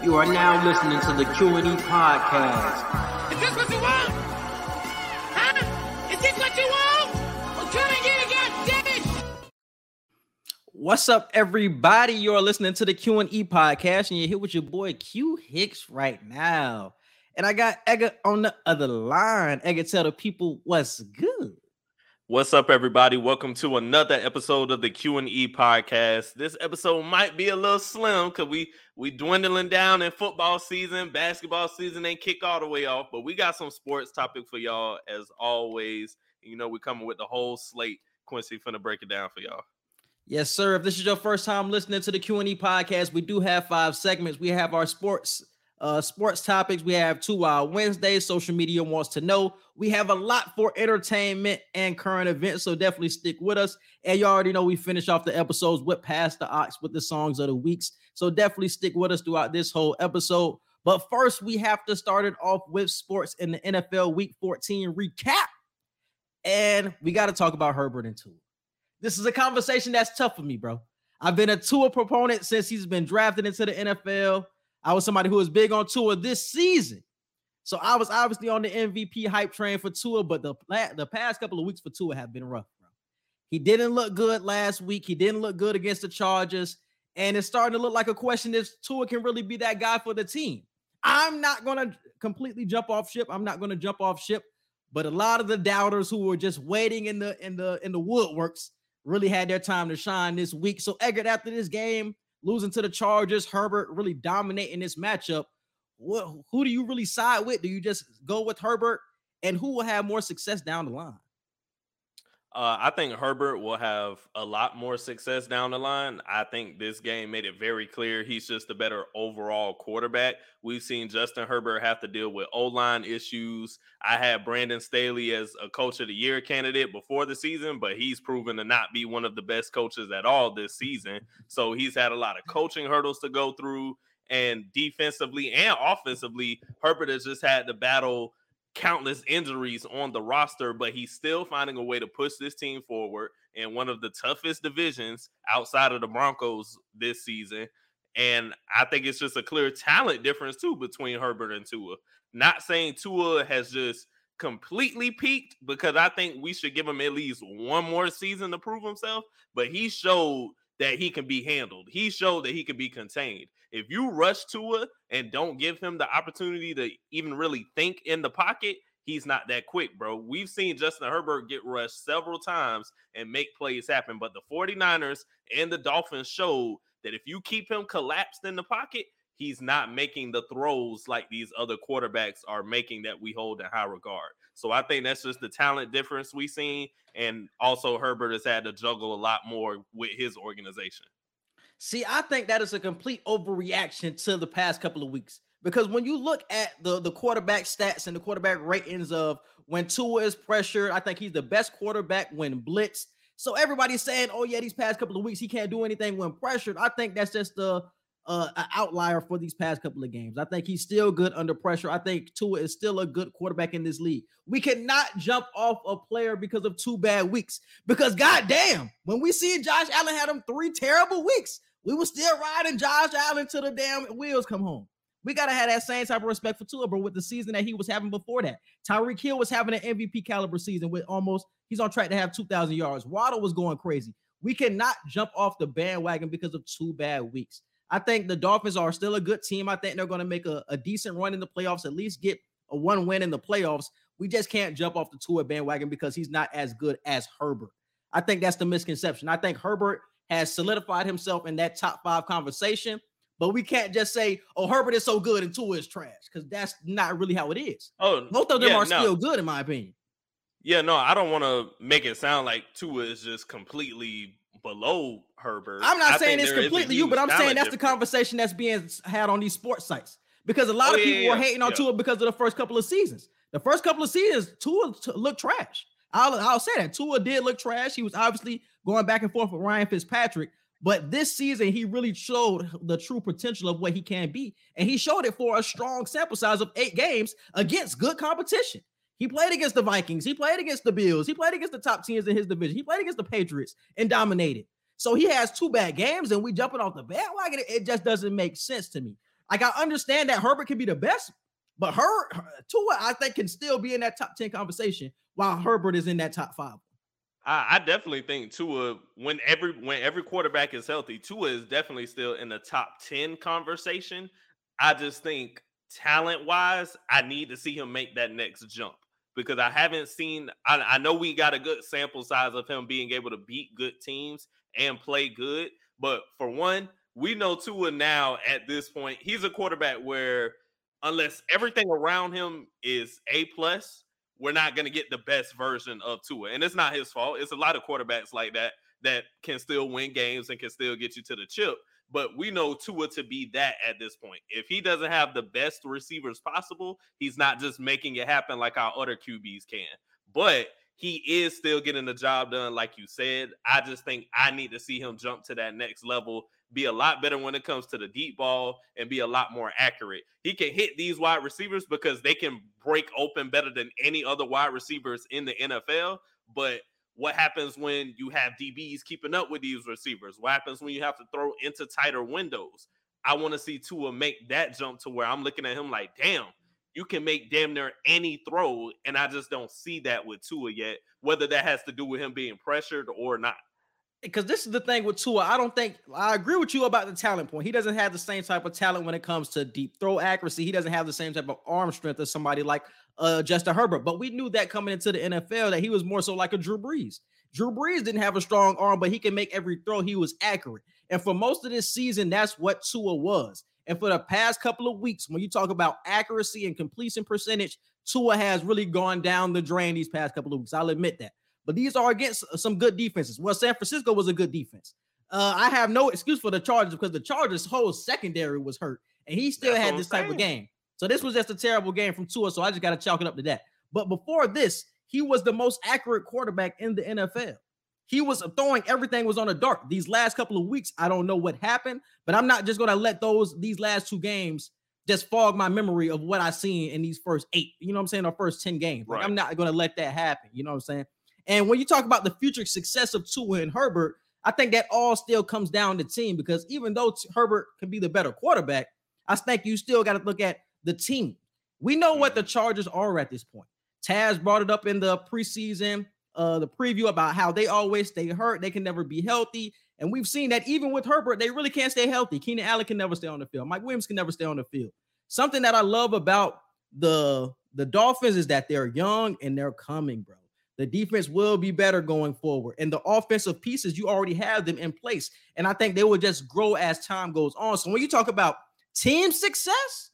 You are now listening to the Q&E podcast. Is this what you want? Huh? Is this what you want? Well, try again, goddammit! What's up, everybody? You're listening to the Q and E podcast, and you're here with your boy Q Hicks right now. And I got Edgar on the other line. Edgar, tell the people what's good. What's up, everybody? Welcome to another episode of the Q and E podcast. This episode might be a little slim because we we dwindling down in football season. Basketball season ain't kick all the way off, but we got some sports topic for y'all as always. You know, we're coming with the whole slate. Quincy finna break it down for y'all. Yes, sir. If this is your first time listening to the Q and E podcast, we do have five segments. We have our sports uh sports topics. We have two wild Wednesdays. Social media wants to know. We have a lot for entertainment and current events, so definitely stick with us. And you already know we finish off the episodes with Pass the Aux with the songs of the weeks. So definitely stick with us throughout this whole episode. But first, we have to start it off with sports in the NFL Week 14 recap. And we got to talk about Herbert and Tua. This is a conversation that's tough for me, bro. I've been a Tua proponent since he's been drafted into the NFL. I was somebody who was big on Tua this season. So I was obviously on the MVP hype train for Tua, but the, the past couple of weeks for Tua have been rough, bro. He didn't look good last week. He didn't look good against the Chargers. And it's starting to look like a question if Tua can really be that guy for the team. I'm not going to completely jump off ship. I'm not going to jump off ship. But a lot of the doubters who were just waiting in the in the in the woodworks really had their time to shine this week. So Edgar, after this game, losing to the Chargers, Herbert really dominating this matchup. What, who do you really side with? Do you just go with Herbert, and who will have more success down the line? Uh, I think Herbert will have a lot more success down the line. I think this game made it very clear he's just a better overall quarterback. We've seen Justin Herbert have to deal with O line issues. I had Brandon Staley as a coach of the year candidate before the season, but he's proven to not be one of the best coaches at all this season. So he's had a lot of coaching hurdles to go through. And defensively and offensively, Herbert has just had to battle countless injuries on the roster, but he's still finding a way to push this team forward in one of the toughest divisions outside of the Broncos this season. And I think it's just a clear talent difference too between Herbert and Tua. Not saying Tua has just completely peaked because I think we should give him at least one more season to prove himself, but he showed that he can be handled. He showed that he can be contained. If you rush Tua and don't give him the opportunity to even really think in the pocket, he's not that quick, bro. We've seen Justin Herbert get rushed several times and make plays happen, but the 49ers and the Dolphins showed that if you keep him collapsed in the pocket, he's not making the throws like these other quarterbacks are making that we hold in high regard. So I think that's just the talent difference we've seen. And also Herbert has had to juggle a lot more with his organization. See, I think that is a complete overreaction to the past couple of weeks. Because when you look at the, the quarterback stats and the quarterback ratings of when Tua is pressured, I think he's the best quarterback when blitzed. So everybody's saying, oh, yeah, these past couple of weeks, he can't do anything when pressured. I think that's just an outlier for these past couple of games. I think he's still good under pressure. I think Tua is still a good quarterback in this league. We cannot jump off a player because of two bad weeks. Because goddamn, when we see Josh Allen had him three terrible weeks, we were still riding Josh Allen to the damn wheels come home. We gotta have that same type of respect for Tua, bro. With the season that he was having before that, Tyreek Hill was having an MVP caliber season with almost he's on track to have 2,000 yards. Waddle was going crazy. We cannot jump off the bandwagon because of two bad weeks. I think the Dolphins are still a good team. I think they're going to make a, a decent run in the playoffs, at least get a one win in the playoffs. We just can't jump off the Tua bandwagon because he's not as good as Herbert. I think that's the misconception. I think Herbert has solidified himself in that top five conversation, but we can't just say, "Oh, Herbert is so good and Tua is trash," because that's not really how it is. Oh, both of them yeah, are no. still good in my opinion. Yeah, no, I don't want to make it sound like Tua is just completely below Herbert. I'm not I saying it's there is a completely you, but I'm saying that's the conversation that's being had on these sports sites because a lot Oh, of yeah, people yeah, were hating on. Tua because of the first couple of seasons. The first couple of seasons, Tua t- looked trash. I'll, I'll say that Tua did look trash. He was obviously going back and forth with Ryan Fitzpatrick, but this season he really showed the true potential of what he can be, and he showed it for a strong sample size of eight games against good competition. He played against the Vikings. He played against the Bills. He played against the top teams in his division. He played against the Patriots and dominated. So he has two bad games, and we jumping off the bandwagon. It, just doesn't make sense to me. Like I understand that Herbert can be the best, but her Tua, I think, can still be in that top 10 conversation while Herbert is in that top five. I, I definitely think Tua, when every when every quarterback is healthy, Tua is definitely still in the top 10 conversation. I just think talent wise, I need to see him make that next jump because I haven't seen. I, I, know we got a good sample size of him being able to beat good teams and play good, but for one, we know Tua now at this point, he's a quarterback where unless everything around him is a plus, we're not going to get the best version of Tua. And it's not his fault. It's a lot of quarterbacks like that that can still win games and can still get you to the chip. But we know Tua to be that at this point. If he doesn't have the best receivers possible, he's not just making it happen like our other QBs can. But he is still getting the job done, like you said. I just think I need to see him jump to that next level be a lot better when it comes to the deep ball and be a lot more accurate. He can hit these wide receivers because they can break open better than any other wide receivers in the NFL. But what happens when you have DBs keeping up with these receivers? What happens when you have to throw into tighter windows? I want to see Tua make that jump to where I'm looking at him like, damn, you can make damn near any throw. And I just don't see that with Tua yet, whether that has to do with him being pressured or not because this is the thing with Tua. I don't think I agree with you about the talent point. He doesn't have the same type of talent when it comes to deep throw accuracy. He doesn't have the same type of arm strength as somebody like uh, Justin Herbert. But we knew that coming into the NFL that he was more so like a Drew Brees. Drew Brees didn't have a strong arm, but he can make every throw. He was accurate. And for most of this season, that's what Tua was. And for the past couple of weeks, when you talk about accuracy and completion percentage, Tua has really gone down the drain these past couple of weeks. I'll admit that but these are against some good defenses. Well, San Francisco was a good defense. Uh, I have no excuse for the Chargers because the Chargers' whole secondary was hurt, and he still That's had this type of game. So this was just a terrible game from Tua. So I just got to chalk it up to that. But before this, he was the most accurate quarterback in the NFL. He was throwing everything was on a dart. These last couple of weeks, I don't know what happened, but I'm not just going to let those these last two games just fog my memory of what I seen in these first eight. You know what I'm saying? Or first ten games. Like right. I'm not going to let that happen. You know what I'm saying? And when you talk about the future success of Tua and Herbert, I think that all still comes down to team because even though Herbert can be the better quarterback, I think you still got to look at the team. We know what the mm-hmm. Chargers are at this point. Taz brought it up in the preseason, uh, the preview about how they always stay hurt, they can never be healthy. And we've seen that even with Herbert, they really can't stay healthy. Keenan Allen can never stay on the field. Mike Williams can never stay on the field. Something that I love about the the Dolphins is that they're young and they're coming, bro. The defense will be better going forward. And the offensive pieces, you already have them in place. And I think they will just grow as time goes on. So when you talk about team success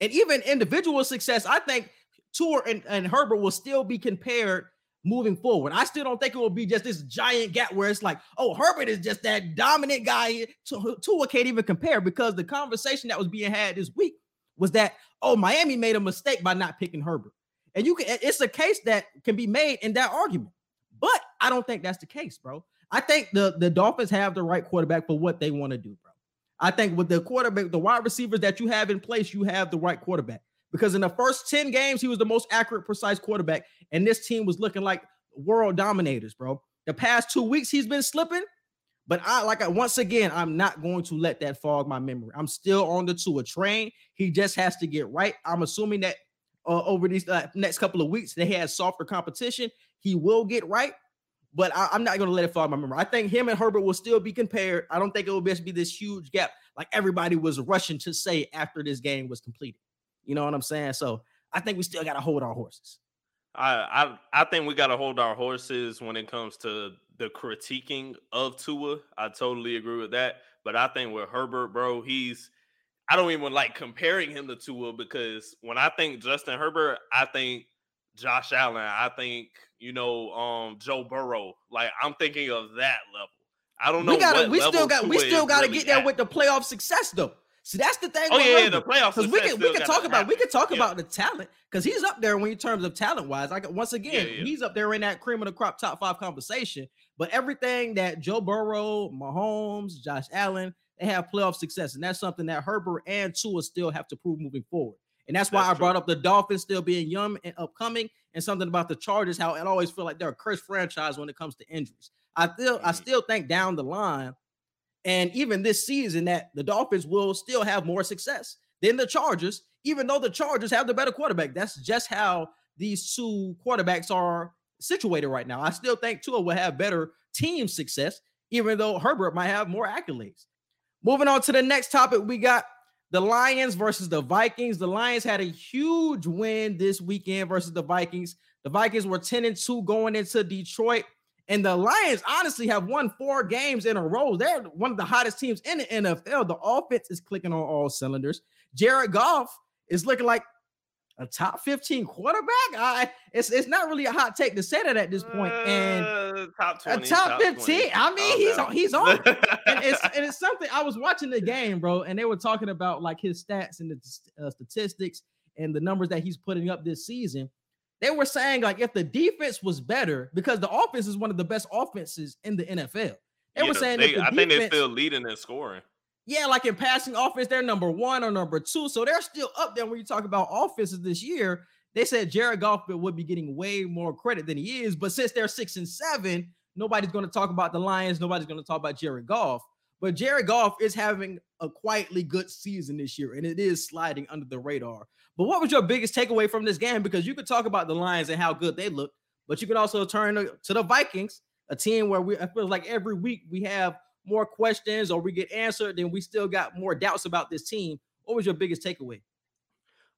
and even individual success, I think Tua and, and Herbert will still be compared moving forward. I still don't think it will be just this giant gap where it's like, oh, Herbert is just that dominant guy. Tua can't even compare because the conversation that was being had this week was that, oh, Miami made a mistake by not picking Herbert. And you can it's a case that can be made in that argument. But I don't think that's the case, bro. I think the, the Dolphins have the right quarterback for what they want to do, bro. I think with the quarterback, the wide receivers that you have in place, you have the right quarterback. Because in the first 10 games, he was the most accurate, precise quarterback. And this team was looking like world dominators, bro. The past two weeks, he's been slipping. But I like I once again, I'm not going to let that fog my memory. I'm still on the Tua train. He just has to get right. I'm assuming that uh, over these uh, next couple of weeks. They had softer competition. He will get right, but I, am not going to let it fall my memory. I think him and Herbert will still be compared. I don't think it will be, be this huge gap like everybody was rushing to say after this game was completed. You know what I'm saying? So I think we still got to hold our horses. I, I I think we got to hold our horses when it comes to the critiquing of Tua. I totally agree with that. But I think with Herbert, bro, he's I don't even like comparing him to Tua because when I think Justin Herbert, I think Josh Allen, I think you know um Joe Burrow. Like I'm thinking of that level. I don't know. We got we still got we still got to really get there at. with the playoff success though. See, that's the thing. Oh yeah, yeah, the playoffs. Because we can we can talk about happen. we can talk yeah. about the talent because he's up there when in terms of talent wise. Like once again, yeah. he's up there in that cream of the crop top five conversation. But everything that Joe Burrow, Mahomes, Josh Allen, they have playoff success. And that's something that Herbert and Tua still have to prove moving forward. And that's why that's I brought up the Dolphins still being young and upcoming, and something about the Chargers, how it always feel like they're a cursed franchise when it comes to injuries. I feel I still think down the line, And even this season, that the Dolphins will still have more success than the Chargers, even though the Chargers have the better quarterback. That's just how these two quarterbacks are situated right now. I still think Tua will have better team success, even though Herbert might have more accolades. Moving on to the next topic, we got the Lions versus the Vikings. The Lions had a huge win this weekend versus the Vikings. The Vikings were 10 and 2 going into Detroit. And the Lions honestly have won four games in a row. They're one of the hottest teams in the NFL. The offense is clicking on all cylinders. Jared Goff is looking like a top 15 quarterback. I it's it's not really a hot take to say that at this point. And Uh, top 20, a top, 15. 20. I mean, Calm he's down. on he's on. and it's and it's something I was watching the game, bro, and they were talking about like his stats and the uh, statistics and the numbers that he's putting up this season. They were saying like if the defense was better, because the offense is one of the best offenses in the NFL. They Yeah, were saying they- the I think they're still leading in scoring. Yeah, like in passing offense, they're number one or number two. So they're still up there when you talk about offenses this year. They said Jared Goff would be getting way more credit than he is. But since they're six and seven, nobody's going to talk about the Lions. Nobody's going to talk about Jared Goff. But Jared Goff is having a quietly good season this year, and it is sliding under the radar. But what was your biggest takeaway from this game? Because you could talk about the Lions and how good they look, but you could also turn to, the Vikings, a team where we I feel like every week we have more questions or we get answered, then we still got more doubts about this team. What was your biggest takeaway?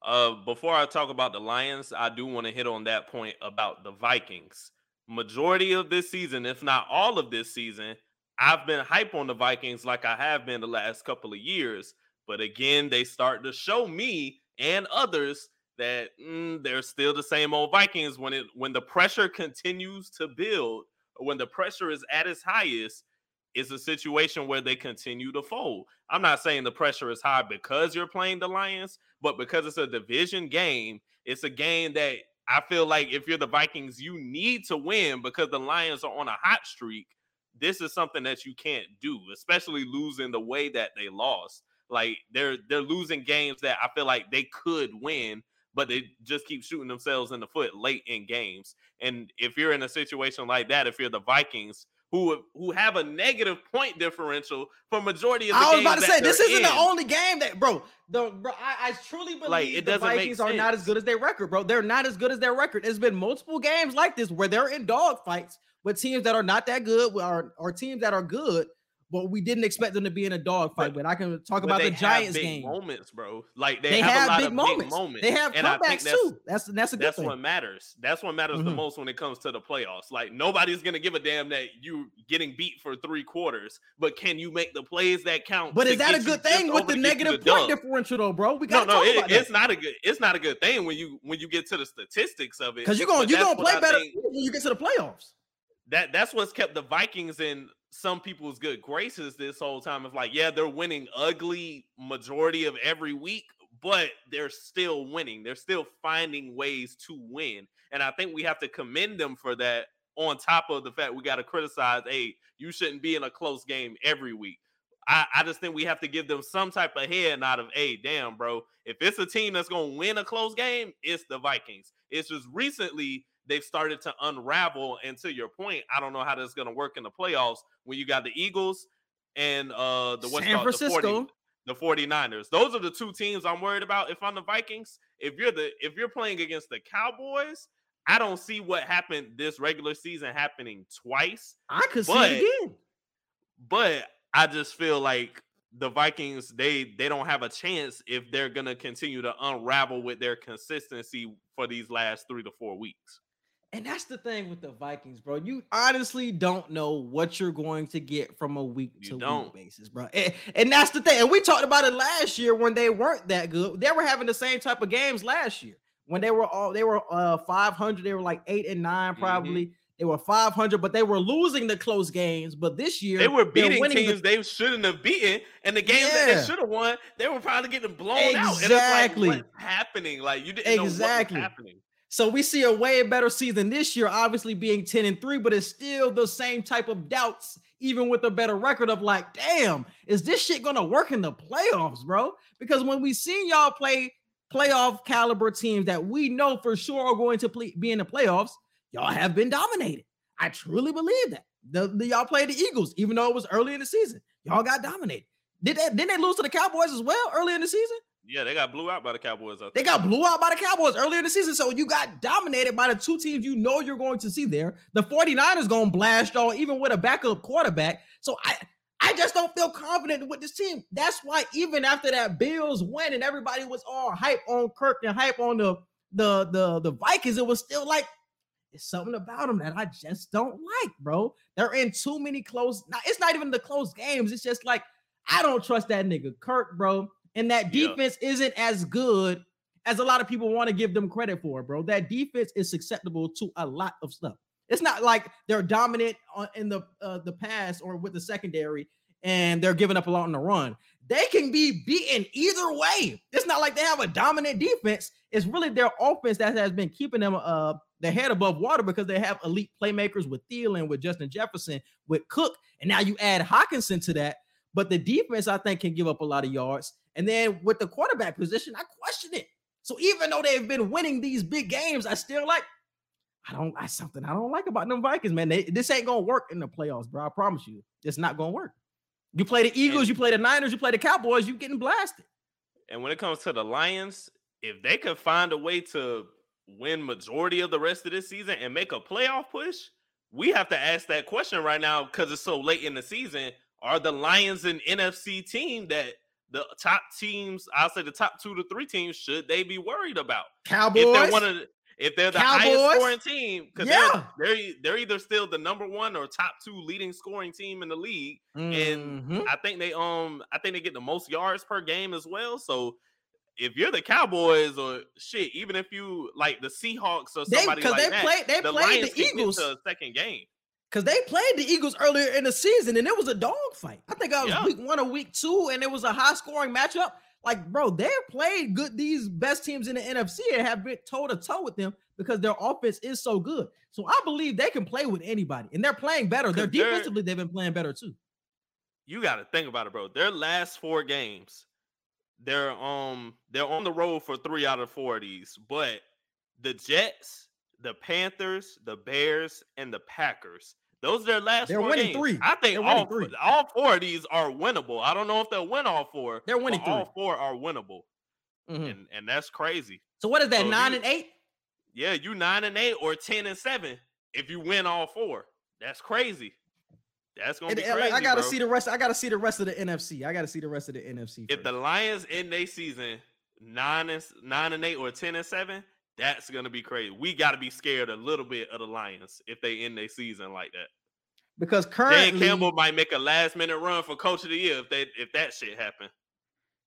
Uh, before I talk about the Lions, I do want to hit on that point about the Vikings. Majority of this season, if not all of this season, I've been hype on the Vikings like I have been the last couple of years. But again, they start to show me and others that mm, they're still the same old Vikings when it when the pressure continues to build, when the pressure is at its highest, it's a situation where they continue to fold. I'm not saying the pressure is high because you're playing the Lions, but because it's a division game, it's a game that I feel like if you're the Vikings, you need to win because the Lions are on a hot streak. This is something that you can't do, especially losing the way that they lost. Like they're they're losing games that I feel like they could win, but they just keep shooting themselves in the foot late in games. And if you're in a situation like that, if you're the Vikings, who who have a negative point differential for majority of the games? I was about to say this isn't the only game that, bro. The bro, I, I truly believe Like, it the Vikings are not as good as their record, bro. They're not as good as their record. It's been multiple games like this where they're in dog fights with teams that are not that good, or, or teams that are good, but we didn't expect them to be in a dog fight. But- But I can talk about the Giants big game. moments, bro. Like they, They, have, have, a lot big, of moments. big moments. They have and comebacks that's, too. That's that's a good That's thing. what matters. That's what matters the Mhm. most when it comes to the playoffs. Like nobody's gonna give a damn that you getting beat for three quarters, but can you make the plays that count? But is that a good thing with the to get you negative the point dub? differential, though, bro? We No, got no, talk it- it's not a good. It's not a good thing when you when you get to the statistics of it. because you're gonna but you're gonna play better think- when you get to the playoffs. that that's what's kept the Vikings in some people's good graces this whole time. Of like, yeah, they're winning ugly majority of every week, but they're still winning. They're still finding ways to win, and I think we have to commend them for that. On top of the fact we got to criticize, hey, you shouldn't be in a close game every week. I, I just think we have to give them some type of head nod of, hey, damn, bro. If it's a team that's gonna win a close game, it's the Vikings. It's just recently they've started to unravel. And to your point, I don't know how that's gonna work in the playoffs when you got the Eagles and uh the San called, the 40 Francisco. the 49ers. Those are the two teams I'm worried about if I'm the Vikings. If you're the if you're playing against the Cowboys, I don't see what happened this regular season happening twice. I could see it again. But I just feel like the Vikings they they don't have a chance if they're gonna continue to unravel with their consistency for these last three to four weeks. And that's the thing with the Vikings, bro. You honestly don't know what you're going to get from a week You to week basis, bro. And, and that's the thing. And we talked about it last year when they weren't that good. They were having the same type of games last year when they were all they were uh 500. They were like eight and 9 Mhm. probably. They were 500, but they were losing the close games. But this year They were beating winning the- teams they shouldn't have beaten, and the games that they should have won, they were probably getting blown out. Exactly. like, what's happening? Like you didn't Exactly. know what happening. So we see a way better season this year, obviously being 10 and 3, but it's still the same type of doubts, even with a better record of like, damn, is this shit gonna work in the playoffs, bro? Because when we seen y'all play playoff caliber teams that we know for sure are going to play, be in the playoffs, y'all have been dominated. I truly believe that. The, the- y'all played the Eagles, even though it was early in the season. y'all got dominated. Did they didn't they lose to the Cowboys as well early in the season? Yeah, they got blew out by the Cowboys. They got blew out by the Cowboys earlier in the season. So you got dominated by the two teams you know you're going to see there. The 49ers going to blast y'all even with a backup quarterback. So I I just don't feel confident with this team. That's why even after that Bills win and everybody was all hype on Kirk and hype on the the the the Vikings, it was still like it's something about them that I just don't like, bro. They're in too many close. Now it's not even the close games. It's just like I don't trust that nigga Kirk, bro. And that Yeah. defense isn't as good as a lot of people want to give them credit for, bro. That defense is susceptible to a lot of stuff. It's not like they're dominant on, in the uh, the pass or with the secondary and they're giving up a lot on the run. They can be beaten either way. It's not like they have a dominant defense. It's really their offense that has been keeping them uh their head above water because they have elite playmakers with Thielen, with Justin Jefferson, with Cook, and now you add Hockenson to that. But the defense, I think, can give up a lot of yards. And then with the quarterback position, I question it. So even though they've been winning these big games, I still like. I don't. I something I don't like about them Vikings, man. They, this ain't gonna work in the playoffs, bro. I promise you, it's not gonna work. You play the Eagles, you play the Niners, you play the Cowboys, you getting blasted. And when it comes to the Lions, if they could find a way to win majority of the rest of this season and make a playoff push, we have to ask that question right now because it's so late in the season. Are the Lions an NFC team that the top teams, I'll say the top two to three teams, should they be worried about? Cowboys. If they're one of the, if they're the highest scoring team, because Yeah. they're, they're they're either still the number one or top two leading scoring team in the league. and Mhm. I think they um I think they get the most yards per game as well. So if you're the Cowboys or shit, even if you like the Seahawks or They- somebody 'cause like they that, played- they the played the Lions get Eagles. to a second game. Because they played the Eagles earlier in the season and it was a dog fight. I think I was Yeah. week one or week two, and it was a high scoring matchup. Like, bro, they played good these best teams in the NFC and have been toe to toe with them because their offense is so good. So I believe they can play with anybody, and they're playing better. They're defensively, they've been playing better too. You got to think about it, bro. Their last four games, they're um they're on the road for three out of four of these, but the Jets, the Panthers, the Bears, and the Packers. Those are their last They're winning games. three. I think all, three. all four of these are winnable. I don't know if they'll win all four. They're winning but all four are winnable. Mhm. And and that's crazy. So what is that? So nine you- and eight? Yeah, you nine and eight or ten and seven if you win all four. That's crazy. That's gonna And- be crazy. like, I gotta bro. see the rest. I gotta see the rest of the NFC. I gotta see the rest of the NFC. if the Lions end their season nine and nine and eight or ten and seven, that's gonna be crazy. We gotta be scared a little bit of the Lions if they end their season like that. because Dan currently, Campbell might make a last minute run for coach of the year if they if that shit happened.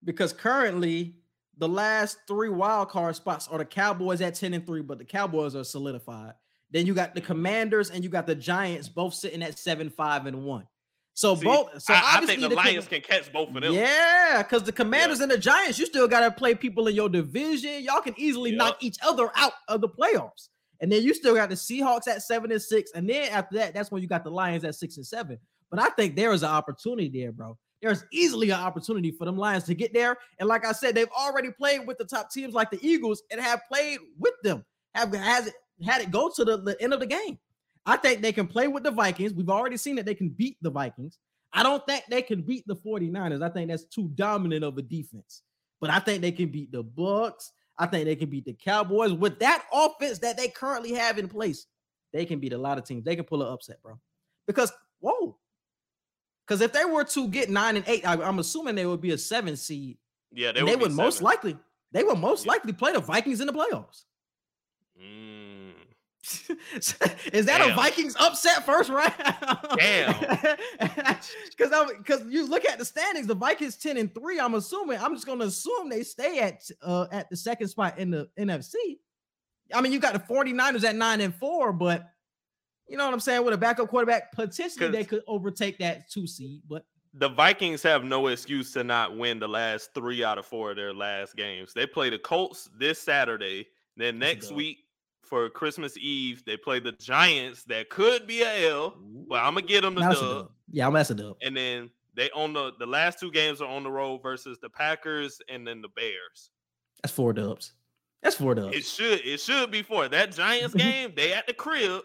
because currently the last three wild card spots are the Cowboys at 10 and 3, but the Cowboys are solidified. Then you got the Commanders and you got the Giants both sitting at 7, 5, and 1. So See, both so I, I obviously think the, Com- Lions can catch both of them. Yeah, because the Commanders and the Giants, you still gotta play people in your division. Y'all can easily Yep. knock each other out of the playoffs. And then you still got the Seahawks at seven and six. And then after that, that's when you got the Lions at six and seven. But I think there is an opportunity there, bro. There's easily an opportunity for them Lions to get there. And like I said, they've already played with the top teams like the Eagles and have played with them, have has it had it go to the, the end of the game. I think they can play with the Vikings. We've already seen that they can beat the Vikings. I don't think they can beat the 49ers. I think that's too dominant of a defense. But I think they can beat the Bucks. I think they can beat the Cowboys with that offense that they currently have in place. They can beat a lot of teams. They can pull an upset, bro. Because whoa, because if they were to get nine and eight, I, am assuming they would be a seven seed. Yeah, They, would, they would most seven. likely, they would most Yeah. likely play the Vikings in the playoffs. Mm. Is that a Vikings upset first round? Damn. Because because you look at the standings, the Vikings 10 and 3. I'm assuming, I'm just gonna assume they stay at uh at the second spot in the NFC. I mean, you got the 49ers at 9 and 4, but you know what I'm saying? With a backup quarterback, potentially they could overtake that two seed, but the Vikings have no excuse to not win the last three out of four of their last games. They play the Colts this Saturday. Then next week for Christmas Eve, they play the Giants. That could be a L, but I'm gonna get them the Nah, that's a dub. dub. Yeah, I'm messing up. And then they on the the last two games are on the road versus the Packers and then the Bears. That's four dubs. That's four dubs. It should it should be four. that Giants game. They at the crib,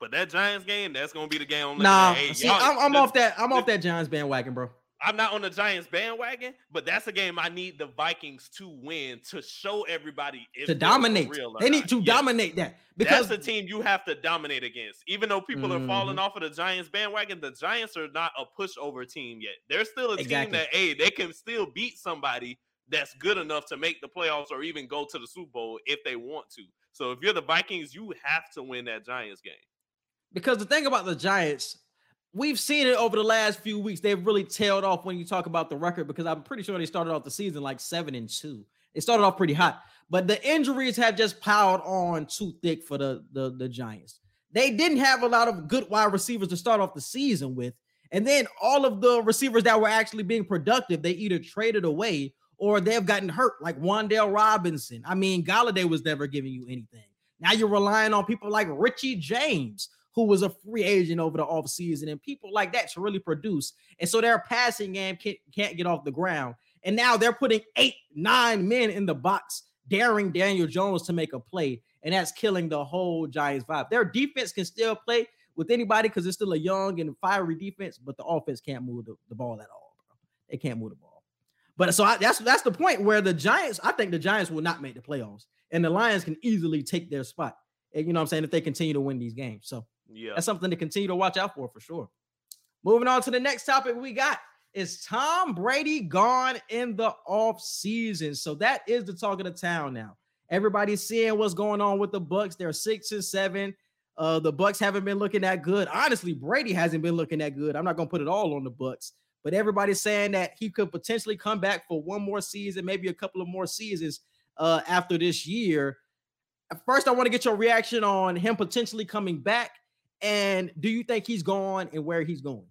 but that Giants game that's gonna be the game. I'm Nah. See, I'm, I'm the- off that. I'm off that Giants bandwagon, bro. I'm not on the Giants bandwagon, but that's a game I need the Vikings to win to show everybody to dominate. They need to dominate that because that's the team you have to dominate against. Even though people mm-hmm. are falling mm-hmm. off of the Giants bandwagon, the Giants are not a pushover team yet. They're still a exactly. team that hey, they can still beat somebody that's good enough to make the playoffs or even go to the Super Bowl if they want to. So if you're the Vikings, you have to win that Giants game. Because the thing about the Giants, we've seen it over the last few weeks. They've really tailed off when you talk about the record because I'm pretty sure they started off the season like seven and two. It started off pretty hot, but the injuries have just piled on too thick for the, the, the Giants. They didn't have a lot of good wide receivers to start off the season with. And then all of the receivers that were actually being productive, they either traded away or they've gotten hurt, like Wan'Dale Robinson. I mean, Golladay was never giving you anything. Now you're relying on people like Richie James, who was a free agent over the offseason, and people like that to really produce. And so their passing game can't, can't get off the ground. And now they're putting eight, nine men in the box, daring Daniel Jones to make a play. And that's killing the whole Giants vibe. Their defense can still play with anybody because it's still a young and fiery defense, but the offense can't move the, the ball at all, bro. They can't move the ball. But so I, that's that's the point where the Giants, I think the Giants will not make the playoffs, and the Lions can easily take their spot. And you know what I'm saying if they continue to win these games. So yeah, that's something to continue to watch out for for sure. Moving on to the next topic we got is Tom Brady gone in the off season. So that is the talk of the town now. Everybody's seeing what's going on with the Bucks. They're six and seven. Uh, the Bucks haven't been looking that good. Honestly, Brady hasn't been looking that good. I'm not gonna put it all on the Bucks, but everybody's saying that he could potentially come back for one more season, maybe a couple of more seasons uh, after this year. First, I want to get your reaction on him potentially coming back and do you think he's gone and where he's going?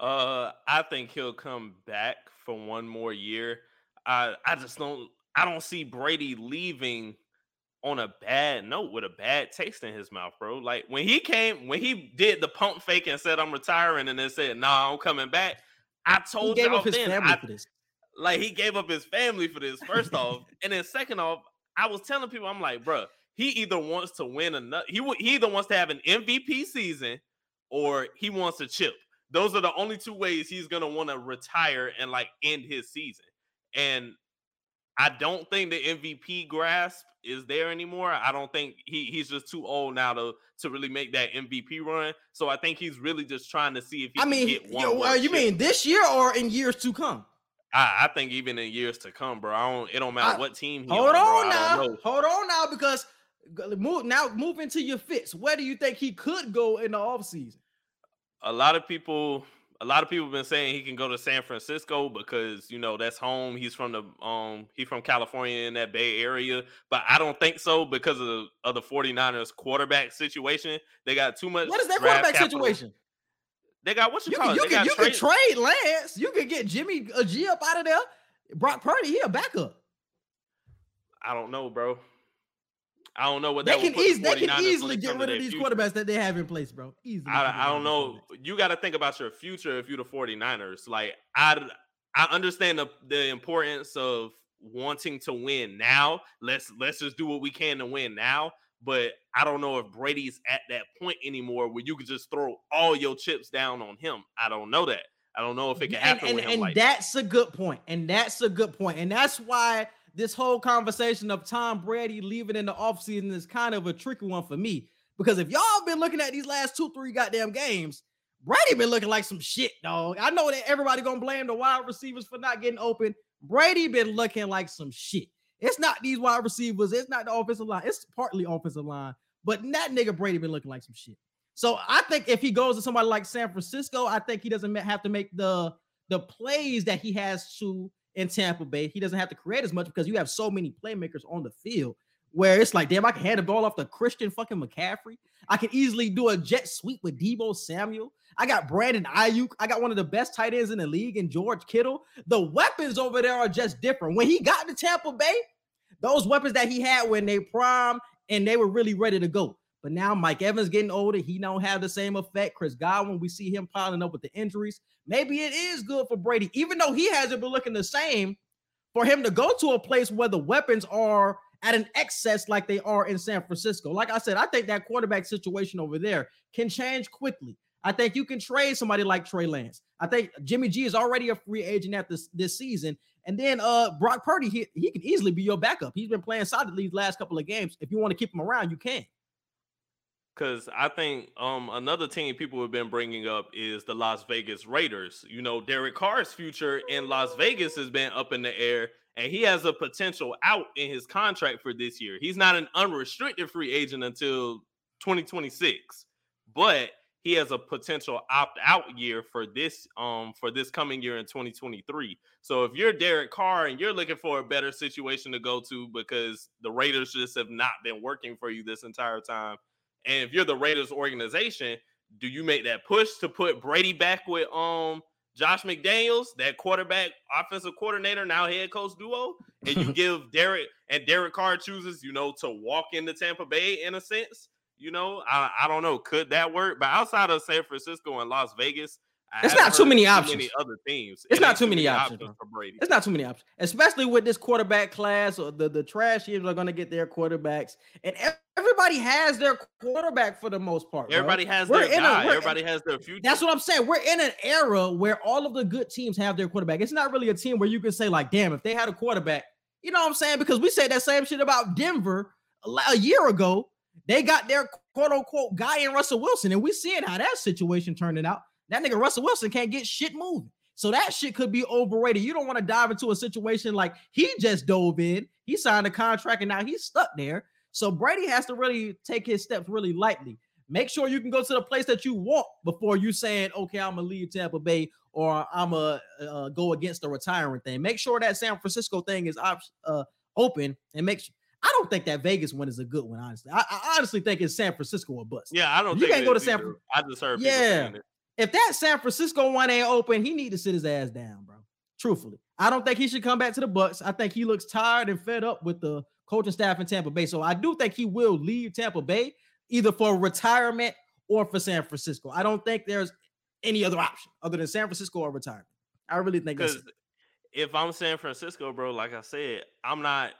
Uh, I think he'll come back for one more year. I I just don't I don't see Brady leaving on a bad note with a bad taste in his mouth, bro. Like when he came, when he did the pump fake and said I'm retiring, and then said, nah, I'm coming back." I told he gave up his then, family I, for this. Like he gave up his family for this. First off, and then second off, I was telling people, I'm like, bro, he either wants to win another he he either wants to have an MVP season or he wants to chip. Those are the only two ways he's gonna want to retire and like end his season. And I don't think the MVP grasp is there anymore. I don't think he he's just too old now to to really make that MVP run. So I think he's really just trying to see if he I mean, get one. Yo, uh, you mean this year or in years to come? I, I, think even in years to come, bro. I don't. It don't matter I, what team. hold on, on now. Hold on now, because move now move into your fits. Where do you think he could go in the offseason? A lot of people a lot of people have been saying he can go to San Francisco because you know that's home. He's from the um he's from California in that Bay Area, but I don't think so because of the of the 49ers quarterback situation. They got too much. What is that quarterback capital. situation? They got what you, you call can, it? You, can, you can trade Lance. You can get Jimmy G up out of there. Brock Purdy, he a backup. I don't know, bro. I don't know what they can easily they can easily get rid of these future. quarterbacks that they have in place, bro. Easily. I, I don't know. You got to think about your future if you're the 49ers. Like I I understand the, the importance of wanting to win now. Let's let's just do what we can to win now. But I don't know if Brady's at that point anymore where you could just throw all your chips down on him. I don't know that. I don't know if it can happen. And, and, and like that's that. a good point. And that's a good point. And that's why this whole conversation of Tom Brady leaving in the offseason is kind of a tricky one for me. Because if y'all been looking at these last two, three goddamn games, Brady been looking like some shit, dog. I know that everybody gonna blame the wide receivers for not getting open. Brady been looking like some shit. It's not these wide receivers, it's not the offensive line, it's partly offensive line, but that nigga Brady been looking like some shit. So I think if he goes to somebody like San Francisco, I think he doesn't have to make the the plays that he has to in Tampa Bay. He doesn't have to create as much because you have so many playmakers on the field where it's like, damn, I can hand the ball off to Christian fucking McCaffrey. I can easily do a jet sweep with Deebo Samuel. I got Brandon Aiyuk. I got one of the best tight ends in the league in George Kittle. The weapons over there are just different. When he got to Tampa Bay, those weapons that he had when they prime and they were really ready to go. But now Mike Evans getting older. He don't have the same effect. Chris Godwin, we see him piling up with the injuries. Maybe it is good for Brady, even though he hasn't been looking the same, for him to go to a place where the weapons are at an excess like they are in San Francisco. Like I said, I think that quarterback situation over there can change quickly. I think you can trade somebody like Trey Lance. I think Jimmy G is already a free agent at this this season. And then uh Brock Purdy, he, he can easily be your backup. He's been playing solidly these last couple of games. If you want to keep him around, you can. Because I think um another team people have been bringing up is the Las Vegas Raiders. You know, Derek Carr's future in Las Vegas has been up in the air, and he has a potential out in his contract for this year. He's not an unrestricted free agent until 2026, but he has a potential opt out year for this um for this coming year in 2023. So if you're Derek Carr and you're looking for a better situation to go to because the Raiders just have not been working for you this entire time and if you're the Raiders organization, do you make that push to put Brady back with um Josh McDaniels, that quarterback offensive coordinator, now head coach duo, and you give Derek and Derek Carr chooses, you know, to walk into Tampa Bay in a sense? You know, I, I don't know. Could that work? But outside of San Francisco and Las Vegas, it's not too many options. Many other teams. It's it not too many, many options, options for Brady. It's not too many options, especially with this quarterback class. Or the the trash teams are going to get their quarterbacks, and everybody has their quarterback for the most part. Everybody has we're their guy. A, everybody has their future. That's what I'm saying. We're in an era where all of the good teams have their quarterback. It's not really a team where you can say like, "Damn, if they had a quarterback," you know what I'm saying? Because we said that same shit about Denver a year ago. They got their quote unquote guy in Russell Wilson, and we're seeing how that situation turned out. That nigga Russell Wilson can't get shit moving. So that shit could be overrated. You don't want to dive into a situation like he just dove in. He signed a contract and now he's stuck there. So Brady has to really take his steps really lightly. Make sure you can go to the place that you want before you saying, okay, I'm gonna leave Tampa Bay or I'm gonna uh, go against the retiring thing. Make sure that San Francisco thing is uh, open and make sure. I don't think that Vegas one is a good one, honestly. I, I honestly think it's San Francisco or bust. Yeah, I don't. You can't go to San. Francisco. I just heard. Yeah, if that San Francisco one ain't open, he need to sit his ass down, bro. Truthfully, I don't think he should come back to the Bucks. I think he looks tired and fed up with the coaching staff in Tampa Bay. So I do think he will leave Tampa Bay either for retirement or for San Francisco. I don't think there's any other option other than San Francisco or retirement. I really think because if I'm San Francisco, bro, like I said, I'm not.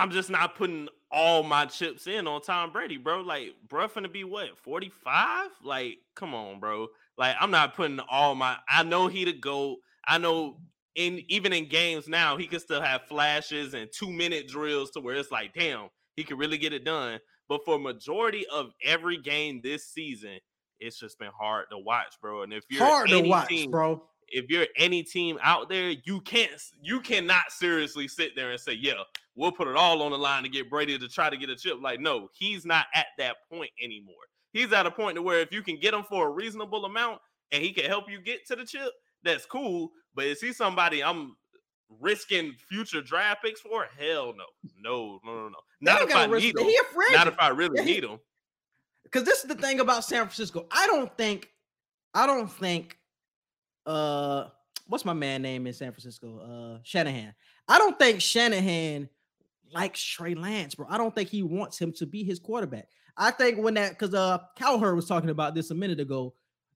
I'm just not putting all my chips in on Tom Brady, bro. Like, bro, finna be what 45? Like, come on, bro. Like I'm not putting all my. I know he to go. I know in even in games now he can still have flashes and two minute drills to where it's like, damn, he can really get it done. But for majority of every game this season, it's just been hard to watch, bro. And if you're hard to watch, team, bro. If you're any team out there, you can't you cannot seriously sit there and say, yeah, we'll put it all on the line to get Brady to try to get a chip. Like, no, he's not at that point anymore he's at a point to where if you can get him for a reasonable amount and he can help you get to the chip, that's cool. But is he somebody I'm risking future draft picks for? Hell no. No, no, no, no. Not if I need him. Not if I really need him. Because this is the thing about San Francisco. I don't think, I don't think uh what's my man name in San Francisco? Uh Shanahan. I don't think Shanahan likes Trey Lance, bro. I don't think he wants him to be his quarterback. I think when that because uh Cowherd was talking about this a minute ago,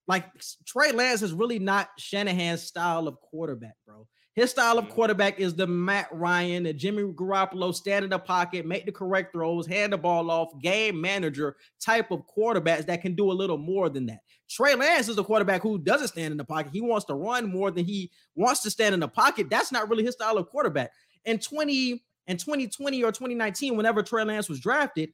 like Trey Lance is really not Shanahan's style of quarterback, bro. His style of mm-hmm. quarterback is the Matt Ryan, the Jimmy Garoppolo, stand in the pocket, make the correct throws, hand the ball off, game manager type of quarterbacks that can do a little more than that. Trey Lance is a quarterback who doesn't stand in the pocket. He wants to run more than he wants to stand in the pocket. That's not really his style of quarterback. In 20 in 2020 or 2019, whenever Trey Lance was drafted,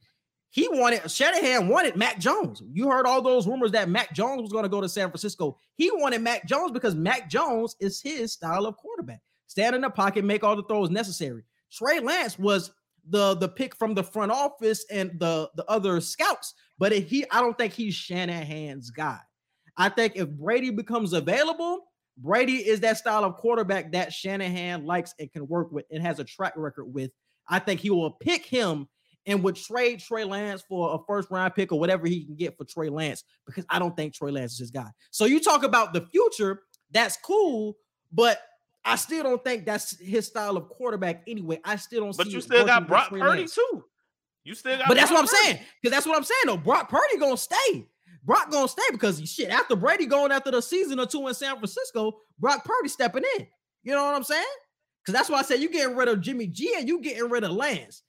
he wanted Shanahan wanted Mac Jones. You heard all those rumors that Mac Jones was going to go to San Francisco. He wanted Mac Jones because Mac Jones is his style of quarterback. Stand in the pocket, make all the throws necessary. Trey Lance was the the pick from the front office and the the other scouts, but he I don't think he's Shanahan's guy. I think if Brady becomes available, Brady is that style of quarterback that Shanahan likes and can work with and has a track record with. I think he will pick him and would trade Trey Lance for a first round pick or whatever he can get for Trey Lance because I don't think Trey Lance is his guy. So you talk about the future, that's cool, but I still don't think that's his style of quarterback anyway. I still don't. But you still got Brock Purdy Lance. too. You still got. But that's Brock what I'm Purdy. saying because that's what I'm saying. Though Brock Purdy gonna stay. Brock gonna stay because shit after Brady going after the season or two in San Francisco, Brock Purdy stepping in. You know what I'm saying? Because that's why I said you getting rid of Jimmy G and you getting rid of Lance.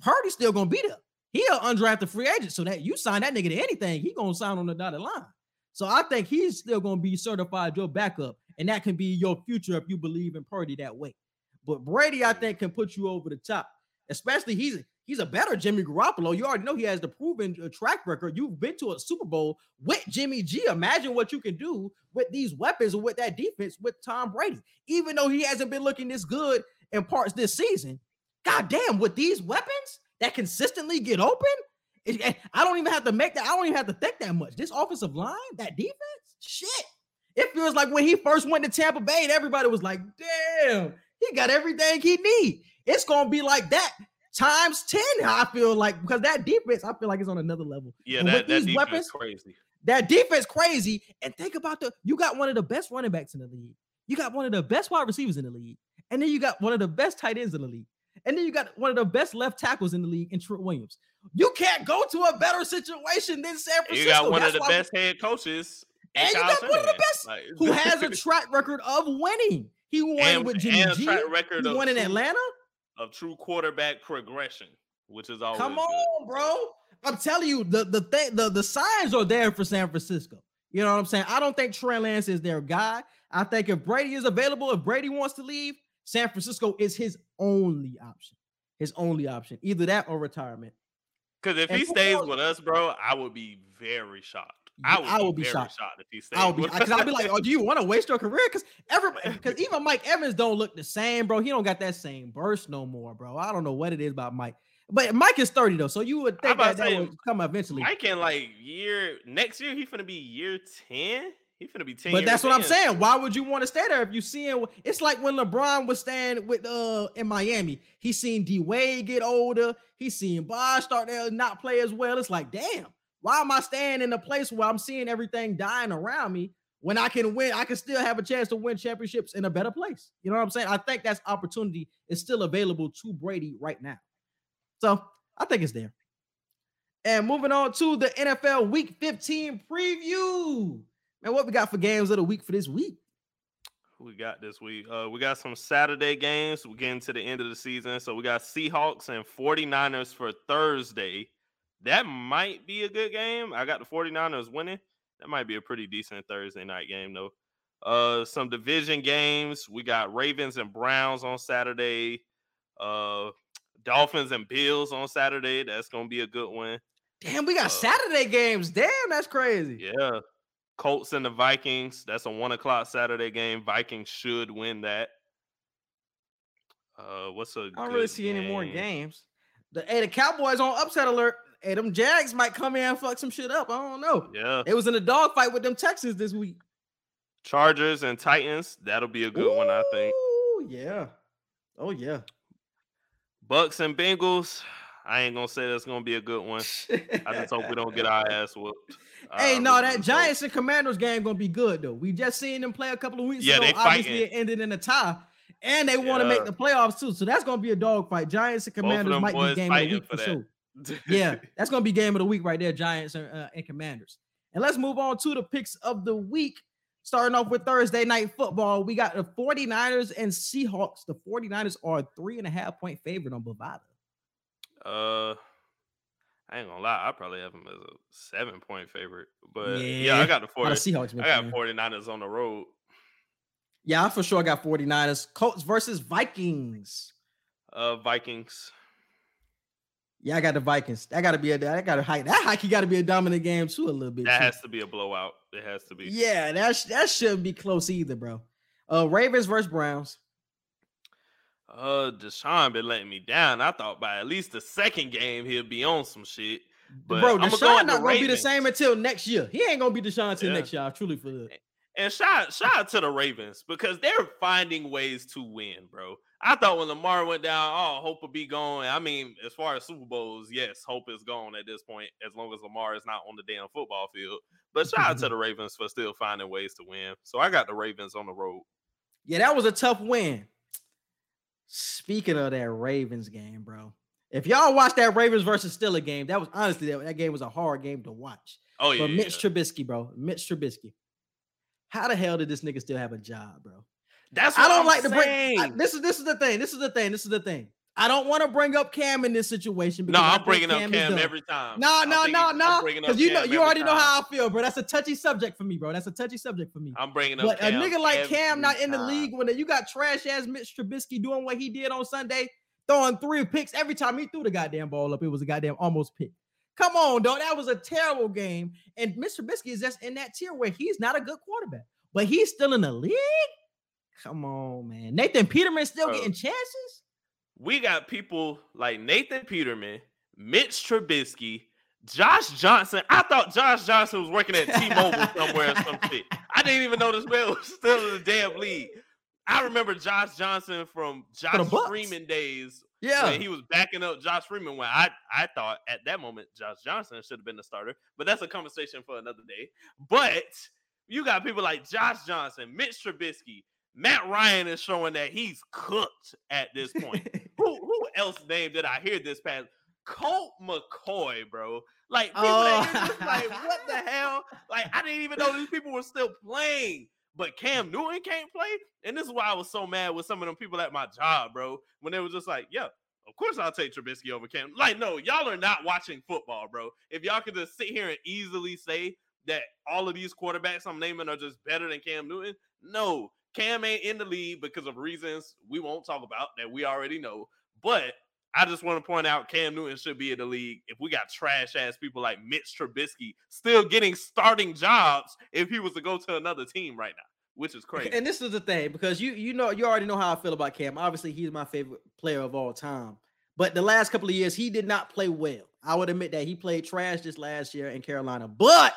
Purdy's still gonna be there. He an undrafted free agent, so that you sign that nigga to anything, he gonna sign on the dotted line. So I think he's still to be certified your backup, and that can be your future if you believe in Purdy that way. But Brady, I think, can put you over the top. Especially he's he's a better Jimmy Garoppolo. You already know he has the proven uh, track record. You've been to a Super Bowl with Jimmy G. Imagine what you can do with these weapons and with that defense with Tom Brady. Even though he hasn't been looking this good in parts this season, god damn, with these weapons that consistently get open, it, I don't even have to make that. I don't even have to think that much. This offensive line, that defense, shit. It feels like when he first went to Tampa Bay, and everybody was like, "Damn, he got everything he need." It's gonna be like that times 10. I feel like because that defense, I feel like it's on another level. Yeah, And that, with that these defense weapons, crazy. that defense crazy. And think about the you got one of the best running backs in the league. You got one of the best wide receivers in the league, and then you got one of the best tight ends in the league, and then you got one of the best left tackles in the league in Trent Williams. You can't go to a better situation than San Francisco. You got one That's of the best head coaches. And you got one of the best Like- who has a track record of winning. He won And- with Jimmy and G. record He won in true- Atlanta. of true quarterback progression, which is always Come good. on, bro. I'm telling you, the the thing, the, the signs are there for San Francisco. You know what I'm saying? I don't think Trey Lance is their guy. I think if Brady is available, if Brady wants to leave, San Francisco is his only option. His only option, either that or retirement. Because if And he stays knows- with us, bro, I would be very shocked. I would, I be, would be very shocked. shocked. if he stays. I'll be because I'll be like, oh, do you want to waste your career? Because everybody, because even Mike Evans don't look the same, bro. He don't got that same burst no more, bro. I don't know what it is about Mike, but Mike is 30 though, so you would think that, to that would come eventually. Mike in like year next year, he finna be year ten. He finna be ten. But that's what I'm saying. Why would you want to stay there if you seeing? It's like when LeBron was staying with uh in Miami. He seen D Wade get older. He seen Bosh start to not play as well. It's like, damn, why am I staying in a place where I'm seeing everything dying around me when I can win? I can still have a chance to win championships in a better place. You know what I'm saying? I think that's opportunity is still available to Brady right now. So I think it's there. And moving on to the NFL Week 15 preview. Man, what we got for games of the week for this week? We got this week? Uh, we got some Saturday games. We're getting to the end of the season. So we got Seahawks and 49ers for Thursday. That might be a good game. I got the 49ers winning. That might be a pretty decent Thursday night game, though. Uh, some division games. We got Ravens and Browns on Saturday. Uh, Dolphins and Bills on Saturday. That's gonna be a good one. Damn, we got Uh, Saturday games. Damn, that's crazy. Yeah. Colts and the Vikings. That's a one o'clock Saturday game. Vikings should win that. Uh, what's a? I don't really see any more games. The hey, the Cowboys on upset alert. Hey, them Jags might come in and fuck some shit up. I don't know. Yeah, It was in a dogfight with them Texans this week. Chargers and Titans. That'll be a good one, I think. Ooh, Yeah. Oh yeah. Bucks and Bengals. I ain't gonna say that's gonna be a good one. I just hope we don't get our ass whooped. Hey, I no, that Giants and Commanders game gonna be good though. We just seen them play a couple of weeks Yeah, ago. they Obviously, it ended in a tie, and they want to make the playoffs too. So that's gonna be a dogfight. Giants and Commanders might be game of the week for for sure. Yeah, that's gonna be game of the week right there. Giants and, uh, and Commanders. And let's move on to the picks of the week. Starting off with Thursday night football, we got the 49ers and Seahawks. The 49ers are a three and a half point favorite on Bovada. Uh, I ain't gonna lie. I probably have them as a seven point favorite. But yeah, Yeah, I got the 40. Seahawks. I got playing. 49ers on the road. Yeah, I for sure got 49ers. Colts versus Vikings. Uh, Vikings. Yeah, I got the Vikings. That got to be a that got to hike. That hike got to be a dominant game too a little bit. That too. has to be a blowout. It has to be. yeah, that that shouldn't be close either, bro. Uh, Ravens versus Browns. Uh, Deshaun been letting me down. I thought by at least the second game he'll be on some shit. But bro, I'ma go Deshaun not gonna be the same until next year. He ain't gonna be Deshaun until Yeah. next year. I truly feel it. And shout shout out to the Ravens because they're finding ways to win, bro. I thought when Lamar went down, oh, hope will be gone. I mean, as far as Super Bowls, yes, hope is gone at this point, as long as Lamar is not on the damn football field. But shout out to the Ravens for still finding ways to win. So I got the Ravens on the road. Yeah, that was a tough win. Speaking of that Ravens game, bro. If y'all watched that Ravens versus Steelers game, that was honestly that, that game was a hard game to watch. Oh yeah, But Mitch yeah. Trubisky, bro. Mitch Trubisky. How the hell did this nigga still have a job, bro? that's I don't I'm like to break. saying. I- this is this is the thing. This is the thing. This is the thing. I don't want to bring up Cam in this situation. No, I'm bringing up Cam every time. No, no, no, no. Because you know, you already know how I feel, bro. That's a touchy subject for me, bro. That's a touchy subject for me. I'm bringing up But a nigga like Cam not in the time. league when you got trash ass Mitch Trubisky doing what he did on Sunday, throwing three picks every time he threw the goddamn ball up. It was a goddamn almost pick. Come on, dog. That was a terrible game. And Mr. Trubisky is just in that tier where he's not a good quarterback, but he's still in the league. Come on, man. Nathan Peterman still Bro. getting chances. We got people like Nathan Peterman, Mitch Trubisky, Josh Johnson. I thought Josh Johnson was working at T-Mobile somewhere or some shit. I didn't even know this man was still in the damn league. I remember Josh Johnson from Josh Freeman days Yeah. he was backing up Josh Freeman. When I I thought at that moment Josh Johnson should have been the starter, but that's a conversation for another day. But you got people like Josh Johnson, Mitch Trubisky, Matt Ryan is showing that he's cooked at this point who who else name did I hear this past? Colt McCoy, bro. Like people that hear like what the oh. hell? Like I didn't even know these people were still playing. But Cam Newton can't play, and this is why I was so mad with some of them people at my job, bro. When they were just like, "Yeah, of course I'll take Trubisky over Cam." Like, no, y'all are not watching football, bro. If y'all could just sit here and easily say that all of these quarterbacks I'm naming are just better than Cam Newton, no, Cam ain't in the league because of reasons we won't talk about that we already know. But I just want to point out Cam Newton should be in the league if we got trash ass people like Mitch Trubisky still getting starting jobs if he was to go to another team right now, which is crazy. And this is the thing because you you know you already know how I feel about Cam. Obviously, he's my favorite player of all time. But the last couple of years, he did not play well. I would admit that he played trash this last year in Carolina. But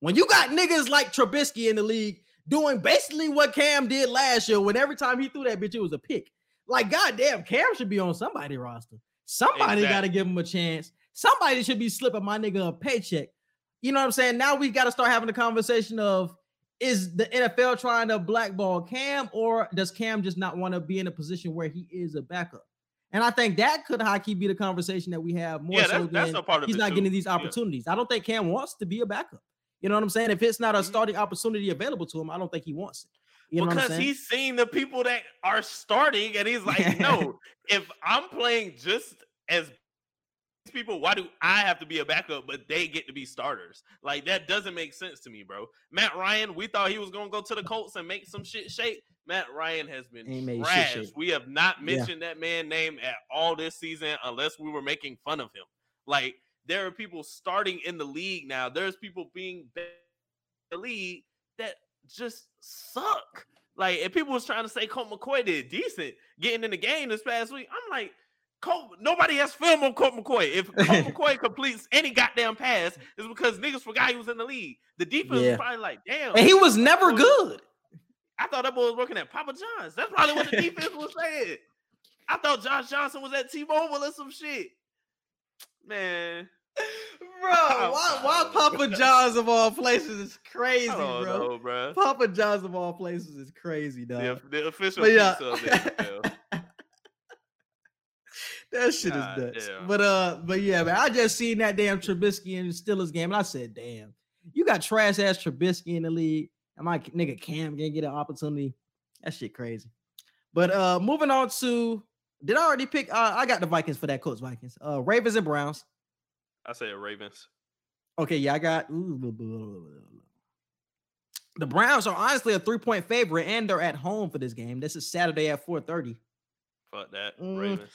when you got niggas like Trubisky in the league doing basically what Cam did last year, when every time he threw that bitch, it was a pick. Like, goddamn, Cam should be on somebody roster. Somebody got to give him a chance. Somebody should be slipping my nigga a paycheck. You know what I'm saying? Now we got to start having the conversation of is the NFL trying to blackball Cam or does Cam just not want to be in a position where he is a backup? And I think that could high key be the conversation that we have more Yeah, so that's- that's than part of he's not too. getting these Yeah. opportunities. I don't think Cam wants to be a backup. You know what I'm saying? If it's not a Mhm. starting opportunity available to him, I don't think he wants it. You know because he's seen the people that are starting, and he's like, no, if I'm playing just as these people, why do I have to be a backup, but they get to be starters? Like that doesn't make sense to me, bro. Matt Ryan, we thought he was gonna go to the Colts and make some shit shake. Matt Ryan has been Ain't made shit trash. We have not Yeah. mentioned that man name at all this season unless we were making fun of him. Like there are people starting in the league now. There's people being be- the league that just suck. Like, if people was trying to say Colt McCoy did decent getting in the game this past week, I'm like, Colt, nobody has film on Colt McCoy. If Colt McCoy completes any goddamn pass, it's because niggas forgot he was in the league. The defense Yeah. was probably like, damn. and he was never good. I thought that boy was working at Papa John's. That's probably what the defense was saying. I thought Josh Johnson was at T-Mobile or some shit. Man, Bro, why, why Papa John's of all places is crazy, bro? know, bro. Papa John's of all places is crazy, dog. The, the official But yeah. of. That shit God is nuts. damn. But uh, but yeah, man, I just seen that damn Trubisky and Steelers game, and I said, damn, you got trash ass Trubisky in the league, and my nigga Cam gonna get an opportunity. That shit crazy. But uh, moving on to, did I already pick? Uh, I got the Vikings for that Colts Vikings. Uh, Ravens and Browns. I say Ravens. Okay, yeah, I got. The Browns are honestly a three point favorite, and they're at home for this game. This is Saturday at four thirty. Fuck that. Mm, Ravens.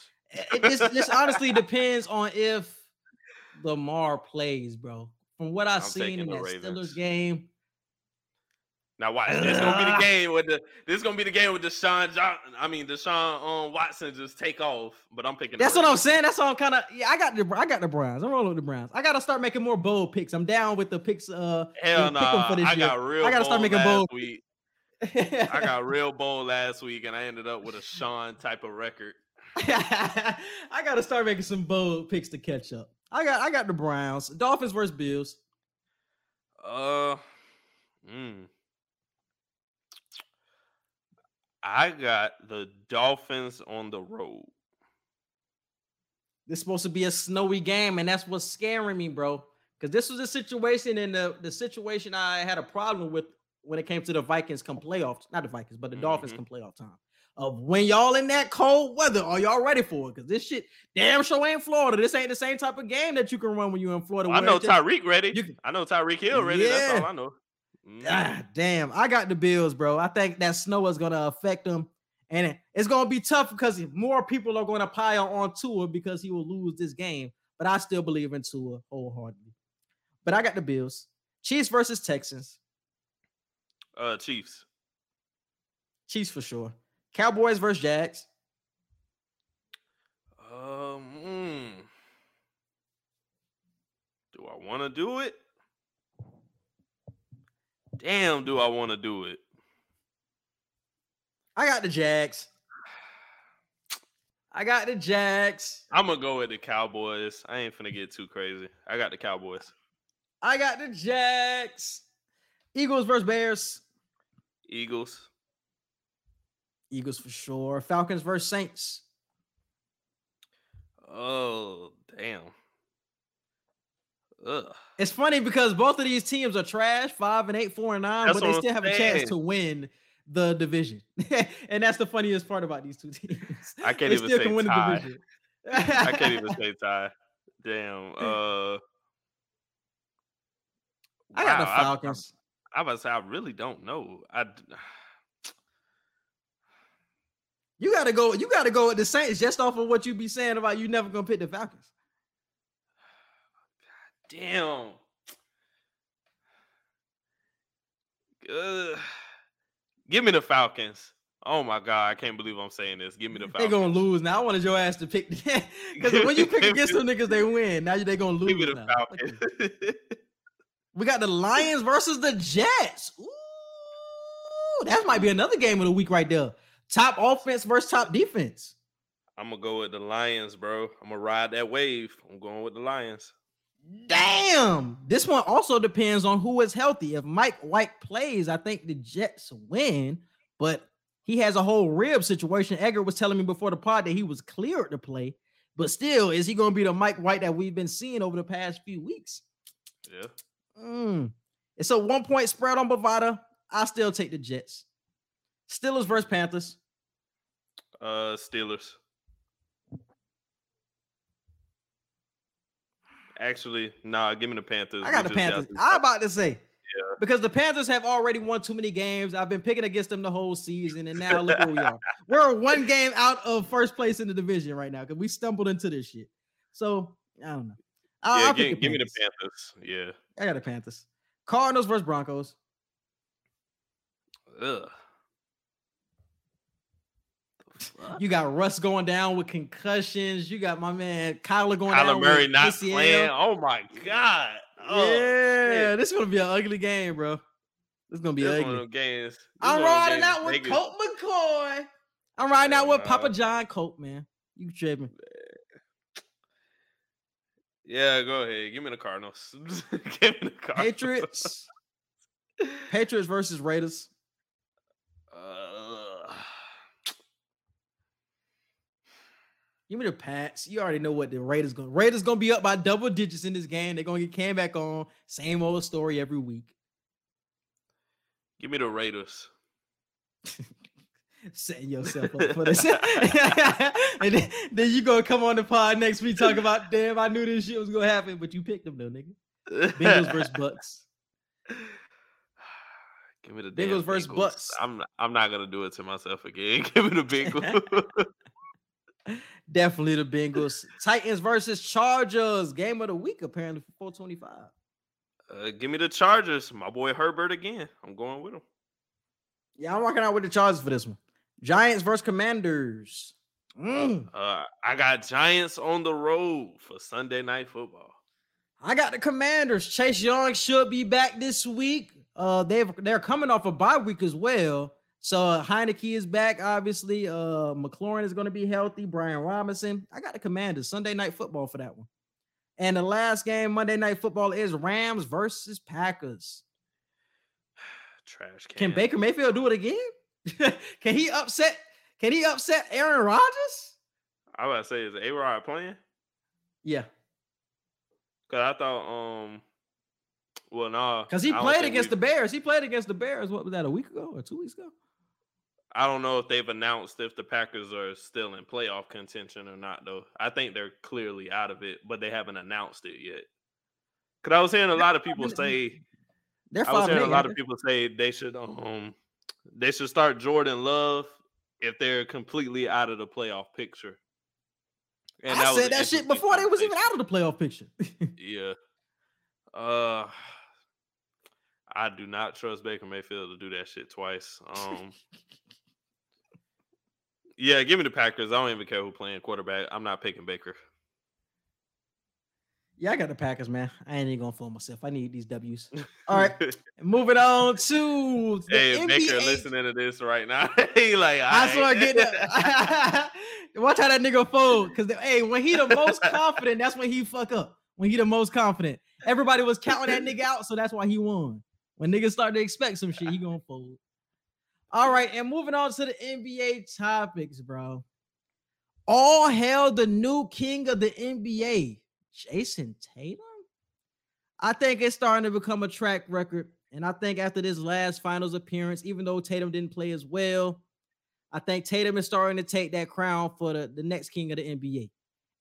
It this, this honestly depends on if Lamar plays, bro. From what I've I'm seen in the that Ravens. Steelers game, Now watch. This is gonna be the game with the. This is gonna be the game with Deshaun John. I mean Deshaun um, Watson just take off. But I'm picking. that's what I'm saying. That's all I'm kind of. Yeah, I got the I got the Browns. I'm rolling with the Browns. I got to start making more bold picks. I'm down with the picks. Uh, Hell no. this I year. got real. I gotta start making bold. Week. I got real bold last week, and I ended up with a Sean type of record. I got to start making some bold picks to catch up. I got I got the Browns. Dolphins versus Bills. Uh, mm. I got the Dolphins on the road. This supposed to be a snowy game, and that's what's scaring me, bro. Because this was a situation, and the the situation I had a problem with when it came to the Vikings come playoffs, not the Vikings, but the Dolphins Mhm. come playoff time. of when y'all in that cold weather, are y'all ready for it? Because this shit damn sure ain't Florida. This ain't the same type of game that you can run when you're in Florida. Well, I know Tyreek ready. can- I know Tyreek Hill ready. That's all I know. Mhm. Ah, damn, I got the Bills, bro. I think that snow is gonna affect them, and it- it's gonna be tough because more people are gonna pile on Tua because he will lose this game. But I still believe in Tua wholeheartedly. But I got the Bills. Chiefs versus Texans. Uh, Chiefs. Chiefs for sure. Cowboys versus Jags. Um, mm. do I want to do it? Damn, do I want to do it? I got the Jags. I got the Jags. I'm gonna go with the Cowboys. I ain't finna get too crazy. I got the Cowboys. I got the Jags. Eagles versus Bears. Eagles. Eagles for sure. Falcons versus Saints. Oh, damn. Ugh. It's funny because both of these teams are trash, five and eight, four and nine, That's but they what I'm still have a chance to win the division. and that's the funniest part about these two teams. I can't They even still say can win the tie. division. I can't even say tie. Damn. Uh, I got the wow, I- Falcons. I, I, say I really don't know. I You gotta go. You gotta go with the Saints just off of what you be saying about you never gonna pick the Falcons. Damn. Uh, give me the Falcons. Oh my god, I can't believe I'm saying this. Give me the Falcons. They're gonna lose now. I wanted your ass to pick because when you pick against them niggas, they win. Now they're gonna lose. Give me the now. Falcons. We got the Lions versus the Jets. Ooh, that might be another game of the week right there. Top offense versus top defense. I'm gonna go with the Lions, bro. I'm gonna ride that wave. I'm going with the Lions. Damn. This one also depends on who is healthy. If Mike White plays, I think the Jets win, but he has a whole rib situation. Edgar was telling me before the pod that he was cleared to play, but still, is he going to be the Mike White that we've been seeing over the past few weeks? Yeah. Mm. It's a one point spread on Bovada. I still take the Jets. Steelers versus Panthers. Uh, Steelers. Actually, nah. Give me the Panthers. I We got the Panthers. I'm about to say. Because the Panthers have already won too many games. I've been picking against them the whole season, and now look where we are. We're one game out of first place in the division right now because we stumbled into this shit. So I don't know. I'll, yeah, I'll give, give me the Panthers. Yeah, I got the Panthers. Cardinals versus Broncos. Ugh. You got Russ going down with concussions. You got my man Kyler going Kyler down Murray with not ACL. playing. Oh my god. Oh, yeah, shit. this is gonna be an ugly game, bro. This is gonna be This ugly. one of them games. this I'm riding games out with Vegas- Colt McCoy. I'm riding out with Papa. John Colt, man. You tripping? Yeah, go ahead. Give me the Cardinals. Give me the Cardinals. Patriots. Patriots versus Raiders. Uh, Give me the Pats. You already know what the Raiders going. Raiders gonna be up by double digits in this game. They're gonna get came back on. Same old story every week. give me the Raiders. Setting yourself up for this. and then, then you gonna come on the pod next week talk about damn. I knew this shit was gonna happen, but you picked them though, nigga. Bengals versus Bucks. Give me the Bengals versus Bengals. Bucks. I'm not, I'm not gonna do it to myself again. Give me the Bengals. Definitely the Bengals. Titans versus Chargers. Game of the week, apparently, for 425. uh, give me the Chargers. My boy Herbert again. I'm going with him. Yeah, I'm walking out with the Chargers for this one. Giants versus Commanders. Mm, Uh, I got Giants on the road for Sunday night football. I got the Commanders. Chase Young should be back this week. Uh, they've they're coming off a bye week as well. So Heinicke is back, obviously. Uh, McLaurin is going to be healthy. Brian Robinson. I got the Commanders. Sunday night football for that one. And the last game, Monday night football, is Rams versus Packers. Trash can. Can Baker Mayfield do it again? can he upset? Can he upset Aaron Rodgers? I was about to say, is A Rod playing? Yeah, Cause I thought, um, well, no, because he played against the Bears. He played against the Bears. What was that? A week ago or two weeks ago? I don't know if they've announced if the Packers are still in playoff contention or not, though. I think they're clearly out of it, but they haven't announced it yet. Because I was hearing a lot of people say, They're I was hearing a lot of people say they should um they should start Jordan Love if they're completely out of the playoff picture. And I was said that shit before they was even out of the playoff picture. Yeah. Uh I do not trust Baker Mayfield to do that shit twice. Um Yeah, give me the Packers. I don't even care who playing quarterback. I'm not picking Baker. yeah, I got the Packers, man. I ain't even gonna fool myself. I need these W's. All right, moving on to the hey, NBA. Baker listening to this right now. he like I swear, "Alright." get that. Watch how that nigga fold. Cause hey, when he the most confident, that's when he fuck up. When he the most confident, everybody was counting that nigga out, so that's why he won. When niggas start to expect some shit, he gonna fold. All right, and moving on to the NBA topics, bro. All hail the new king of the NBA, Jayson Tatum. I think it's starting to become a track record. And I think after this last finals appearance, even though Tatum didn't play as well, I think Tatum is starting to take that crown for the, the next king of the NBA.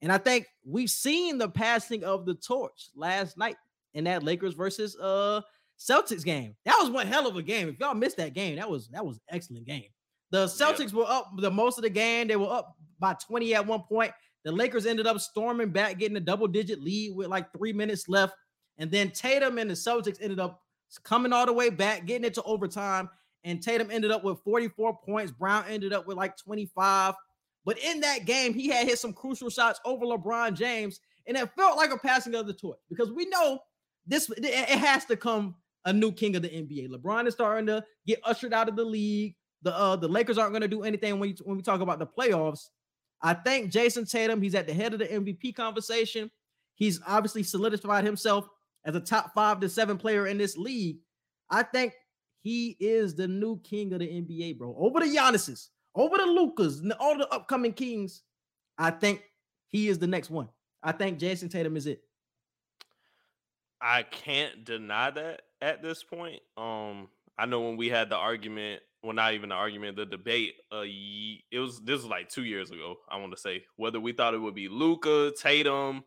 And I think we've seen the passing of the torch last night in that Lakers versus uh Celtics game. That was one hell of a game. If y'all missed that game, that was that was an excellent game. The Celtics were up the most of the game. They were up by 20 at one point. The Lakers ended up storming back, getting a double digit lead with like three minutes left. And then Tatum and the Celtics ended up coming all the way back, getting it to overtime. And Tatum ended up with 44 points. Brown ended up with like 25. But in that game, he had hit some crucial shots over LeBron James. And it felt like a passing of the torch because we know this it has to come a new king of the NBA. LeBron is starting to get ushered out of the league. The uh the Lakers aren't going to do anything when you, when we talk about the playoffs. I think Jayson Tatum, he's at the head of the MVP conversation. He's obviously solidified himself as a top five to seven player in this league. I think he is the new king of the NBA, bro. Over the Giannis's, over the Lukas, all the upcoming kings. I think he is the next one. I think Jayson Tatum is it. I can't deny that at this point. Um, I know when we had the argument, well, not even the argument, the debate. Uh, it was this was like two years ago. I want to say whether we thought it would be Luka, Tatum,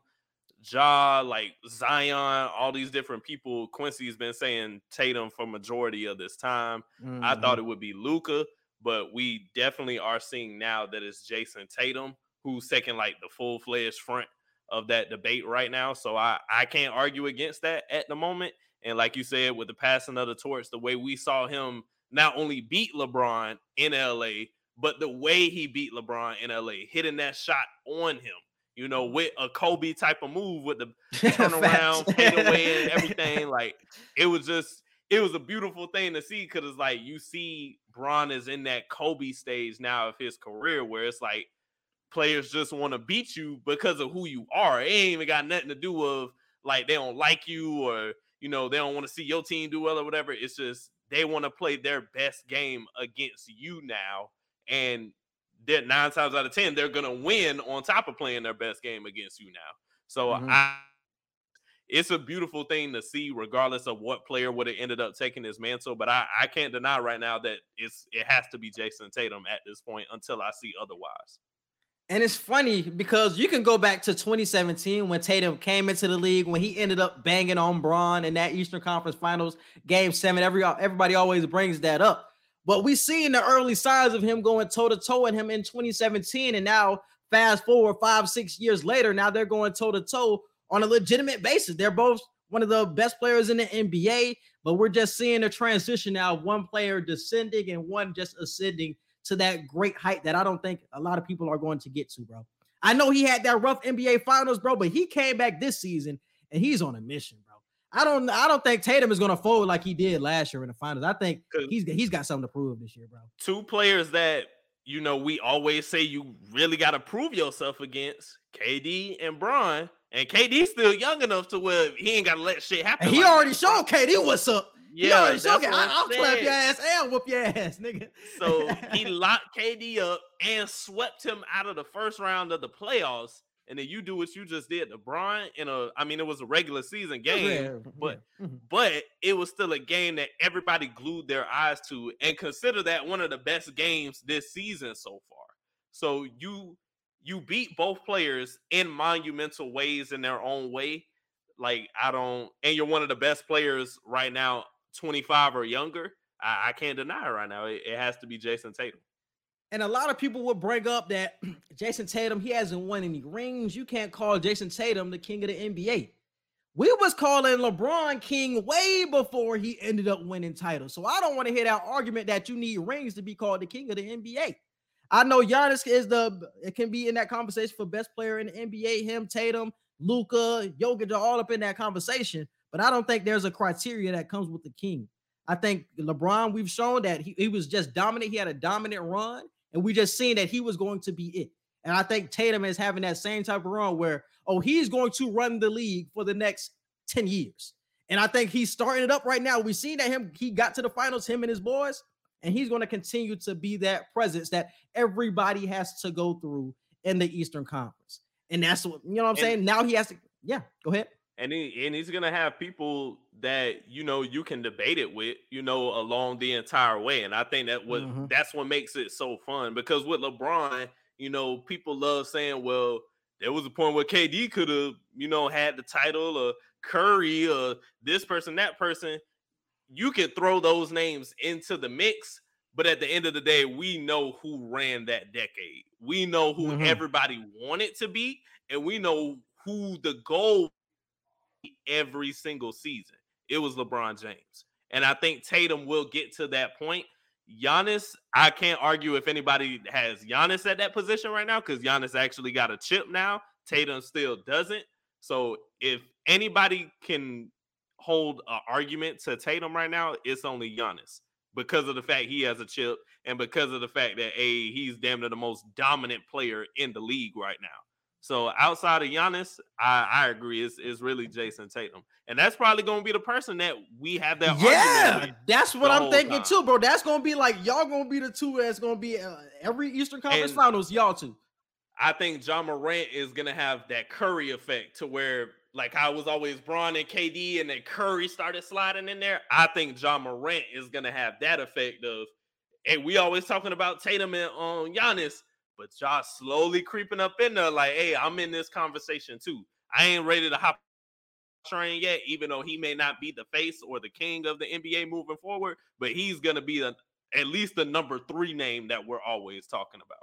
Ja, like Zion, all these different people. Quincy's been saying Tatum for majority of this time. I Mm-hmm. thought it would be Luka, but we definitely are seeing now that it's Jayson Tatum who's taking like the full fledged front of that debate right now. So I I can't argue against that at the moment. And like you said, with the passing of the torch, the way we saw him not only beat LeBron in LA, but the way he beat LeBron in LA, hitting that shot on him, you know, with a Kobe type of move with the turnaround, fade away, and everything. Like it was just, it was a beautiful thing to see because it's like you see Bron is in that Kobe stage now of his career where it's like players just want to beat you because of who you are. It ain't even got nothing to do with like they don't like you or you know they don't want to see your team do well or whatever. It's just they want to play their best game against you now, and that nine times out of ten they're gonna win on top of playing their best game against you now. So Mhm. I it's a beautiful thing to see, regardless of what player would have ended up taking his mantle. But I, I can't deny right now that it's it has to be Jayson Tatum at this point until I see otherwise. And it's funny because you can go back to 2017 when Tatum came into the league, when he ended up banging on Bron in that Eastern Conference Finals game seven. Every everybody always brings that up, but we seen the early signs of him going toe to toe with him in 2017, and now fast forward five six years later, now they're going toe to toe on a legitimate basis. They're both one of the best players in the NBA, but we're just seeing a transition now one player descending and one just ascending to that great height that I don't think a lot of people are going to get to, bro. I know he had that rough NBA finals, bro, but he came back this season and he's on a mission, bro. I don't I don't think Tatum is gonna fold like he did last year in the finals. I think he's he's got something to prove this year, bro. Two players that you know we always say you really got to prove yourself against KD and Bron, and KD's still young enough to where he ain't got to let shit happen. And he like already that. showed KD what's up. Yeah, that's KD. what I, will clap your ass and whoop your ass, nigga. So he locked KD up and swept him out of the first round of the playoffs. and then you do what you just did to Bron in a I mean it was a regular season game, Yeah, but yeah. Mhm. but it was still a game that everybody glued their eyes to and consider that one of the best games this season so far. So you you beat both players in monumental ways in their own way. Like I don't and you're one of the best players right now, 25 or younger. I, I can't deny it right now. It, it has to be Jayson Tatum. And a lot of people would bring up that Jayson Tatum, he hasn't won any rings. You can't call Jayson Tatum the king of the NBA. We was calling LeBron king way before he ended up winning titles. So I don't want to hear that argument that you need rings to be called the king of the NBA. I know Giannis is the it can be in that conversation for best player in the NBA. Him, Tatum, Luka, Jokic are all up in that conversation. But I don't think there's a criteria that comes with the king. I think LeBron, we've shown that he, he was just dominant. He had a dominant run, and we just seen that he was going to be it. And I think Tatum is having that same type of run where, oh, he's going to run the league for the next 10 years. And I think he's starting it up right now. We've seen that him, he got to the finals, him and his boys, and he's going to continue to be that presence that everybody has to go through in the Eastern Conference. And that's what you know what I'm And- saying. Now he has to, yeah, go ahead. And he and he's gonna have people that you know you can debate it with, you know, along the entire way. And I think that what Mhm. that's what makes it so fun because with LeBron, you know, people love saying, well, there was a point where KD could have, you know, had the title or Curry or this person, that person. You could throw those names into the mix, but at the end of the day, we know who ran that decade. We know who Mhm. everybody wanted to be, and we know who the goal every single season. It was LeBron James. And I think Tatum will get to that point. Giannis, I can't argue if anybody has Giannis at that position right now because Giannis actually got a chip now. Tatum still doesn't. So if anybody can hold an argument to Tatum right now, it's only Giannis because of the fact he has a chip and because of the fact that a he's damn near the most dominant player in the league right now. So outside of Giannis, I, I agree. It's, it's really Jayson Tatum, and that's probably going to be the person that we have that yeah, that's what I'm thinking time. too, bro. That's gonna be like y'all gonna be the two that's gonna be uh, every Eastern Conference And- Finals. Y'all two. I think Ja Morant is gonna have that Curry effect to where, like, I was always Bron and KD, and then Curry started sliding in there. I think Ja Morant is gonna have that effect of, and we always talking about Tatum and um, Giannis, but Josh slowly creeping up in there, like, hey, I'm in this conversation too. I ain't ready to hop train yet, even though he may not be the face or the king of the NBA moving forward, but he's gonna be the at least the number three name that we're always talking about.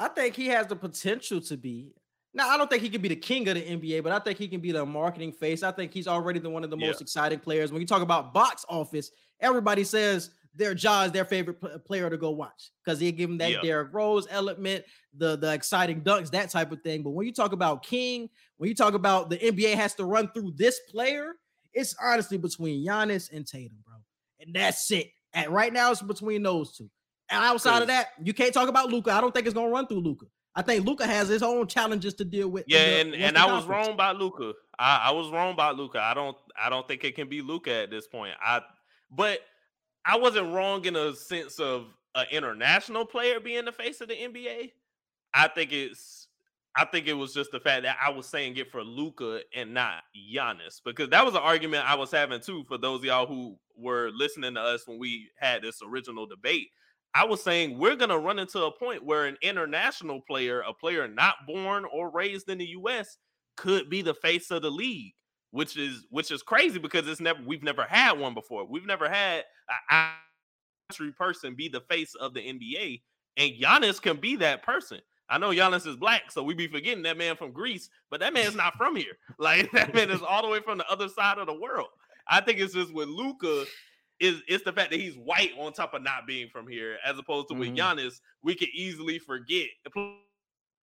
I think he has the potential to be. Now, I don't think he can be the king of the NBA, but I think he can be the marketing face. I think he's already the one of the most exciting players. When you talk about box office, everybody says their Ja is their favorite pl- uh, player to go watch because they give him that Yeah. Derrick Rose element, the the exciting dunks, that type of thing. But when you talk about king, when you talk about the NBA has to run through this player, it's honestly between Giannis and Tatum, bro, and that's it. And right now, it's between those two. And outside of that, you can't talk about Luka. I don't think it's gonna run through Luka. I think Luka has his own challenges to deal with. Yeah, the and, and I was wrong about Luka. I, I was wrong about Luka. I don't I don't think it can be Luka at this point. I but I wasn't wrong in a sense of an international player being the face of the NBA. I think it's I think it was just the fact that I was saying it for Luka and not Giannis because that was an argument I was having too for those of y'all who were listening to us when we had this original debate. I was saying we're going to run into a point where an international player, a player not born or raised in the US, could be the face of the league, which is which is crazy because it's never we've never had one before. We've never had a country person be the face of the NBA, and Giannis can be that person. I know Giannis is black, so we be forgetting that man from Greece, but that man's not from here. Like that man is all the way from the other side of the world. I think it's just with Luka, is it's the fact that he's white on top of not being from here, as opposed to with Mhm. Giannis, we could easily forget.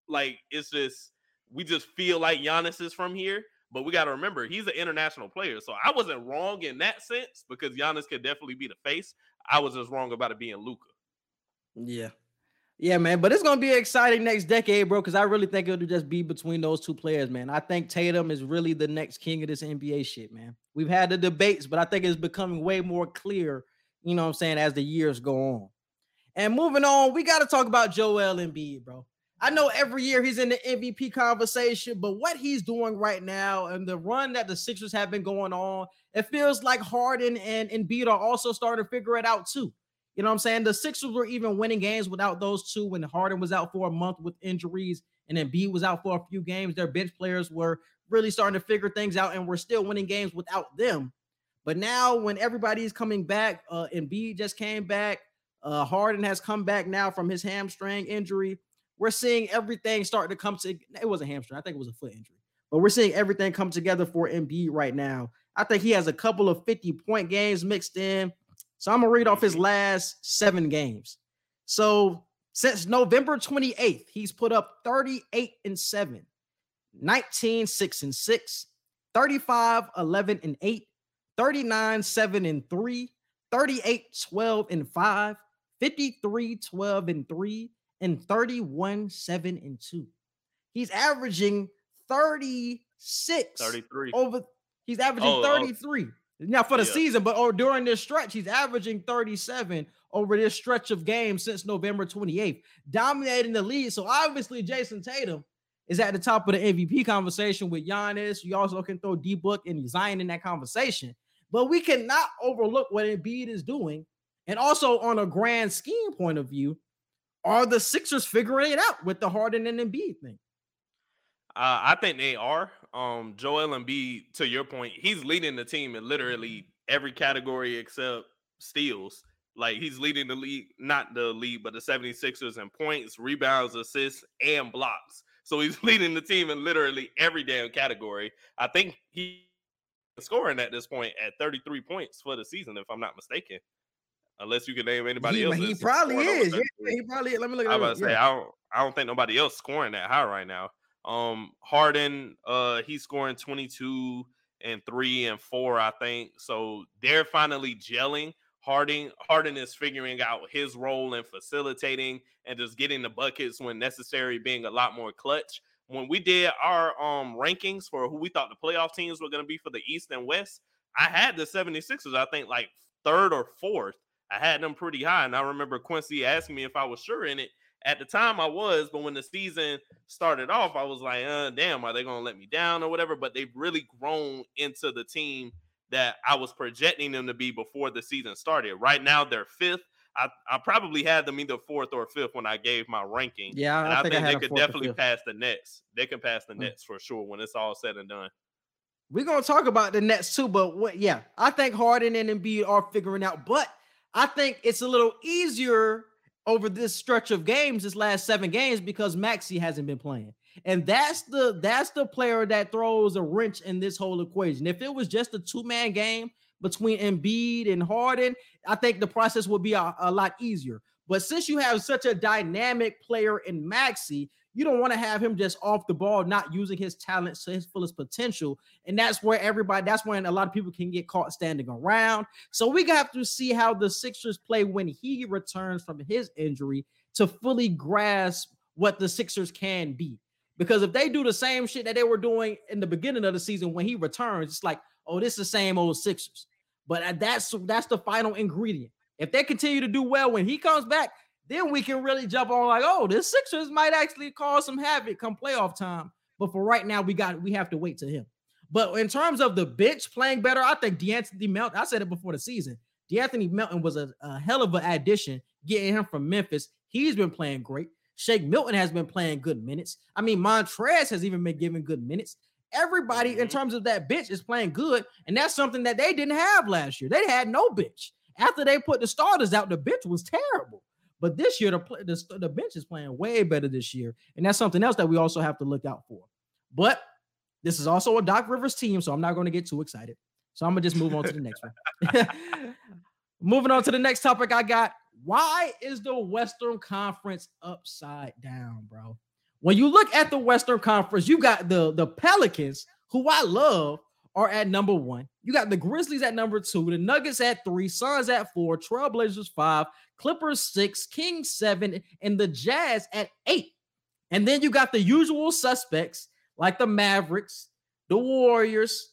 Like it's just we just feel like Giannis is from here, but we got to remember he's an international player. So I wasn't wrong in that sense because Giannis could definitely be the face. I was just wrong about it being Luka. Yeah. Yeah, man. But it's gonna be exciting next decade, bro. Because I really think it'll just be between those two players, man. I think Tatum is really the next king of this NBA shit, man. We've had the debates, but I think it's becoming way more clear, you know what I'm saying, as the years go on. And moving on, we got to talk about Joel Embiid, bro. I know every year he's in the MVP conversation, but what he's doing right now and the run that the Sixers have been going on, it feels like Harden and Embiid are also starting to figure it out too. You know what I'm saying? The Sixers were even winning games without those two when Harden was out for a month with injuries and Embiid was out for a few games. Their bench players were really starting to figure things out and we're still winning games without them. But now when everybody's coming back, uh Embiid just came back. Uh Harden has come back now from his hamstring injury we're seeing everything start to come to it was a hamstring, I think it was a foot injury, but we're seeing everything come together for Embiid right now. I think he has a couple of 50 point games mixed in. So I'm gonna read off his mm-hmm. last seven games. So since November 28th, he's put up 38 and 7, 19, 6 and 6, 35, 11 and 8, 39, 7 and 3, 38, 12 and 5, 53, 12 and 3, and 31, 7, and 2. He's averaging 36 33 over he's averaging Oh, oh. 33 now for the Yeah. season, but or during this stretch, he's averaging 37 over this stretch of games since November 28th, dominating the lead. So obviously, Jayson Tatum is at the top of the MVP conversation with Giannis. You also can throw D Book and Zion in that conversation, but we cannot overlook what Embiid is doing. And also, on a grand scheme point of view, are the Sixers figuring it out with the Harden and Embiid thing? Uh, I think they are. Um, Joel Embiid, to your point, he's leading the team in literally every category except steals. Like he's leading the league, not the league, but the 76ers in points, rebounds, assists, and blocks. So he's leading the team in literally every damn category. I think he's scoring at this point at 33 points for the season, if I'm not mistaken. Unless you can name anybody he, else. he probably is. Yeah, he probably is. Let me look I was about to say I don't I don't think nobody else scoring that high right now. Um Harden, uh he's scoring 22 and 3 and 4, I think. So they're finally gelling. Harden Harden is figuring out his role in facilitating and just getting the buckets when necessary, being a lot more clutch. When we did our um rankings for who we thought the playoff teams were going to be for the East and West, I had the 76ers, I think like third or fourth. I had them pretty high. And I remember Quincy asking me if I was sure in it. At the time, I was, but when the season started off, I was like, uh, damn, are they going to let me down or whatever? But they've really grown into the team that I was projecting them to be before the season started. Right now, they're fifth. I, I probably had them either fourth or fifth when I gave my ranking. Yeah, and I, I, think, think, I they could definitely pass the Nets. They can pass the Mm. Nets for sure when it's all said and done. We're gonna talk about the Nets too, but what? Yeah, I think Harden and Embiid are figuring out, but I think it's a little easier over this stretch of games, this last seven games, because Maxey hasn't been playing, and that's the that's the player that throws a wrench in this whole equation. If it was just a two man game between Embiid and Harden, I think the process would be a, a lot easier. But since you have such a dynamic player in Maxey, you don't want to have him just off the ball, not using his talents to his fullest potential. And that's where everybody, that's when a lot of people can get caught standing around. So we have to see how the Sixers play when he returns from his injury to fully grasp what the Sixers can be. Because if they do the same shit that they were doing in the beginning of the season when he returns, it's like, oh, this is the same old Sixers. But uh, that's that's the final ingredient. If they continue to do well when he comes back, then we can really jump on like, oh, the Sixers might actually cause some havoc come playoff time. But for right now, we got we have to wait to him. But in terms of the bench playing better, I think De'Anthony Melton. I said it before the season. De'Anthony Melton was a, a hell of an addition getting him from Memphis. He's been playing great. Shake Milton has been playing good minutes. I mean, Montrez has even been giving good minutes. Everybody, in Mhm. terms of that bench, is playing good, and that's something that they didn't have last year. They had no bench. After they put the starters out, the bench was terrible. But this year, the, the, the bench is playing way better this year. And that's something else that we also have to look out for. But this is also a Doc Rivers team, so I'm not going to get too excited. So I'm going to just move on to the next one. Moving on to the next topic I got. Why is the Western Conference upside down, bro? When you look at the Western Conference, you got the, the Pelicans, who I love, are at number one. You got the Grizzlies at number two, the Nuggets at three, Suns at four, Trailblazers five, Clippers six, Kings seven, and the Jazz at eight. And then you got the usual suspects like the Mavericks, the Warriors.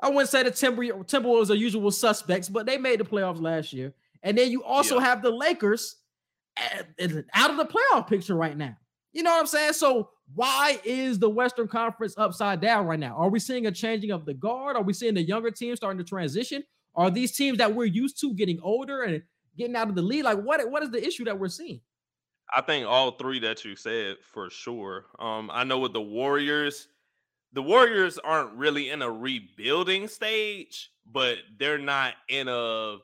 I wouldn't say the Timber Timberwolves are usual suspects, but they made the playoffs last year. And then you also Yeah. have the Lakers at- at- out of the playoff picture right now. You know what I'm saying? So why is the Western Conference upside down right now? Are we seeing a changing of the guard? Are we seeing the younger teams starting to transition? Are these teams that we're used to getting older and getting out of the lead? Like what what is the issue that we're seeing? I think all three that you said for sure. Um, I know with the Warriors, the Warriors aren't really in a rebuilding stage, but they're not in a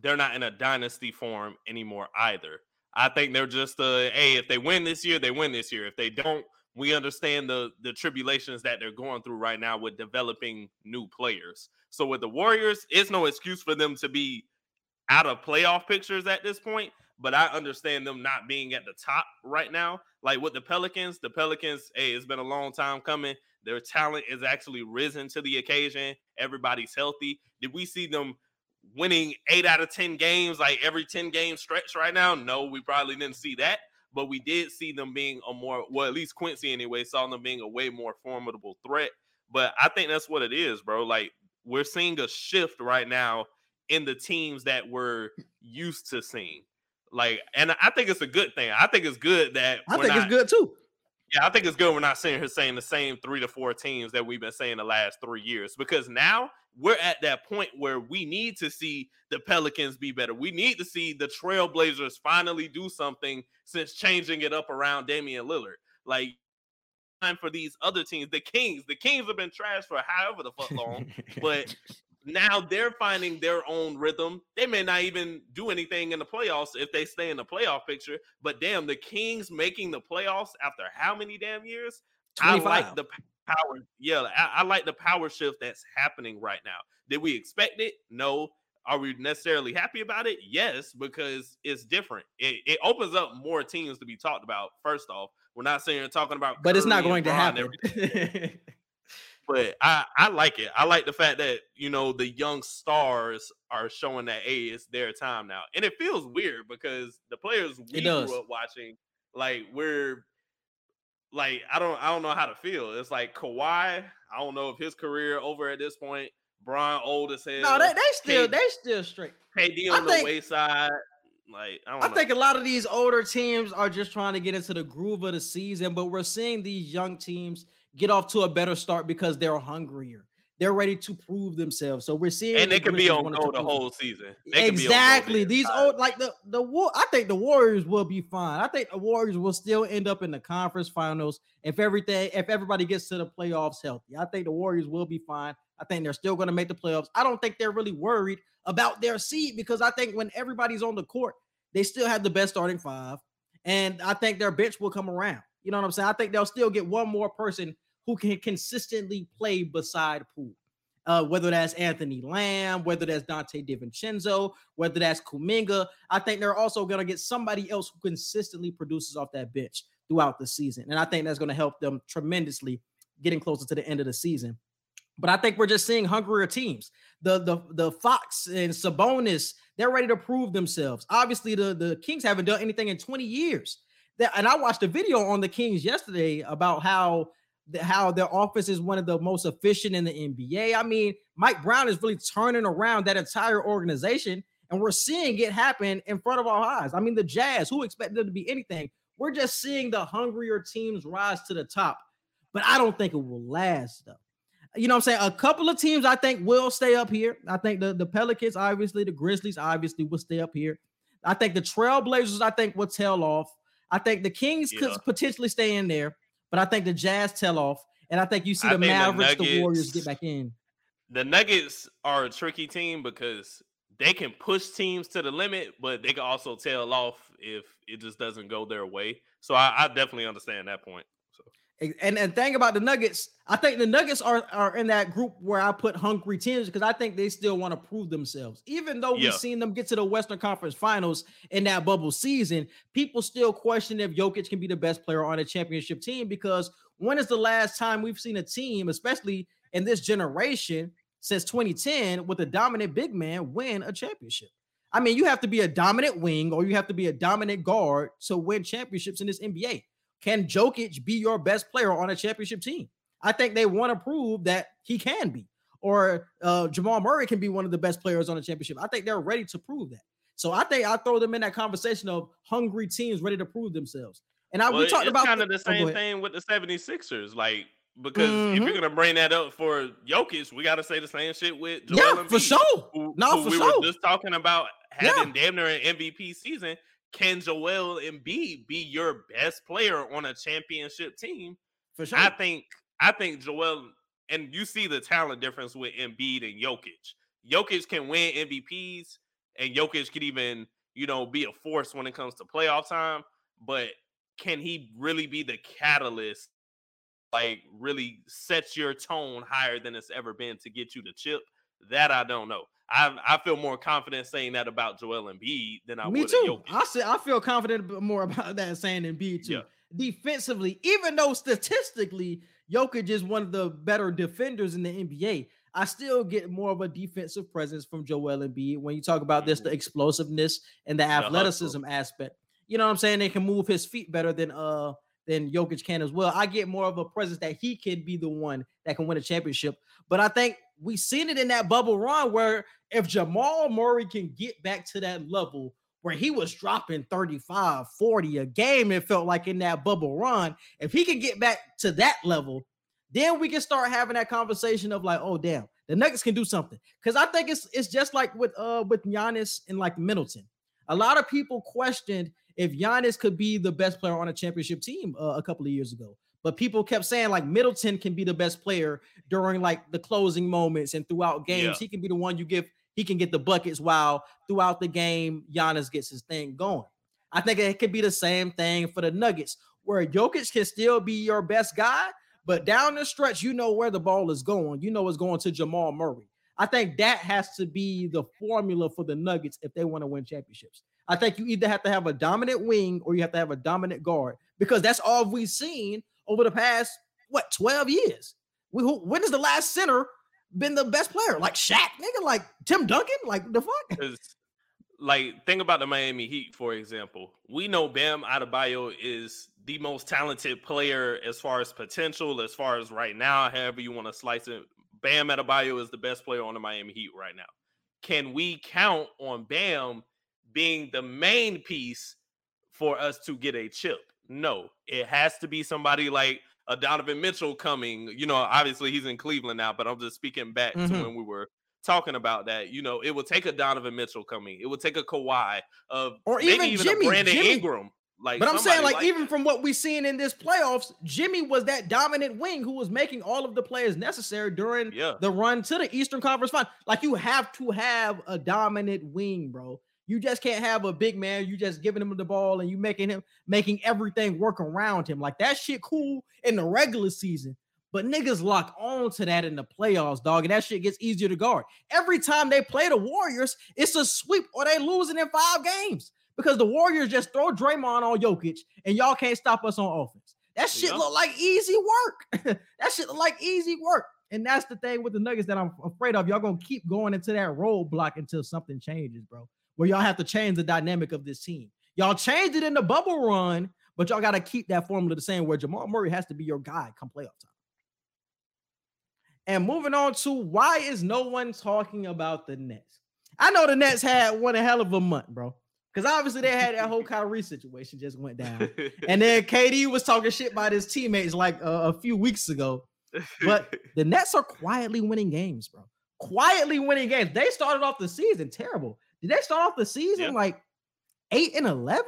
they're not in a dynasty form anymore either. I think they're just a hey, if they win this year, they win this year. If they don't, we understand the the tribulations that they're going through right now with developing new players. So with the Warriors, it's no excuse for them to be out of playoff pictures at this point but I understand them not being at the top right now. Like with the Pelicans, the Pelicans, hey, it's been a long time coming. Their talent is actually risen to the occasion. Everybody's healthy. Did we see them winning eight out of 10 games, like every 10 game stretch right now? No, we probably didn't see that. But we did see them being a more, well, at least Quincy anyway, saw them being a way more formidable threat. But I think that's what it is, bro. Like we're seeing a shift right now in the teams that we're used to seeing. Like, and I think it's a good thing. I think it's good that I think not, it's good too. Yeah, I think it's good we're not sitting here saying the same three to four teams that we've been saying the last three years because now we're at that point where we need to see the Pelicans be better. We need to see the Trailblazers finally do something since changing it up around Damian Lillard. Like, time for these other teams, the Kings. The Kings have been trash for however the fuck long, but now they're finding their own rhythm. They may not even do anything in the playoffs if they stay in the playoff picture. But damn, the Kings making the playoffs after how many damn years? 25. I like the power. Yeah, I, I like the power shift that's happening right now. Did we expect it? No. Are we necessarily happy about it? Yes, because it's different. It, it opens up more teams to be talked about. First off, we're not saying talking about, but Curry it's not going to happen. but I I like it. I like the fact that you know the young stars are showing that hey, it's their time now, and it feels weird because the players we grew up watching, like we're like I don't I don't know how to feel. It's like Kawhi. I don't know if his career over at this point. Brian old as hell. No, they, they still they still straight. KD on I the think, wayside. Like I, don't know. I think a lot of these older teams are just trying to get into the groove of the season, but we're seeing these young teams get off to a better start because they're hungrier. They're ready to prove themselves. So we're seeing, and they can be on go the whole season. They exactly. The These old like the the war. I think the Warriors will be fine. I think the Warriors will still end up in the conference finals if everything if everybody gets to the playoffs healthy. I think the Warriors will be fine. I think they're still going to make the playoffs. I don't think they're really worried about their seed because I think when everybody's on the court, they still have the best starting five, and I think their bench will come around. You know what I'm saying? I think they'll still get one more person who can consistently play beside Poole. Uh, whether that's Anthony Lamb, whether that's Donte DiVincenzo, whether that's Kuminga, I think they're also going to get somebody else who consistently produces off that bench throughout the season. And I think that's going to help them tremendously getting closer to the end of the season. But I think we're just seeing hungrier teams. The the the Fox and Sabonis, they're ready to prove themselves. Obviously, the, the Kings haven't done anything in 20 years. That, and I watched a video on the Kings yesterday about how how their offense is one of the most efficient in the NBA. I mean, Mike Brown is really turning around that entire organization, and we're seeing it happen in front of our eyes. I mean, the Jazz, who expected them to be anything? We're just seeing the hungrier teams rise to the top, but I don't think it will last though. You know what I'm saying? A couple of teams I think will stay up here. I think the, the Pelicans, obviously, the Grizzlies, obviously, will stay up here. I think the Trailblazers, I think, will tail off. I think the Kings yeah. could potentially stay in there. But I think the Jazz tell off, and I think you see the Mavericks, the, Nuggets, the Warriors get back in. The Nuggets are a tricky team because they can push teams to the limit, but they can also tail off if it just doesn't go their way. So I, I definitely understand that point. And and thing about the Nuggets, I think the Nuggets are, are in that group where I put hungry teams because I think they still want to prove themselves. Even though we've seen them get to the Western Conference Finals in that bubble season, people still question if Jokic can be the best player on a championship team because when is the last time we've seen a team, especially in this generation since 2010, with a dominant big man win a championship? I mean, you have to be a dominant wing or you have to be a dominant guard to win championships in this NBA. Can Jokic be your best player on a championship team? I think they want to prove that he can be. Or uh, Jamal Murray can be one of the best players on a championship. I think they're ready to prove that. So I think I throw them in that conversation of hungry teams ready to prove themselves. And I Well, we talked about kind of the- oh, same thing with the 76ers. Like, because if Mhm. you're gonna bring that up for Jokic, we gotta say the same shit with Joel Yeah, Embiid, for sure. Who, No, who for we sure. were just talking about Yeah. having damn near an MVP season. Can Joel Embiid be your best player on a championship team? For sure. I think I think Joel and you see the talent difference with Embiid and Jokic. Jokic can win MVPs and Jokic could even, you know, be a force when it comes to playoff time, but can he really be the catalyst like really sets your tone higher than it's ever been to get you the chip? That I don't know. I I feel more confident saying that about Joel Embiid than I Me would too. I say I feel confident more about that saying Embiid too. Yeah. Defensively, even though statistically Jokic is one of the better defenders in the NBA, I still get more of a defensive presence from Joel Embiid when you talk about this, the Mhm. explosiveness and the athleticism aspect. You know what I'm saying? They can move his feet better than uh than Jokic can as well. I get more of a presence that he can be the one that can win a championship. But I think we seen it in that bubble run where if Jamal Murray can get back to that level where he was dropping 35, 40 a game, it felt like in that bubble run, if he can get back to that level, then we can start having that conversation of like, oh damn, the Nuggets can do something. Because I think it's it's just like with uh with Giannis and like Middleton. A lot of people questioned if Giannis could be the best player on a championship team uh, a couple of years ago. But people kept saying like Middleton can be the best player during like the closing moments and throughout games. Yeah. He can be the one you give. He can get the buckets while throughout the game Giannis gets his thing going. I think it could be the same thing for the Nuggets, where Jokic can still be your best guy, but down the stretch, you know where the ball is going. You know it's going to Jamal Murray. I think that has to be the formula for the Nuggets if they want to win championships. I think you either have to have a dominant wing or you have to have a dominant guard because that's all we've seen over the past what 12 years. We, who, when is the last center been the best player? Like Shaq, nigga, like Tim Duncan, like the fuck. Like, think about the Miami Heat, for example. We know Bam Adebayo is the most talented player as far as potential, as far as right now, however you want to slice it. Bam Adebayo is the best player on the Miami Heat right now. Can we count on Bam being the main piece for us to get a chip? No, it has to be somebody like a Donovan Mitchell coming. You know, obviously he's in Cleveland now, but I'm just speaking back Mhm. to when we were talking about that. You know, it would take a Donovan Mitchell coming. It would take a Kawhi of Or maybe even even Jimmy, a Brandon Jimmy. Ingram. Like, But I'm saying, somebody like, even that. from what we've seen in this playoffs, Jimmy was that dominant wing who was making all of the players necessary during Yeah. the run to the Eastern Conference Final. Like, you have to have a dominant wing, bro. You just can't have a big man. You just giving him the ball and you making him making everything work around him. Like that shit cool in the regular season. But niggas lock on to that in the playoffs, dog, and that shit gets easier to guard. Every time they play the Warriors, it's a sweep or they losing in five games because the Warriors just throw Draymond on Jokic and y'all can't stop us on offense. That shit Yeah. look like easy work. that shit look like easy work. And that's the thing with the Nuggets that I'm afraid of. Y'all gonna keep going into that roadblock until something changes, bro. Where y'all have to change the dynamic of this team. Y'all changed it in the bubble run, but y'all got to keep that formula the same where Jamal Murray has to be your guy come playoff time. And moving on to why is no one talking about the Nets? I know the Nets had one hell of a month, bro. Because obviously they had that whole Kyrie situation just went down. And then KD was talking shit about his teammates like uh, a few weeks ago. But the Nets are quietly winning games, bro. Quietly winning games. They started off the season terrible. Did they start off the season Yeah. like eight and eleven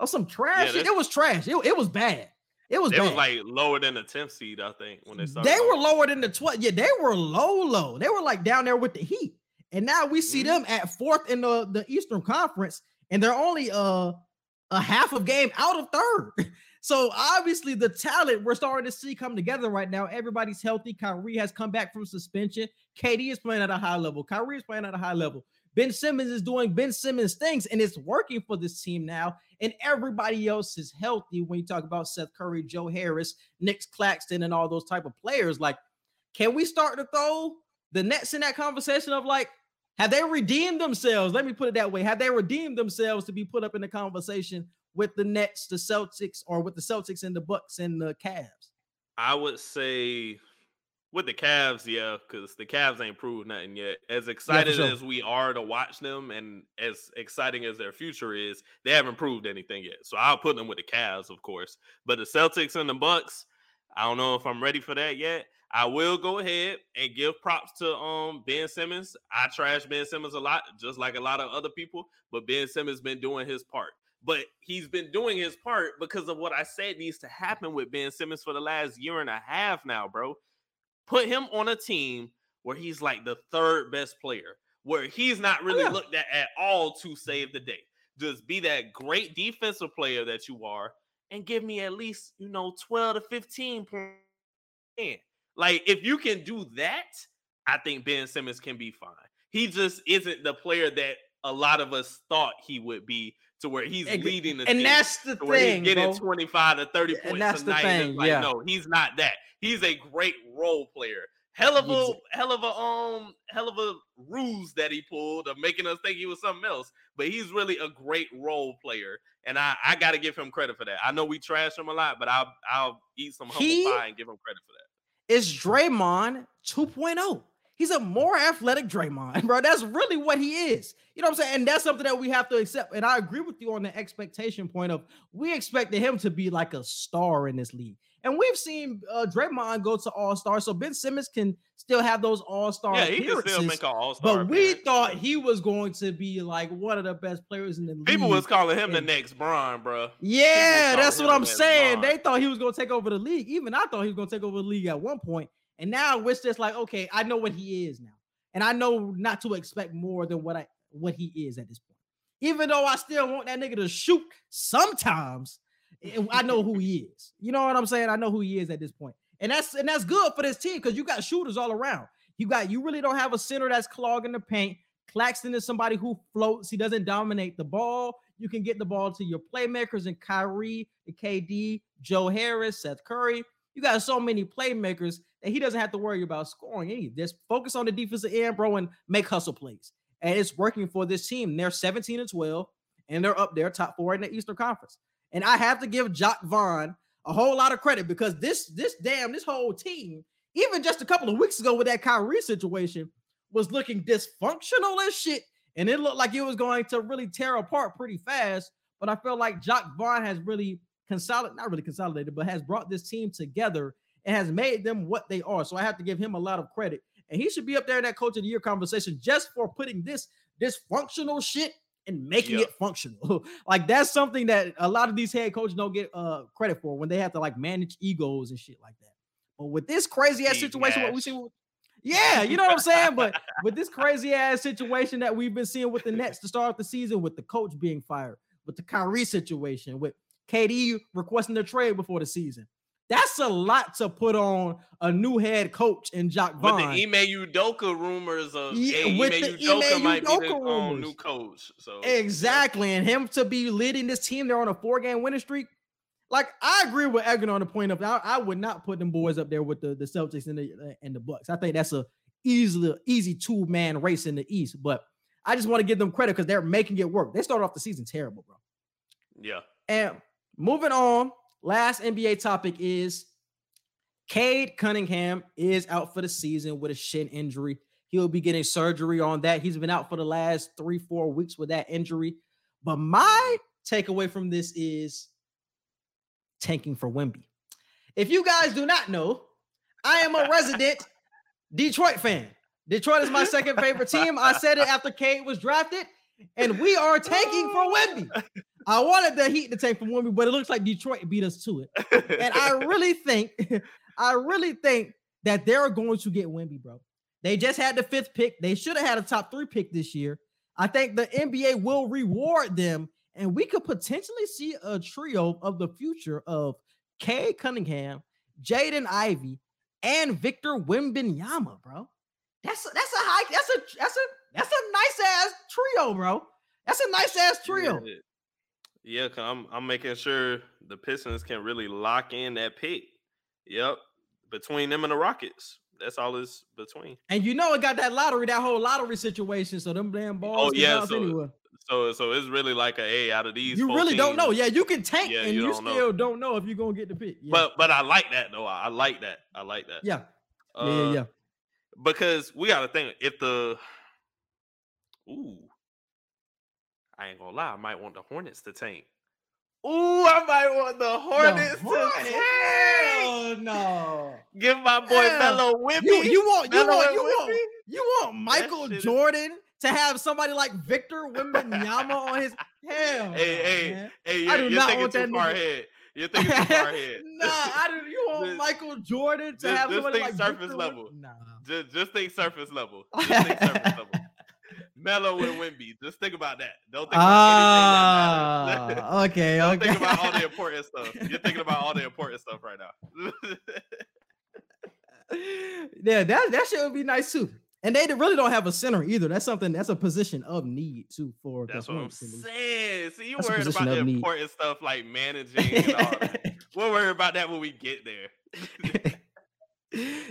or, some trash? Yeah, It was trash. It, it was bad. It was It was like lower than the 10th seed, I think, when they started. they were lower than the 12. Yeah, they were low, low. They were like down there with the Heat. And now we see Mhm. them at fourth in the, the Eastern Conference, and they're only uh a half of game out of third. So obviously the talent we're starting to see come together right now. Everybody's healthy. Kyrie has come back from suspension. KD is playing at a high level. Kyrie is playing at a high level. Ben Simmons is doing Ben Simmons things, and it's working for this team now. And everybody else is healthy. When you talk about Seth Curry, Joe Harris, Nick Claxton, and all those type of players, like, can we start to throw the Nets in that conversation of like, have they redeemed themselves? Let me put it that way. Have they redeemed themselves to be put up in the conversation with the Nets, the Celtics, or with the Celtics and the Bucks and the Cavs? I would say, With the Cavs, yeah, because the Cavs ain't proved nothing yet. As excited sure. as we are to watch them, and as exciting as their future is, they haven't proved anything yet. So I'll put them with the Cavs, of course. But the Celtics and the Bucks, I don't know if I'm ready for that yet. I will go ahead and give props to um Ben Simmons. I trash Ben Simmons a lot, just like a lot of other people, but Ben Simmons been doing his part. But he's been doing his part because of what I said needs to happen with Ben Simmons for the last year and a half now, bro. Put him on a team where he's like the third best player, where he's not oh, really yeah. looked at at all to mm-hmm. save the day. Just be that great defensive player that you are and give me at least, you know, 12 to 15 points. Like, if you can do that, I think Ben Simmons can be fine. He just isn't the player that a lot of us thought he would be to where he's And- leading the and team that's the to where thing, he's getting bro. 25 to 30 points And that's the thing, like, yeah. no, he's not that. He's a great role player. Hell of a hell of a um hell of a ruse that he pulled of making us think he was something else. But he's really a great role player, and I I got to give him credit for that. I know we trash him a lot, but I'll I'll eat some humble He- pie and give him credit for that. It's Draymond 2.0. He's a more athletic Draymond, bro. That's really what he is. You know what I'm saying? And that's something that we have to accept. And I agree with you on the expectation point of we expected him to be like a star in this league. And we've seen uh, Draymond go to All Star, so Ben Simmons can still have those All Star Yeah, he can still make an All Star. but we thought he was going to be like one of the best players in the league. people was calling him the next Bron, bro. Yeah, that's what I'm saying. Bron. They thought he was going to take over the league. Even I thought he was going to take over the league at one point. And now it's just like, okay, I know what he is now, and I know not to expect more than what I what he is at this point. Even though I still want that nigga to shoot sometimes, eh, I know who he is. You know what I'm saying? I know who he is at this point, and that's and that's good for this team because you got shooters all around. You got you really don't have a center that's clogging the paint. Claxton is somebody who floats. He doesn't dominate the ball. You can get the ball to your playmakers and Kyrie, KD, Joe Harris, Seth Curry. You got so many playmakers that he doesn't have to worry about scoring any. Just focus on the defensive end, bro, and make hustle plays. And it's working for this team. They're 17 and 12, and they're up there, top four in the Eastern Conference. And I have to give Jacque Vaughn a whole lot of credit because this, this damn, this whole team, even just a couple of weeks ago with that Kyrie situation, was looking dysfunctional as shit. And it looked like it was going to really tear apart pretty fast. But I feel like Jacque Vaughn has really consolidated, not really consolidated, but has brought this team together and has made them what they are. So I have to give him a lot of credit. And he should be up there in that coach of the year conversation just for putting this dysfunctional shit and making Yeah. it functional. like that's something that a lot of these head coaches don't get uh credit for when they have to like manage egos and shit like that. But with this crazy ass situation, what we see, yeah, you know what I'm saying. But with this crazy ass situation that we've been seeing with the Nets to start the season, with the coach being fired, with the Kyrie situation, with KD requesting a trade before the season, that's a lot to put on a new head coach in Jacque Vaughn. the Ime Udoka rumors of Yeah, hey, with Ime the Udoka Ime might be the um, new coach. So Exactly. And him to be leading this team, they're on a four game winning streak. Like I agree with Egan on the point of I, I would not put them boys up there with the, the Celtics and the and the Bucks. I think that's a easily easy two man race in the East. But I just want to give them credit because they're making it work. They started off the season terrible, bro. yeah. And moving on, last NBA topic is Cade Cunningham is out for the season with a shin injury. He'll be getting surgery on that. He's been out for the last three, four weeks with that injury. But my takeaway from this is tanking for Wemby. If you guys do not know, I am a resident Detroit fan. Detroit is my second favorite team. I said it after Cade was drafted, and we are tanking for Wemby. I wanted the Heat to take for Wemby, but it looks like Detroit beat us to it. And I really think, I really think that they're going to get Wemby, bro. They just had the fifth pick. They should have had a top three pick this year. I think the NBA will reward them, and we could potentially see a trio of the future of Cade Cunningham, Jaden Ivey, and Victor Wembanyama, bro. That's a, that's a high, that's a that's a that's a nice ass trio, bro. That's a nice ass trio. Yeah, cause I'm I'm making sure the Pistons can really lock in that pick. Yep, between them and the Rockets, that's all it's between. And you know it got that lottery, that whole lottery situation. So them damn balls. Oh, yeah, so anywhere. So so it's really like a hey out of these. You really don't know. Yeah, you can tank Yeah, and you you, don't know. still don't know if you're gonna get the pick. Yeah. But but I like that though. I I like that. I like that. yeah. yeah, yeah, Uh, yeah. Because we got to think if the ooh, I ain't gonna lie, I might want the Hornets to tank. Ooh, I might want the Hornets to tank. Hell no. Give my boy Yeah. Melo Wemby. You, you want you want you want you want Michael is- Jordan to have somebody like Victor Wembanyama on his hell. Hey, no, hey, man. hey, I you're, do not thinking want too that far nigga- ahead. You're thinking too far ahead. nah, I do. You want Just- Michael Jordan to just- have just somebody think like surface Victor level. Nah. Just, just think surface level. Just think surface level. Melo and Wemby. Just think about that. Don't think about anything that. Ah, okay, Don't okay. think about all the important stuff. You're thinking about all the important stuff right now. yeah, that that shit would be nice too. And they really don't have a center either. That's something. That's a position of need too for. That's what I'm Hornets, at least. saying. See, you That's worried about the need. important stuff like managing and all. We'll worry about that when we get there.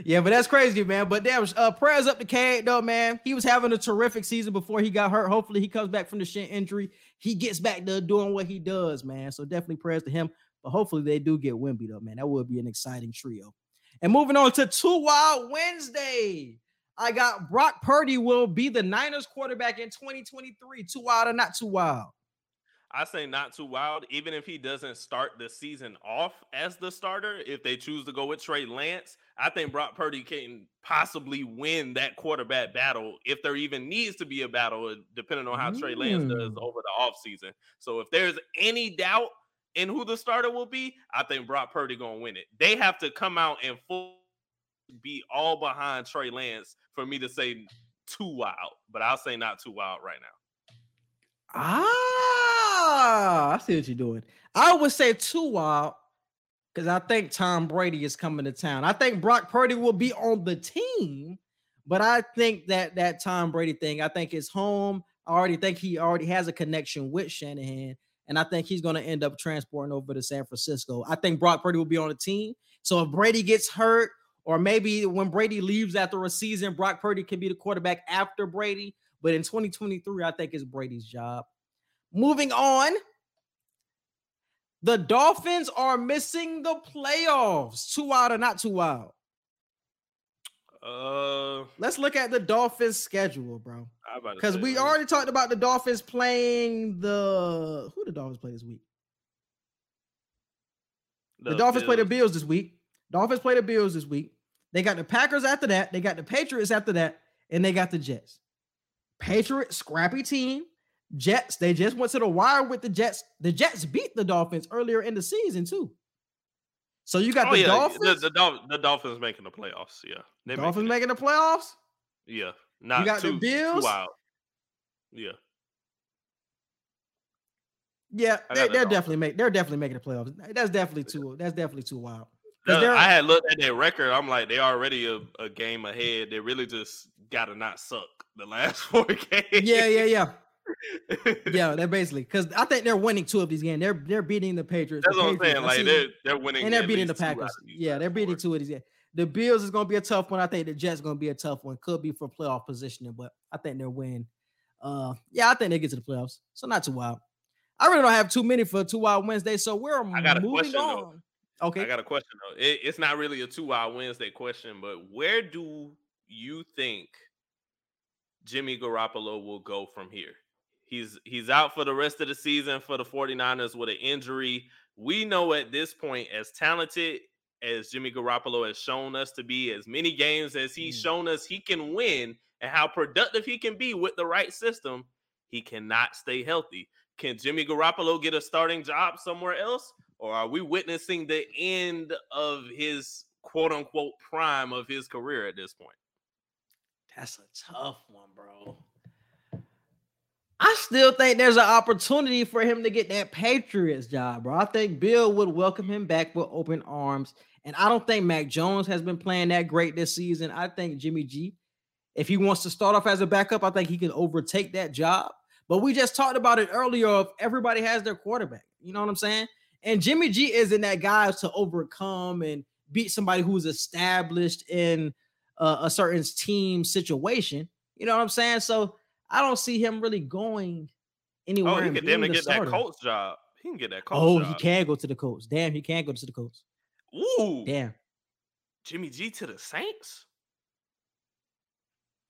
Yeah, but that's crazy, man. But damn, uh, prayers up to Cade though, man. He was having a terrific season before he got hurt. Hopefully, he comes back from the shin injury. He gets back to doing what he does, man. So definitely prayers to him. But hopefully, they do get Wemby though, man. That would be an exciting trio. And moving on to Two Wild Wednesday. I got Brock Purdy will be the Niners quarterback in 2023. Too wild or not too wild? I say not too wild. Even if he doesn't start the season off as the starter, if they choose to go with Trey Lance, I think Brock Purdy can possibly win that quarterback battle if there even needs to be a battle, uh, depending on how Trey Lance does Mm. over the offseason. So if there's any doubt in who the starter will be, I think Brock Purdy gonna win it. They have to come out and full be all behind Trey Lance for me to say too wild, but I'll say not too wild right now. Ah, I see what you're doing. I would say too wild because I think Tom Brady is coming to town. I think Brock Purdy will be on the team, but I think that that Tom Brady thing, I think it's home. I already think he already has a connection with Shanahan, and I think he's going to end up transporting over to San Francisco. I think Brock Purdy will be on the team. So if Brady gets hurt, or maybe when Brady leaves after a season, Brock Purdy can be the quarterback after Brady. But in 2023, I think it's Brady's job. Moving on. The Dolphins are missing the playoffs. Too wild or not too wild? Uh, Let's look at the Dolphins schedule, bro. I about to Because we already talked about the Dolphins playing the who the Dolphins play this week. The, Dolphins play the Bills this week. Dolphins play the Bills this week. They got the Packers after that. They got the Patriots after that, and they got the Jets. Patriots, scrappy team. Jets, they just went to the wire with the Jets. The Jets beat the Dolphins earlier in the season, too. So you got Oh the yeah, Dolphins. The, the, the Dolphins making the playoffs. Yeah, they Dolphins making making the playoffs. Yeah, not got the too, Bills? Too wild. Yeah, Yeah, they, they're Dolphins. definitely make they're definitely making the playoffs. That's definitely too. That's definitely too wild. No, I had looked at their record. I'm like, they already a, a game ahead. They really just gotta not suck the last four games. yeah, yeah, yeah. Yeah, they're basically because I think they're winning two of these games. They're they're beating the Patriots. That's the what I'm saying. Like they're they're winning, and they're beating the least two out Packers. Yeah, they're beating two of these. games. The Bills is going to be a tough one. I think the Jets going to be a tough one. Could be for playoff positioning, but I think they're winning. Uh, yeah, I think they get to the playoffs. So not too wild. I really don't have too many for two wild Wednesday. So we're I got a moving question, though. on. Okay. I got a question though. It, it's not really a two wild Wednesday question, but where do you think Jimmy Garoppolo will go from here? He's he's out for the rest of the season for the 49ers with an injury. We know at this point, as talented as Jimmy Garoppolo has shown us to be, as many games as he's Mm. shown us he can win, and how productive he can be with the right system, he cannot stay healthy. Can Jimmy Garoppolo get a starting job somewhere else? Or are we witnessing the end of his quote unquote prime of his career at this point? That's a tough one, bro. I still think there's an opportunity for him to get that Patriots job, bro. I think Bill would welcome him back with open arms. And I don't think Mac Jones has been playing that great this season. I think Jimmy G, if he wants to start off as a backup, I think he can overtake that job. But we just talked about it earlier of everybody has their quarterback. You know what I'm saying? And Jimmy G isn't that guy to overcome and beat somebody who's established in a certain team situation. You know what I'm saying? So I don't see him really going oh, anywhere. Oh, he could damn get starter. that Colts job. He can get that Colts. Oh, job. he can go to the Colts. Damn, he can go to the Colts. Ooh, damn. Jimmy G to the Saints.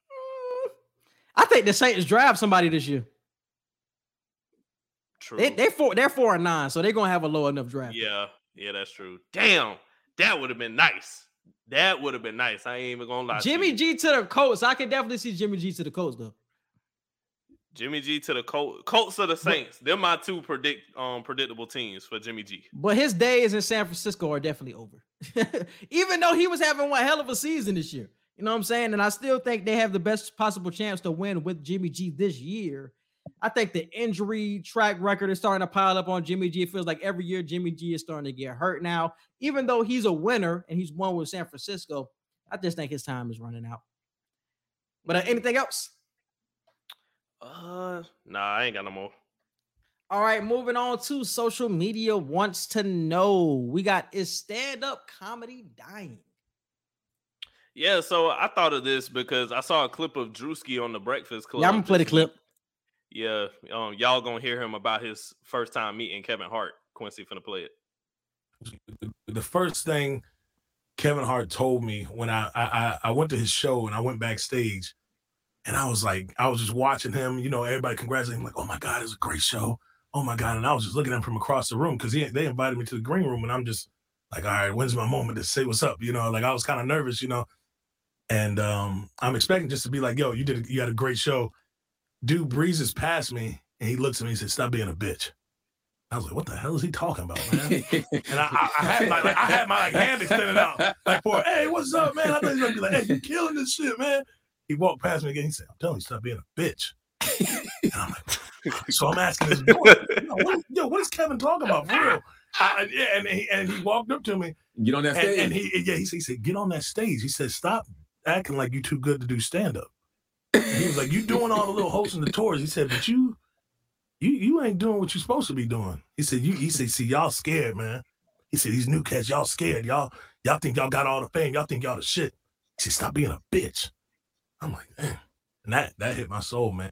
Mm. I think the Saints draft somebody this year. True. They, they four, they're four and nine, so they're gonna have a low enough draft. Yeah, yeah, that's true. Damn, that would have been nice. That would have been nice. I ain't even gonna lie. Jimmy to G to the Colts. I could definitely see Jimmy G to the Colts though. Jimmy G to the Colts. Colts of the Saints. They're my two predict um predictable teams for Jimmy G. But his days in San Francisco are definitely over. Even though he was having one hell of a season this year. You know what I'm saying? And I still think they have the best possible chance to win with Jimmy G this year. I think the injury track record is starting to pile up on Jimmy G. It feels like every year Jimmy G is starting to get hurt now. Even though he's a winner and he's won with San Francisco, I just think his time is running out. But uh, anything else? Uh, nah, I ain't got no more. All right, moving on to social media wants to know. We got is stand-up comedy dying? Yeah, so I thought of this because I saw a clip of Drewski on the Breakfast Club. Yeah, I'm gonna play the clip. Yeah, um, y'all gonna hear him about his first time meeting Kevin Hart. Quincy finna play it. the first thing Kevin Hart told me when I, I I- I went to his show and I went backstage, and I was like, I was just watching him. You know, everybody congratulating him, like, "Oh my God, it's a great show! Oh my God!" And I was just looking at him from across the room because they invited me to the green room, and I'm just like, "All right, when's my moment to say what's up?" You know, like I was kind of nervous, you know, and um, I'm expecting just to be like, "Yo, you did, a, you had a great show." Dude breezes past me, and he looks at me and says, "Stop being a bitch." I was like, "What the hell is he talking about, man?" And I, I, I had my like, I had my like, hand extended out, like for hey, what's up, man? I thought he was gonna be like, hey, you killing this shit, man. He walked past me again. He said, I'm telling you, stop being a bitch. And I'm like, so I'm asking this boy, yo, what, yo, what is Kevin talking about for real? I, yeah, and he and he walked up to me Get on that and, stage. and he yeah, he, said- he said, get on that stage. He said, stop acting like you too good to do stand up. He was like, you doing all the little hosting the tours. He said, but you you you ain't doing what you're supposed to be doing. He said, you he said, see, y'all scared, man. He said, these new cats, y'all scared. Y'all, y'all think y'all got all the fame. Y'all think y'all the shit. He said, stop being a bitch. I'm like, man. And that that hit my soul, man.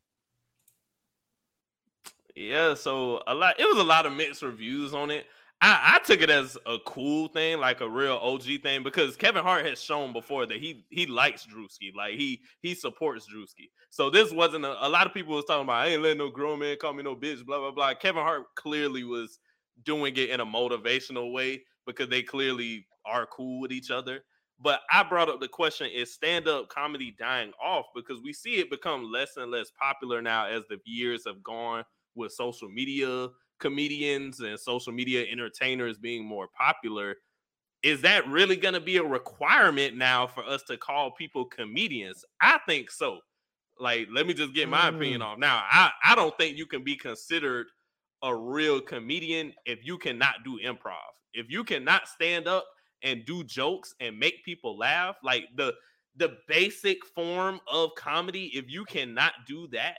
Yeah, so a lot. It was a lot of mixed reviews on it. I, I took it as a cool thing, like a real OG thing, because Kevin Hart has shown before that he he likes Drewski, like he he supports Drewski. So this wasn't a, a lot of people was talking about. I ain't letting no grown man call me no bitch, blah blah blah. Kevin Hart clearly was doing it in a motivational way because they clearly are cool with each other. But I brought up the question: Is stand-up comedy dying off? Because we see it become less and less popular now as the years have gone with social media comedians and social media entertainers being more popular. Is that really going to be a requirement now for us to call people comedians? I think so. Like let me just get my opinion mm. off. Now i i don't think you can be considered a real comedian if you cannot do improv. If you cannot stand up and do jokes and make people laugh like the the basic form of comedy if you cannot do that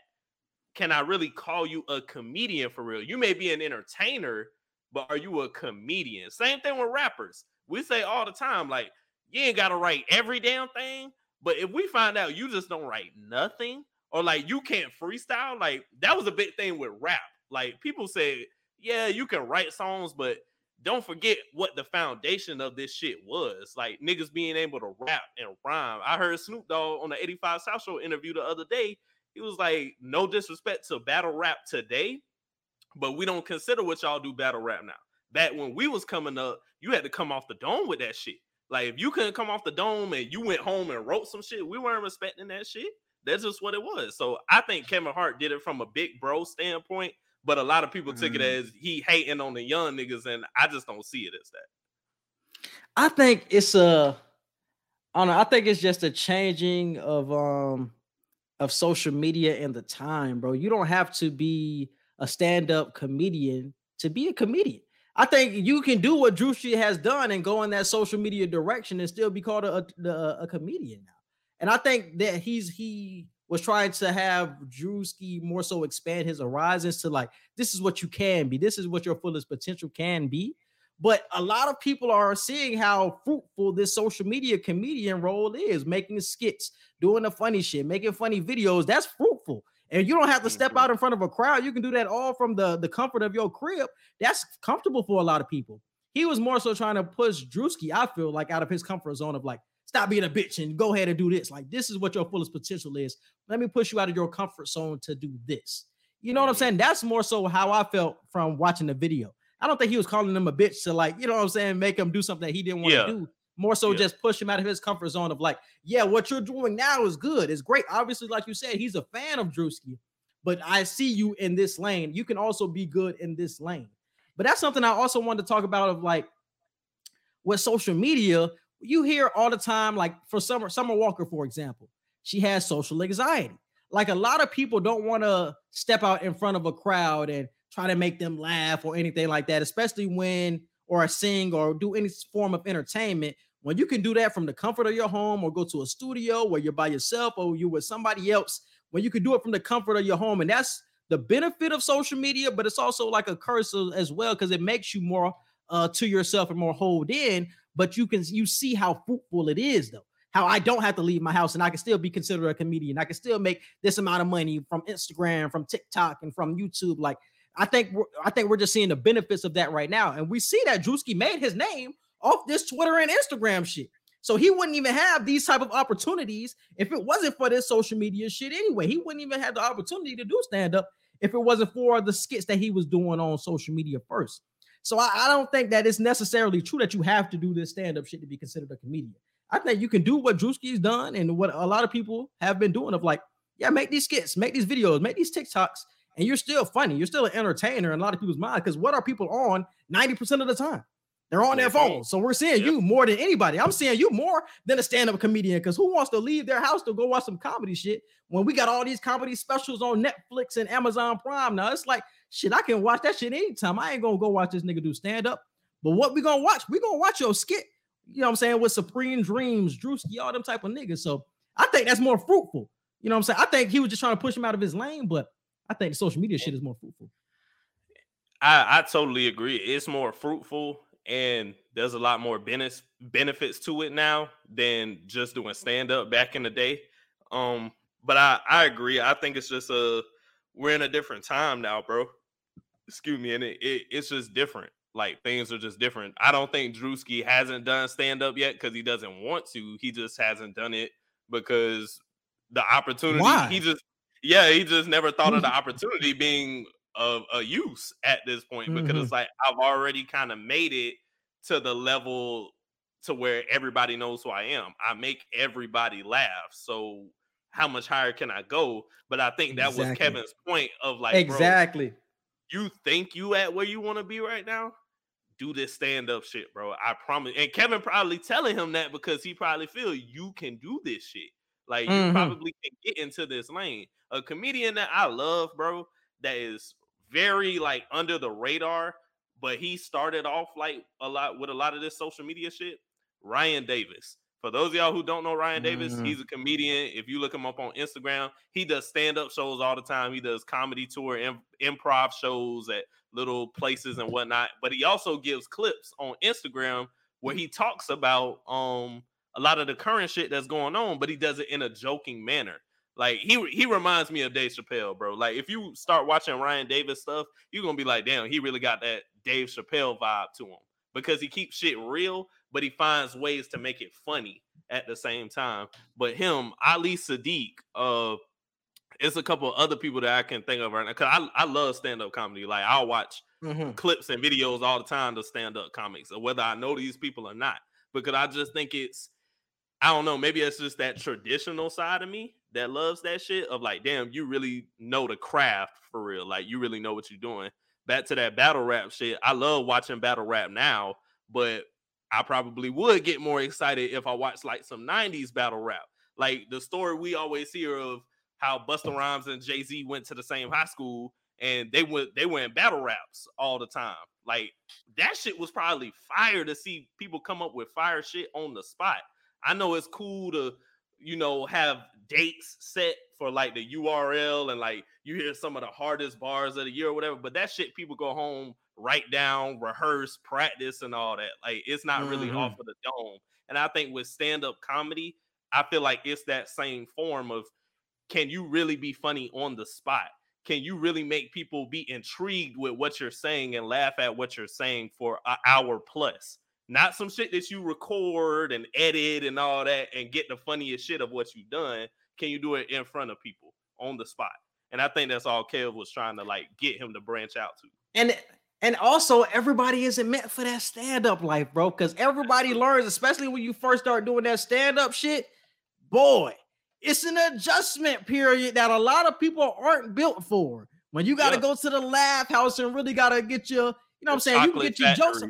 can I really call you a comedian for real? You may be an entertainer, but are you a comedian? Same thing with rappers. We say all the time, like, you ain't got to write every damn thing. But if we find out you just don't write nothing, or like you can't freestyle, like that was a big thing with rap. Like people say, yeah, you can write songs, but don't forget what the foundation of this shit was. Like niggas being able to rap and rhyme. I heard Snoop Dogg on the 85 South Show interview the other day he was like, no disrespect to battle rap today, but we don't consider what y'all do battle rap now. Back when we was coming up, you had to come off the dome with that shit. Like if you couldn't come off the dome and you went home and wrote some shit, we weren't respecting that shit. That's just what it was. So I think Kevin Hart did it from a big bro standpoint, but a lot of people took it as he hating on the young niggas, and I just don't see it as that. I think it's a I don't know. I think it's just a changing of um of social media and the time, bro. You don't have to be a stand-up comedian to be a comedian. I think you can do what Drewski has done and go in that social media direction and still be called a, a, a comedian now. And I think that he's he was trying to have Drewski more so expand his horizons to like this is what you can be. This is what your fullest potential can be. But a lot of people are seeing how fruitful this social media comedian role is, making skits, doing the funny shit, making funny videos. That's fruitful. And you don't have to step Mhm. out in front of a crowd. You can do that all from the, the comfort of your crib. That's comfortable for a lot of people. He was more so trying to push Drewski, I feel like, out of his comfort zone of like, stop being a bitch and go ahead and do this. Like this is what your fullest potential is. Let me push you out of your comfort zone to do this. You know what I'm mm-hmm. saying? That's more so how I felt from watching the video. I don't think he was calling them a bitch to like, you know what I'm saying, make him do something that he didn't want Yeah. to do. More so Yeah. just push him out of his comfort zone of like, yeah, what you're doing now is good. It's great. Obviously, like you said, he's a fan of Drewski, but I see you in this lane. You can also be good in this lane. But that's something I also wanted to talk about of like with social media, you hear all the time, like for Summer Summer Walker, for example, she has social anxiety. Like a lot of people don't want to step out in front of a crowd and try to make them laugh or anything like that, especially when or sing or do any form of entertainment. When you can do that from the comfort of your home or go to a studio where you're by yourself or you're with somebody else, when you can do it from the comfort of your home, and that's the benefit of social media, but it's also like a curse as well because it makes you more uh, to yourself and more hold in. But you can you see how fruitful it is though. How I don't have to leave my house and I can still be considered a comedian. I can still make this amount of money from Instagram, from TikTok, and from YouTube. Like I think we're, I think we're just seeing the benefits of that right now, and we see that Drewski made his name off this Twitter and Instagram shit. So he wouldn't even have these type of opportunities if it wasn't for this social media shit anyway. He wouldn't even have the opportunity to do stand up if it wasn't for the skits that he was doing on social media first. So I, I don't think that it's necessarily true that you have to do this stand up shit to be considered a comedian. I think you can do what Drewski's done and what a lot of people have been doing of like, yeah, make these skits, make these videos, make these TikToks, and you're still funny. You're still an entertainer in a lot of people's mind. Because what are people on 90% of the time? They're on their phone. phones. So we're seeing Yep. you more than anybody. I'm seeing you more than a stand-up comedian. Because who wants to leave their house to go watch some comedy shit when we got all these comedy specials on Netflix and Amazon Prime? Now it's like shit, I can watch that shit anytime. I ain't gonna go watch this nigga do stand-up. But what we gonna watch? We gonna watch your skit. You know what I'm saying? With Supreme Dreams, Drewski, all them type of niggas. So I think that's more fruitful. You know what I'm saying? I think he was just trying to push him out of his lane, but I think the social media shit is more fruitful. I, I totally agree. It's more fruitful and there's a lot more benefits benefits to it now than just doing stand up back in the day. Um, but I I agree. I think it's just a we're in a different time now, bro. Excuse me, and it, it it's just different. Like things are just different. I don't think Drewski hasn't done stand up yet because he doesn't want to. He just hasn't done it because the opportunity. Why? He just yeah, he just never thought of the opportunity being of a use at this point because Mhm. it's like I've already kind of made it to the level to where everybody knows who I am. I make everybody laugh. So how much higher can I go? But I think that was Kevin's point of like, bro, exactly. You think you at where you want to be right now? Do this stand up shit, bro. I promise. And Kevin probably telling him that because he probably feel you can do this shit. Like you Mhm. probably can get into this lane. A comedian that I love, bro, that is very like under the radar, but he started off like a lot with a lot of this social media shit. Ryan Davis. For those of y'all who don't know Ryan Davis, Mhm. he's a comedian. If you look him up on Instagram, he does stand-up shows all the time. He does comedy tour, im- improv shows at little places and whatnot. But he also gives clips on Instagram where he talks about um a lot of the current shit that's going on, but he does it in a joking manner. Like he he reminds me of Dave Chappelle, bro. Like if you start watching Ryan Davis stuff, you're gonna be like, damn, he really got that Dave Chappelle vibe to him because he keeps shit real, but he finds ways to make it funny at the same time. But him, Ali Siddiq, uh, it's a couple of other people that I can think of right now. Cause I, I love stand-up comedy. Like I'll watch Mhm. clips and videos all the time to stand-up comics, or whether I know these people or not. Because I just think it's I don't know, maybe it's just that traditional side of me that loves that shit of like, damn, you really know the craft for real. Like you really know what you're doing. Back to that battle rap shit. I love watching battle rap now, but I probably would get more excited if I watched like some 90s battle rap. Like the story we always hear of how Busta Rhymes and Jay-Z went to the same high school and they went they in battle raps all the time. Like that shit was probably fire to see people come up with fire shit on the spot. I know it's cool to, you know, have dates set for like the URL and like you hear some of the hardest bars of the year or whatever, but that shit people go home, write down, rehearse, practice, and all that. Like it's not really Mhm. off of the dome. And I think with stand-up comedy, I feel like it's that same form of can you really be funny on the spot? Can you really make people be intrigued with what you're saying and laugh at what you're saying for an hour plus? not some shit that you record and edit and all that and get the funniest shit of what you've done. Can you do it in front of people on the spot? And I think that's all Kev was trying to like get him to branch out to. And and also everybody isn't meant for that stand-up life, bro. Because everybody learns, especially when you first start doing that stand-up shit. Boy, it's an adjustment period that a lot of people aren't built for. When you got to Yeah. go to the laugh house and really got to get your, you know what I'm saying? You can get your jokes.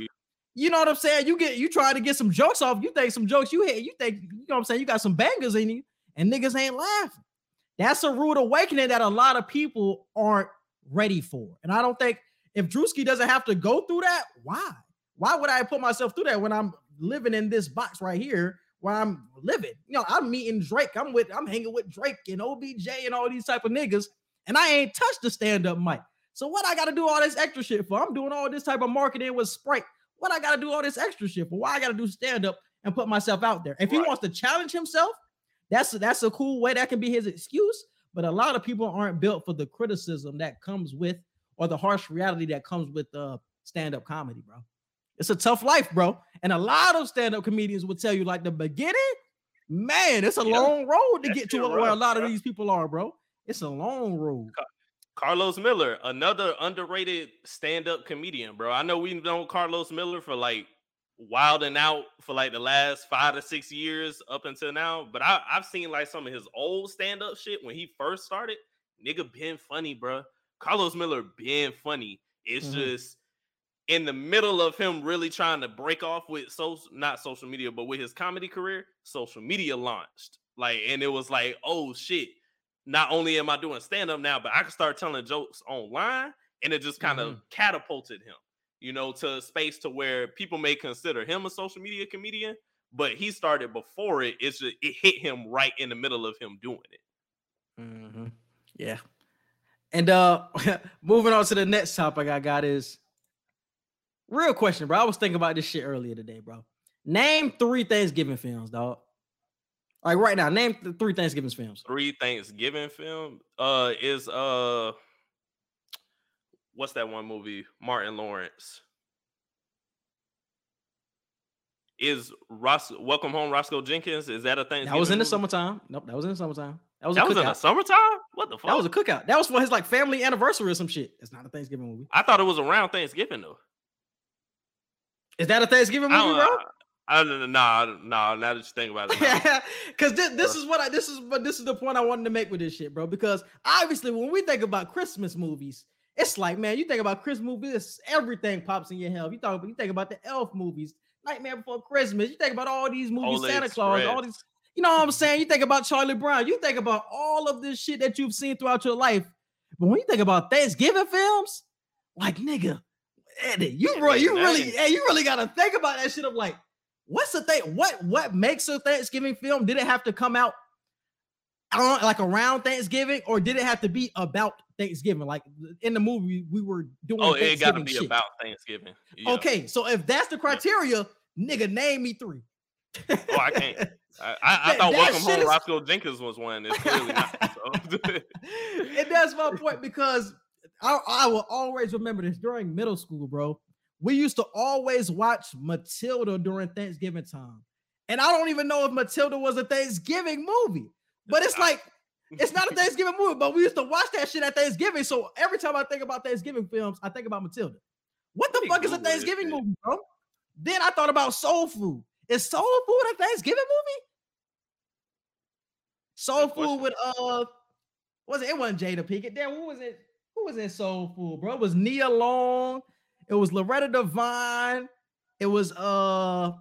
You know what I'm saying? You get you try to get some jokes off. You think some jokes you hit. You think you know what I'm saying? You got some bangers in you, and niggas ain't laughing. That's a rude awakening that a lot of people aren't ready for. And I don't think if Drewski doesn't have to go through that, why? Why would I put myself through that when I'm living in this box right here where I'm living? You know, I'm meeting Drake. I'm with I'm hanging with Drake and OBJ and all these type of niggas, and I ain't touched the stand-up mic. So what I got to do all this extra shit for? I'm doing all this type of marketing with Sprite. What I got to do all this extra shit for? Why I got to do stand-up and put myself out there? If he Right. wants to challenge himself, that's that's a cool way. That can be his excuse. But a lot of people aren't built for the criticism that comes with, or the harsh reality that comes with uh, stand-up comedy, bro. It's a tough life, bro. And a lot of stand-up comedians will tell you, like the beginning, man, it's a Yeah. long road to That get to shit where a rough, lot of these people are, bro. It's a long road. Carlos Miller, another underrated stand-up comedian, bro. I know we've known Carlos Miller for like wilding out for like the last five to six years up until now. But I, I've seen like some of his old stand-up shit when he first started. Nigga been funny, bro. Carlos Miller being funny. It's Mhm. just in the middle of him really trying to break off with so not social media, but with his comedy career, social media launched. Like, and it was like, oh shit. Not only am I doing stand-up now, but I can start telling jokes online, and it just kind of catapulted him, you know, to a space to where people may consider him a social media comedian, but he started before it. It's just it hit him right in the middle of him doing it. Mhm. Yeah. And uh moving on to the next topic I got is real question, bro. I was thinking about this shit earlier today, bro. Name three Thanksgiving films, dog. Like right now, name the three Thanksgiving films. Three Thanksgiving film uh is uh what's that one movie? Martin Lawrence. Is Ross Welcome Home Roscoe Jenkins? Is that a thing? That was in the summertime. Nope, that was in the summertime. That was That a was in the summertime? What the fuck? That was a cookout. That was for his like family anniversary or some shit. It's not a Thanksgiving movie. I thought it was around Thanksgiving though. Is that a Thanksgiving movie, bro? I. Nah, nah, now that you think about it. Because this, this is what I this is but this is the point I wanted to make with this shit, bro. Because obviously, when we think about Christmas movies, it's like, man, you think about Christmas movies, everything pops in your head. You talk about you think about the elf movies, Nightmare Before Christmas, you think about all these movies, Santa Claus, all these, you know what I'm saying? You think about Charlie Brown, you think about all of this shit that you've seen throughout your life. But when you think about Thanksgiving films, like nigga, Eddie, you Yeah, really, you really, hey, you really gotta think about that shit of like, what's the thing? What what makes a Thanksgiving film? Did it have to come out on like around Thanksgiving, or did it have to be about Thanksgiving? Like in the movie, we were doing. Oh, it got to be shit. about Thanksgiving. Yeah. Okay, so if that's the criteria, nigga, name me three. Oh, I can't. I, I, I thought Welcome Home is- Roscoe Jenkins was one. It's clearly not. So. and that's my point because I, I will always remember this during middle school, bro. We used to always watch Matilda during Thanksgiving time. And I don't even know if Matilda was a Thanksgiving movie, but it's like, it's not a Thanksgiving movie, but we used to watch that shit at Thanksgiving. So every time I think about Thanksgiving films, I think about Matilda. What the fuck is a Thanksgiving movie, bro? Then I thought about Soul Food. Is Soul Food a Thanksgiving movie? Soul Good Food question. with uh was it? It wasn't Jada Pinkett. Damn, who was it? Who was in Soul Food, bro? It was Nia Long. It was Loretta Devine. It was uh,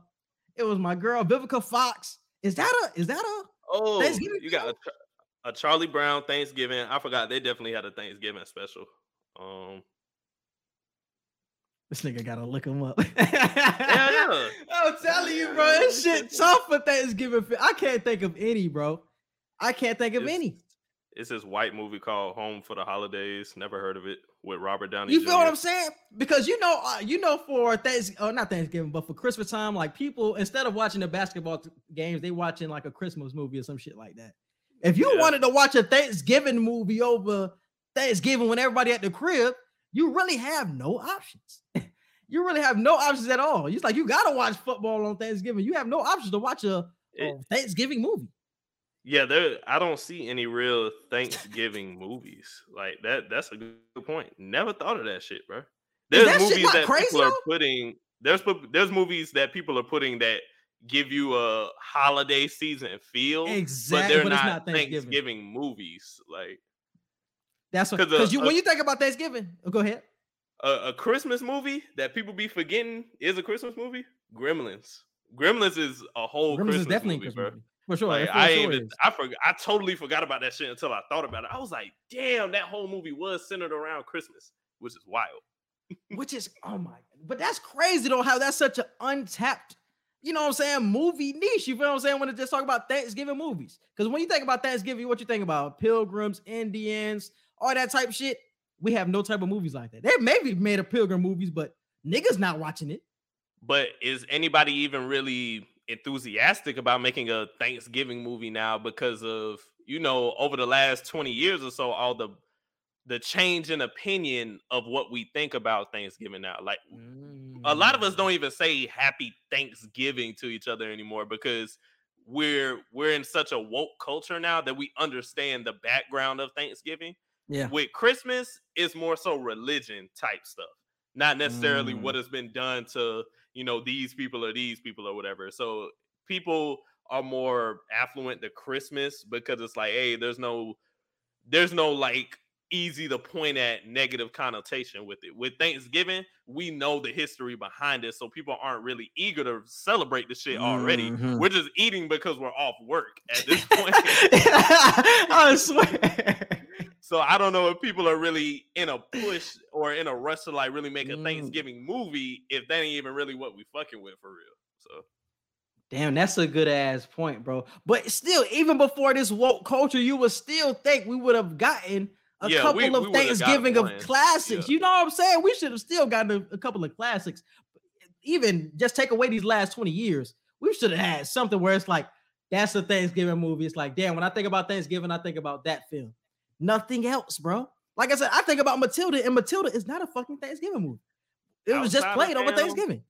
it was my girl Vivica Fox. Is that a? Is that a? Oh, Thanksgiving you got a, a Charlie Brown Thanksgiving. I forgot they definitely had a Thanksgiving special. Um, This nigga gotta look him up. yeah. I'm telling you, bro, this shit tough for Thanksgiving. I can't think of any, bro. I can't think of It's- any. it's this white movie called Home for the Holidays. Never heard of it with Robert Downey. You feel Jr. what I'm saying? Because you know, uh, you know, for Thanks, uh, not Thanksgiving, but for Christmas time, like people instead of watching the basketball t- games, they watching like a Christmas movie or some shit like that. If you Yeah. wanted to watch a Thanksgiving movie over Thanksgiving when everybody at the crib, you really have no options. you really have no options at all. It's like you gotta watch football on Thanksgiving. You have no options to watch a, a Thanksgiving movie. Yeah, there. I don't see any real Thanksgiving movies like that. That's a good point. Never thought of that shit, bro. There's that movies that crazy, people are putting. There's there's movies that people are putting that give you a holiday season feel, Exactly, but they're but it's not, not Thanksgiving. Thanksgiving. movies. Like That's what 'Cause, uh, because you uh, when you think about Thanksgiving, oh, go ahead. a, a Christmas movie that people be forgetting is a Christmas movie. Gremlins. Gremlins is a whole Gremlins Christmas is definitely a movie, Christmas bro. movie. For sure. Like, I sure even. I forgot, I totally forgot about that shit until I thought about it. I was like, damn, that whole movie was centered around Christmas, which is wild. which is oh my but that's crazy though how that's such an untapped you know what i'm saying movie niche you feel what i'm saying when it just talk about thanksgiving movies because when you think about thanksgiving what you think about pilgrims indians all that type of shit we have no type of movies like that. They maybe made a pilgrim movies but niggas not watching it. But is anybody even really enthusiastic about making a Thanksgiving movie now because of you know over the last 20 years or so all the the change in opinion of what we think about Thanksgiving now? Like a lot of us don't mm. even say happy Thanksgiving to each other anymore because we're we're in such a woke culture now that we understand the background of Thanksgiving. Yeah With Christmas, it's more so religion type stuff, not necessarily Mm. what has been done to you know these people or these people or whatever. So people are more affluent to Christmas because it's like, hey, there's no there's no like easy to point at negative connotation with it. With Thanksgiving, we know the history behind it, so people aren't really eager to celebrate the shit already. Mhm. We're just eating because we're off work at this point. i swear so I don't know if people are really in a push or in a rush to like really make a Mm. Thanksgiving movie if that ain't even really what we fucking with for real. So Damn, that's a good ass point, bro. But still, even before this woke culture, you would still think we would have gotten a Yeah, couple we- we of would've Thanksgiving of classics. Yeah. You know what I'm saying? We should have still gotten a, a couple of classics. Even just take away these last 20 years, we should have had something where it's like, that's a Thanksgiving movie. It's like, damn, when I think about Thanksgiving, I think about that film. Nothing else, bro. Like I said, I think about Matilda, and Matilda is not a fucking Thanksgiving movie. It was just played over damn- Thanksgiving.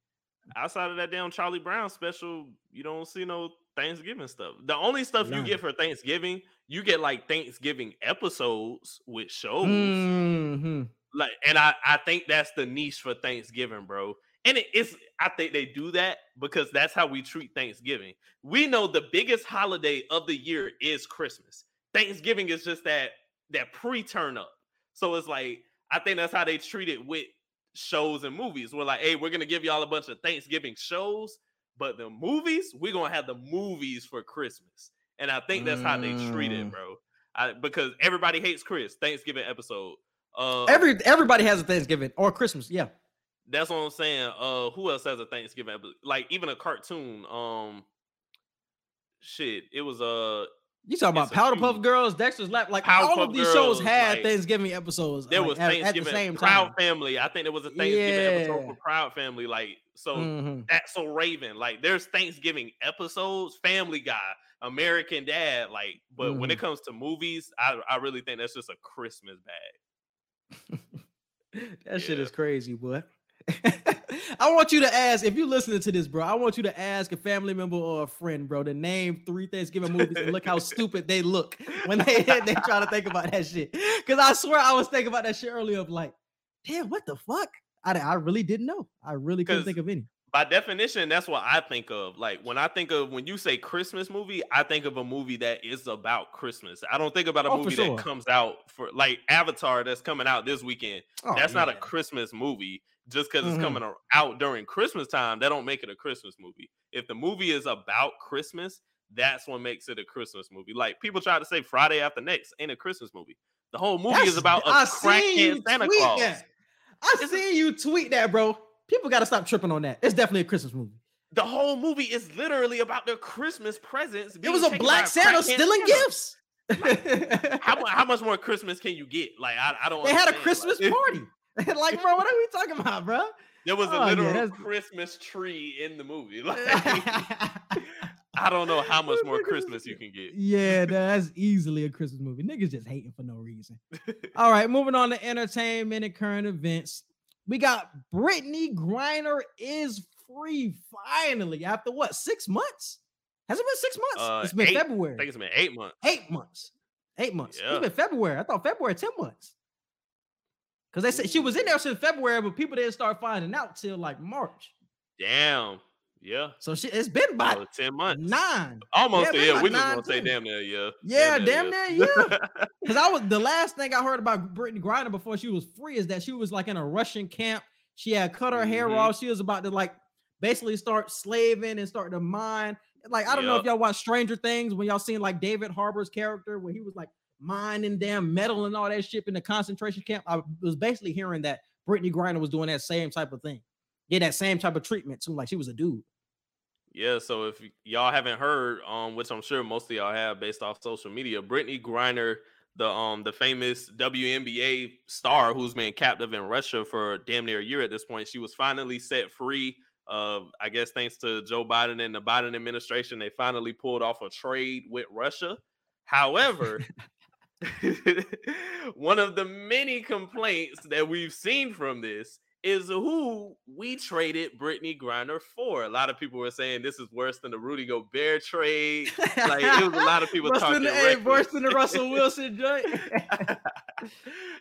outside of that damn Charlie Brown special, you don't see no Thanksgiving stuff. The only stuff None. you get for Thanksgiving, you get like Thanksgiving episodes with shows. Mhm. Like, and I I think that's the niche for Thanksgiving, bro. And it is I think they do that because that's how we treat Thanksgiving. We know the biggest holiday of the year is Christmas. Thanksgiving is just that that pre-turn up. So it's like I think that's how they treat it with shows and movies. We're like, hey, we're gonna give y'all a bunch of Thanksgiving shows, but the movies, we're gonna have the movies for Christmas. And I think that's how they treat Mm. it, bro. I, because everybody hates Chris Thanksgiving episode. Uh, Every everybody has a Thanksgiving or Christmas. Yeah. that's what I'm saying. Uh, who else has a Thanksgiving episode? Like even a cartoon. Um, shit, it was uh You talking about It's a Powderpuff. Girls, Dexter's Lab, like all of Powerpuff these shows Girls, had like, Thanksgiving episodes. there like, was at, at Thanksgiving the same Proud time. Family. I think there was a Thanksgiving episode Yeah. for Proud Family. Like so, Mhm. that's so Raven. Like there's Thanksgiving episodes, Family Guy, American Dad. Like, but when Mhm. it comes to movies, I I really think that's just a Christmas bag. that shit is crazy, boy. I want you to ask if you're listening to this, bro. I want you to ask a family member or a friend, bro, to name three Thanksgiving movies and look how stupid they look when they they try to think about that shit. Because I swear I was thinking about that shit earlier. Of like, damn, what the fuck? I, I really didn't know. I really couldn't think of any. by definition, that's what I think of. Like when I think of when you say Christmas movie, I think of a movie that is about Christmas. I don't think about a Oh, movie sure. that comes out for like Avatar that's coming out this weekend. Oh, that's not a. Christmas movie. Just because Mhm. it's coming out during Christmas time, that don't make it a Christmas movie. If the movie is about Christmas, that's what makes it a Christmas movie. Like people try to say Friday After Next ain't a Christmas movie. The whole movie That's- is about a I seen you crackhead Santa Claus. that. I seen you tweet that, bro. People got to stop tripping on that. It's definitely a Christmas movie. The whole movie is literally about their Christmas presents. It was a black Santa crackhead stealing Santa. gifts. How, how much more Christmas can you get? Like I, I don't. they had a. Christmas Like, party. like, bro, what are we talking about, bro? There was a Oh, literal that's- Christmas tree in the movie. Like, I don't know how much more Christmas you can get. yeah, that's easily a Christmas movie. Niggas just hating for no reason. All right, moving on to entertainment and current events. We got Brittney Griner is free finally after what six months? Has it been six months? Uh, it's been eight. I February. think it's been eight months. Eight months. Eight months. Yeah. It's been February. I thought February 10 months. Because they said she was in there since February, but people didn't start finding out till like March. Damn. Yeah. So she it's been about Oh, 10 months. nine. Almost Yeah, yeah, been like we just nine, gonna say damn near, yeah. Yeah, damn near, yeah. Because I was the last thing I heard about Brittney Griner before she was free is that she was like in a Russian camp. She had cut her hair Mhm. off. She was about to like basically start slaving and start to mine. Like I don't know if y'all watch Stranger Things when y'all seen like David Harbour's character where he was like mining damn metal and all that shit in the concentration camp. I was basically hearing that Brittney Griner was doing that same type of thing. Yeah, that same type of treatment too. Like she was a dude. Yeah, so if y'all haven't heard, um, which I'm sure most of y'all have based off social media, Brittney Griner, the um the famous WNBA star who's been captive in Russia for damn near a year at this point, she was finally set free. Uh, I guess thanks to Joe Biden and the Biden administration, they finally pulled off a trade with Russia. However, one of the many complaints that we've seen from this is who we traded Brittney Griner for. A lot of people were saying this is worse than the Rudy Gobert trade. Like it was a lot of people worse talking than the, hey, worse than the Russell Wilson joint.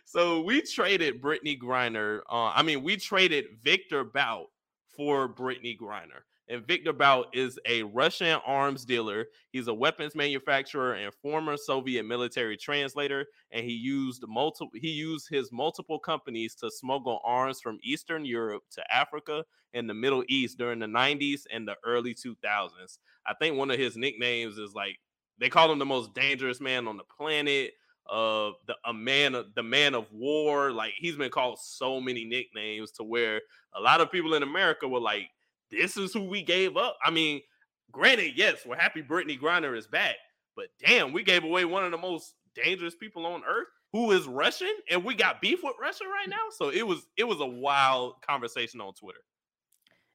so we traded Brittney Griner. Uh, I mean, we traded Victor Bout for Brittney Griner. And Victor Bout is a Russian arms dealer. He's a weapons manufacturer and former Soviet military translator. And he used multiple he used his multiple companies to smuggle arms from Eastern Europe to Africa and the Middle East during the 90s and the early 2000s. I think one of his nicknames is like they call him the most dangerous man on the planet uh the a man of the man of war like he's been called so many nicknames to where a lot of people in america were like this is who we gave up. I mean granted yes we're happy brittney griner is back but damn we gave away one of the most dangerous people on earth who is russian and we got beef with russia right now? So it was it was a wild conversation on twitter.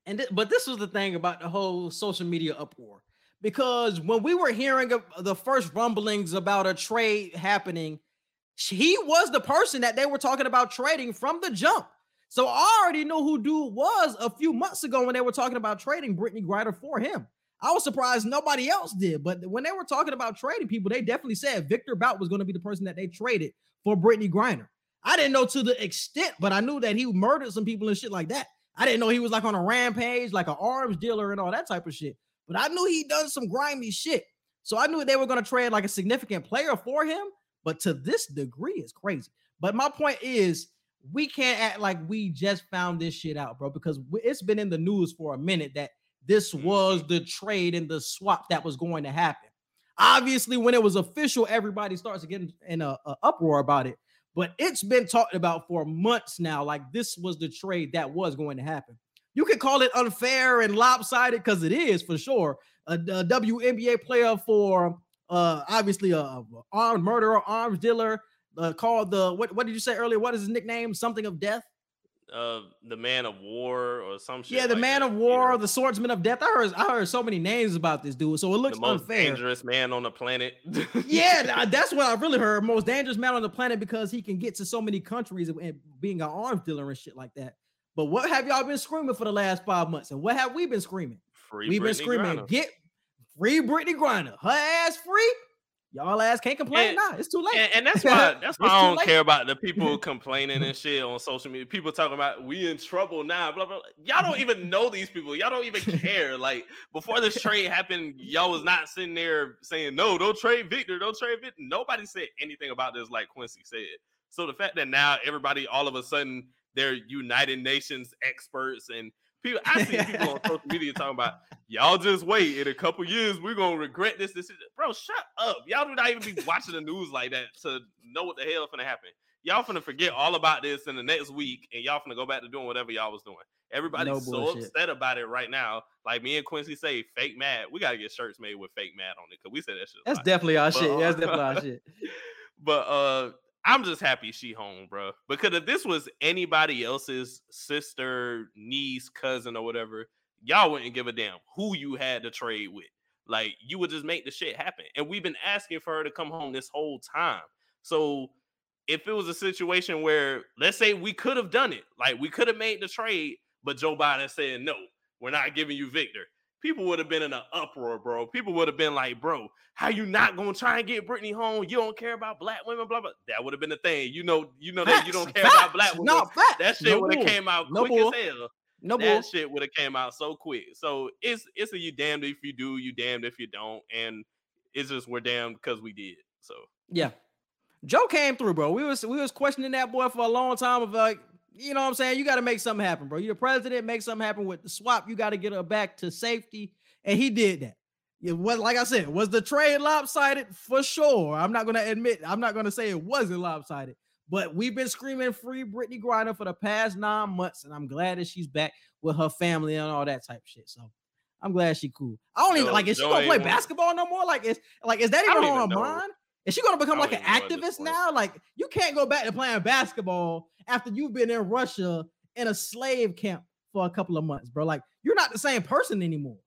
And th- but this was the thing about the whole social media uproar because when we were hearing the first rumblings about a trade happening, he was the person that they were talking about trading from the jump. So I already knew who dude was a few months ago when they were talking about trading Brittney Griner for him. I was surprised nobody else did, but when they were talking about trading people, they definitely said Victor Bout was going to be the person that they traded for Brittney Griner. I didn't know to the extent, but I knew that he murdered some people and shit like that. I didn't know he was like on a rampage, like an arms dealer and all that type of shit. But I knew he done some grimy shit. So I knew they were going to trade like a significant player for him. But to this degree, is crazy. But my point is, we can't act like we just found this shit out, bro, because it's been in the news for a minute that this was the trade and the swap that was going to happen. Obviously, when it was official, everybody starts getting in a, a uproar about it. But it's been talked about for months now. Like this was the trade that was going to happen. You could call it unfair and lopsided because it is for sure. A, a WNBA player for uh obviously a, a armed murderer, arms dealer, uh, called the what what did you say earlier? What is his nickname? Something of death. uh the man of war or some shit yeah, the like man that, of you war, know? the swordsman of death. I heard I heard so many names about this dude, so it the looks most unfair. dangerous man on the planet yeah, that's what I really heard. Most dangerous man on the planet because he can get to so many countries and- being an arms dealer and shit like that. But what have y'all been screaming for the last five months? And what have we been screaming? Free We've been Brittney screaming, Griner. get free Brittney Griner. Her ass free. Y'all ass can't complain And- now. It's too late. and, and that's why that's why I don't late. care about the people complaining and shit on social media. People talking about we in trouble now. Blah blah. blah. Y'all don't even know these people. Y'all don't even care. Like before this trade happened, y'all was not sitting there saying no, don't trade Victor, don't trade Victor. Nobody said anything about this like Quincy said. So the fact that now everybody all of a sudden they're United Nations experts and people. I see people on social media talking about y'all just wait. In a couple years, we're gonna regret this. This, is bro. Shut up. Y'all do not even be watching the news like that to know what the hell is gonna happen. Y'all finna forget all about this in the next week, and y'all finna go back to doing whatever y'all was doing. Everybody's No so bullshit. upset about it right now. Like me and Quincy say, fake mad. We gotta get shirts made with fake mad on it because we said that shit. That's definitely our But, shit. uh, That's definitely our shit. But uh I'm just happy she home, bro. Because if this was anybody else's sister, niece, cousin, or whatever, y'all wouldn't give a damn who you had to trade with. Like you would just make the shit happen. And we've been asking for her to come home this whole time. So if it was a situation where, let's say, we could have done it, like we could have made the trade, but Joe Biden said no, we're not giving you Victor. People would have been in an uproar, bro. People would have been like, "Bro, how you not gonna try and get Brittney home? You don't care about black women, blah blah." That would have been the thing. You know, you know that you don't care Facts. about black women. No, facts. That shit No would have came out No quick bull. as hell No that bull. shit would have came out so quick. So it's it's a you damned if you do, you damned if you don't, and it's just we're damned because we did. So Yeah. Joe came through, bro. We was we was questioning that boy for a long time of like, you know what I'm saying? You got to make something happen, bro. You're the president, make something happen with the swap. You got to get her back to safety. And he did that. It was like I said, was the trade lopsided for sure. I'm not gonna admit, I'm not gonna say it wasn't lopsided, but we've been screaming free Brittney Griner for the past nine months, and I'm glad that she's back with her family and all that type of shit. So I'm glad she cool. I don't even Joe- like is she gonna play basketball no more? Like is like is that even on her mind? Is she gonna become like an even know at this activist now? Like you can't go back to playing basketball after you've been in Russia in a slave camp for a couple of months, bro. Like you're not the same person anymore.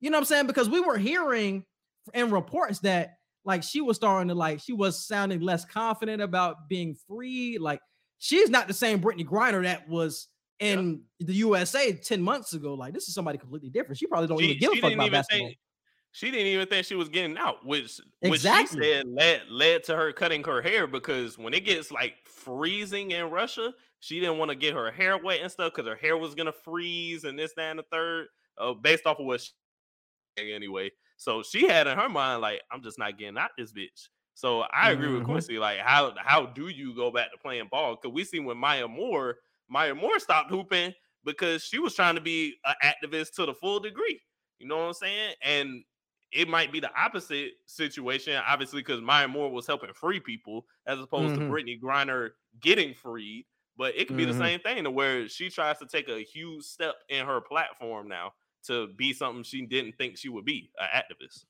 You know what I'm saying? Because we were hearing in reports that like she was starting to like she was sounding less confident about being free. Like she's not the same Brittney Griner that was in the USA 10 months ago. Like this is somebody completely different. She probably don't she, even give a fuck about basketball. think she didn't even think she was getting out, which which she said led led to her cutting her hair because when it gets like freezing in Russia, she didn't want to get her hair wet and stuff because her hair was gonna freeze and this, that, and the third, uh, based off of what she anyway. So she had in her mind like, I'm just not getting out this bitch. So I agree with Mhm. Quincy. Like, how how do you go back to playing ball? Because we see when Maya Moore, Maya Moore stopped hooping because she was trying to be an activist to the full degree. You know what I'm saying? And it might be the opposite situation, obviously, because Maya Moore was helping free people as opposed Mhm. to Brittney Griner getting freed. But it could be Mhm. the same thing to where she tries to take a huge step in her platform now to be something she didn't think she would be, an activist.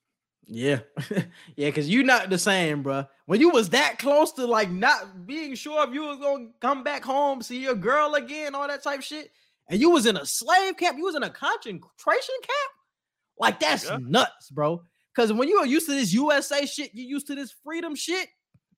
Yeah, yeah, because you're not the same, bro. When you was that close to like not being sure if you was gonna come back home, see your girl again, all that type shit, and you was in a slave camp, you was in a concentration camp, like that's Yeah. nuts, bro. Because when you are used to this USA shit, you used to this freedom shit,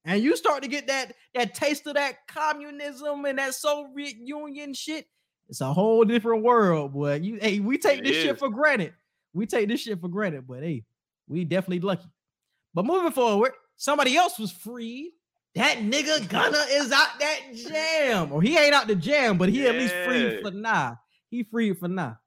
and you start to get that that taste of that communism and that Soviet Union shit. It's a whole different world, boy. You hey, we take It this shit for granted. We take this shit for granted, but hey, we definitely lucky. But moving forward, somebody else was freed. That nigga Gunna is out that jam, or he ain't out the jam, but he at least free for now. He free for now.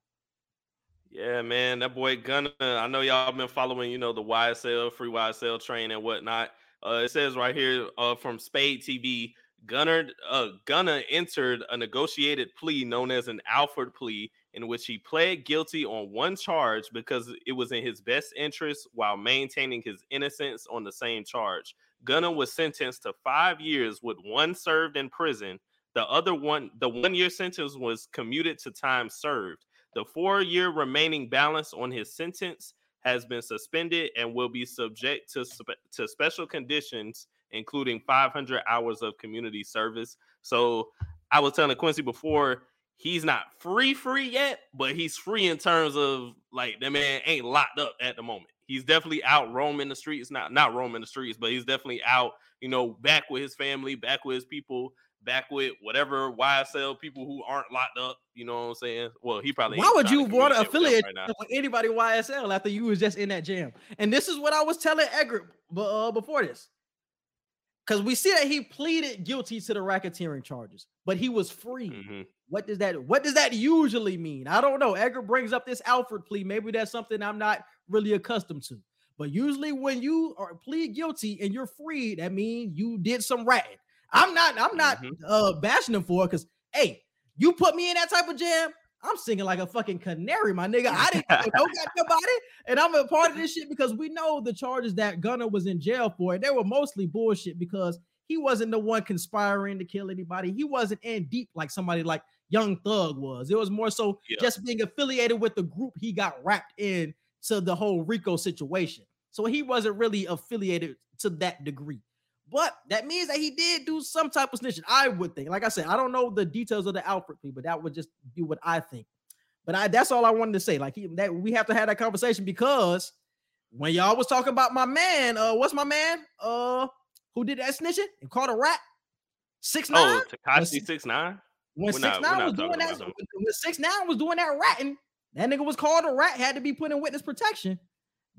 Yeah, man, that boy Gunna. I know y'all been following, you know, the YSL free YSL train and whatnot. Uh, it says right here uh, from Spade TV, Gunna uh, Gunna entered a negotiated plea known as an Alford plea, in which he pled guilty on one charge because it was in his best interest while maintaining his innocence on the same charge. Gunna was sentenced to five years with one served in prison. The other one, the one year sentence was commuted to time served. The four year remaining balance on his sentence has been suspended and will be subject to, to special conditions, including 500 hours of community service. So I was telling Quincy before, he's not free, free yet, but he's free in terms of like the man ain't locked up at the moment. He's definitely out roaming the streets, not not roaming the streets, but he's definitely out, you know, back with his family, back with his people, back with whatever YSL people who aren't locked up. You know what I'm saying? Well, he probably. Why would you want to communicate with affiliate right with anybody YSL after you was just in that jam? And this is what I was telling Edgar uh, before this. Because we see that he pleaded guilty to the racketeering charges, but he was free. Mhm. What does that what does that usually mean? I don't know. Edgar brings up this Alfred plea. Maybe that's something I'm not really accustomed to. But usually when you are plead guilty and you're free, that means you did some ratting. I'm not I'm not Mhm. uh bashing him for it because hey, you put me in that type of jam. I'm singing like a fucking canary, my nigga. I didn't know no goddamn about it, and I'm a part of this shit because we know the charges that Gunna was in jail for, and they were mostly bullshit because he wasn't the one conspiring to kill anybody. He wasn't in deep like somebody like Young Thug was. It was more so Yeah. just being affiliated with the group he got wrapped in to the whole Rico situation. So he wasn't really affiliated to that degree. But that means that he did do some type of snitching. I would think. Like I said, I don't know the details of the Alfred plea, but that would just be what I think. But I that's all I wanted to say. Like he, that we have to have that conversation because when y'all was talking about my man, uh, what's my man? Uh, who did that snitching and caught a rat? Six nine. Oh, Tekashi six nine. When six nine was doing that, when six nine was doing that ratting, that nigga was called a rat. Had to be put in witness protection.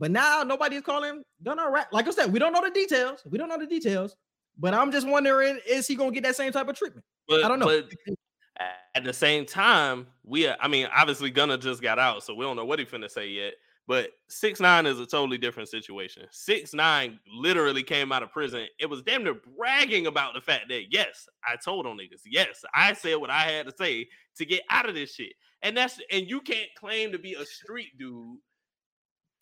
But now nobody's calling Gunna a rat. Like I said, we don't know the details. We don't know the details. But I'm just wondering, is he gonna get that same type of treatment? But, I don't know. But at the same time, we are, I mean, obviously Gunna just got out, so we don't know what he finna say yet. But six nine is a totally different situation. Six nine literally came out of prison. It was damn near bragging about the fact that yes, I told on niggas. Yes, I said what I had to say to get out of this shit. And that's and you can't claim to be a street dude.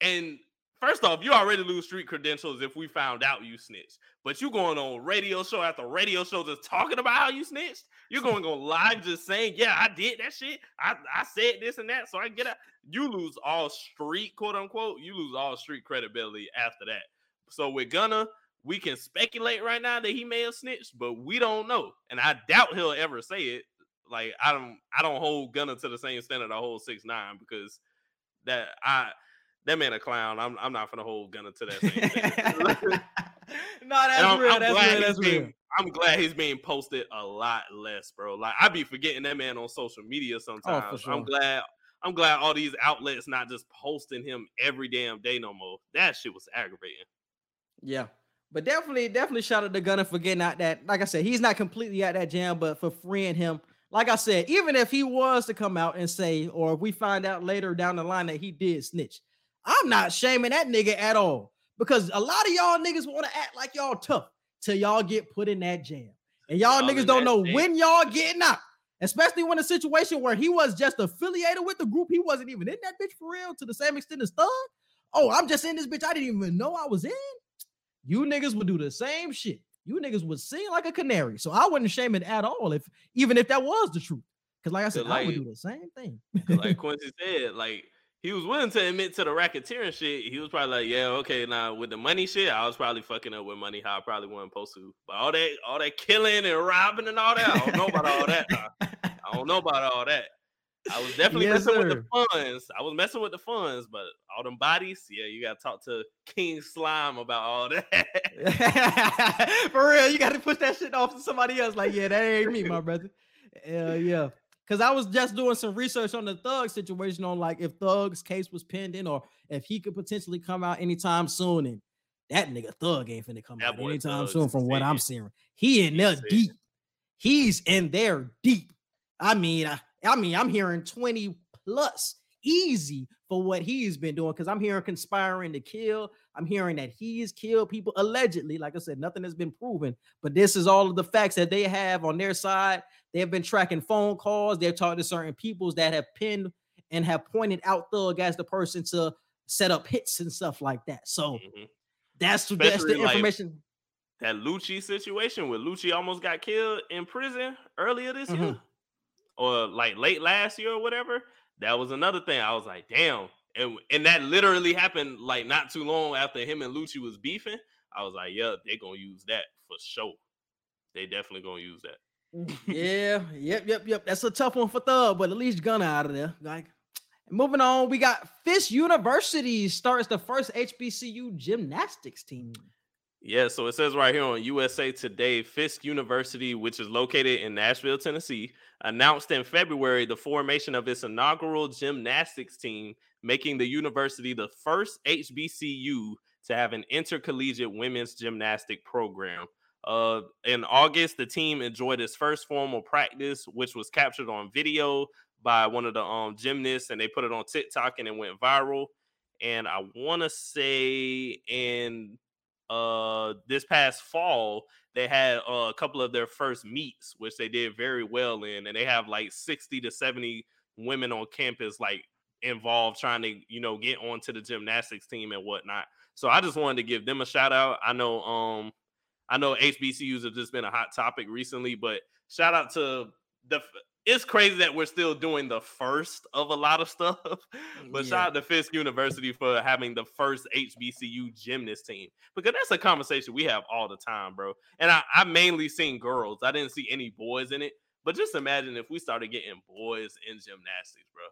And first off, you already lose street credentials if we found out you snitched. But you going on radio show after radio show just talking about how you snitched. You're going on live just saying, "Yeah, I did that shit. I, I said this and that." So I get out. You lose all street, quote unquote. You lose all street credibility after that. So we're gonna we can speculate right now that he may have snitched, but we don't know, and I doubt he'll ever say it. Like I don't, I don't hold Gunna to the same standard I hold six nine because that I that man a clown. I'm I'm not gonna hold Gunna to that same no, that's I'm, real. I'm that's real. That's real. being, I'm glad he's being posted a lot less, bro. Like I be forgetting that man on social media oh, sometimes. Oh, sure. I'm glad I'm glad all these outlets not just posting him every damn day no more. That shit was aggravating. Yeah. But definitely, definitely shout out to Gunna for getting out that. Like I said, he's not completely out that jam, but for freeing him. Like I said, even if he was to come out and say, or if we find out later down the line that he did snitch, I'm not shaming that nigga at all. Because a lot of y'all niggas want to act like y'all tough till y'all get put in that jam. And y'all Y'all niggas don't know jam. when y'all getting out. Especially when a situation where he was just affiliated with the group, he wasn't even in that bitch for real to the same extent as Thug. Oh, I'm just in this bitch. I didn't even know I was in. You niggas would do the same shit. You niggas would sing like a canary. So I wouldn't shame it at all if even if that was the truth. Because like I said, I would do the same thing. like Quincy said, like he was willing to admit to the racketeering shit. He was probably like, yeah, okay, now with the money shit, I was probably fucking up with money how I probably wasn't supposed to. But all that, all that killing and robbing and all that, I don't know about all that. now. I don't know about all that. I was definitely Yes, messing with the funds. I was messing with the funds, but all them bodies, yeah, you gotta talk to King Slime about all that. For real, you got to push that shit off to somebody else. Like, yeah, that ain't me, my brother. Hell yeah. Cause I was just doing some research on the Thug situation on like if Thug's case was pending or if he could potentially come out anytime soon. And that nigga Thug ain't finna come That out anytime Thug soon, from what I'm seeing. He in He there deep. He's in there deep. I mean, I, I mean, I'm hearing 20 plus easy for what he's been doing because I'm hearing conspiring to kill. I'm hearing that he's killed people allegedly. Like I said, nothing has been proven, but this is all of the facts that they have on their side. They have been tracking phone calls. They've talked to certain peoples that have pinned and have pointed out Thug as the person to set up hits and stuff like that. So Mhm. that's that's the Especially, like, information. That Lucci situation where Lucci almost got killed in prison earlier this year, Mhm. or like late last year or whatever. That was another thing. I was like, damn. And, and that literally happened like not too long after him and Lucci was beefing. I was like, yeah, they're gonna use that for sure. They definitely gonna use that. yeah, yep, yep, yep. That's a tough one for Thug, but at least Gunna out of there. Like, moving on, we got Fisk University starts the first HBCU gymnastics team. Yeah, so it says right here on USA Today, Fisk University, which is located in Nashville, Tennessee, announced in February the formation of its inaugural gymnastics team, making the university the first HBCU to have an intercollegiate women's gymnastic program. Uh, in August, the team enjoyed its first formal practice, which was captured on video by one of the um gymnasts, and they put it on TikTok and it went viral. And I want to say in uh this past fall they had uh, a couple of their first meets which they did very well in and they have like 60 to 70 women on campus like involved trying to you know get onto the gymnastics team and whatnot so i just wanted to give them a shout out i know um i know hbcus have just been a hot topic recently but shout out to the. It's crazy that we're still doing the first of a lot of stuff but Yeah. shout out to Fisk University for having the first HBCU gymnast team because that's a conversation we have all the time, bro. And I, I mainly seen girls. I didn't see any boys in it. But just imagine if we started getting boys in gymnastics, bro.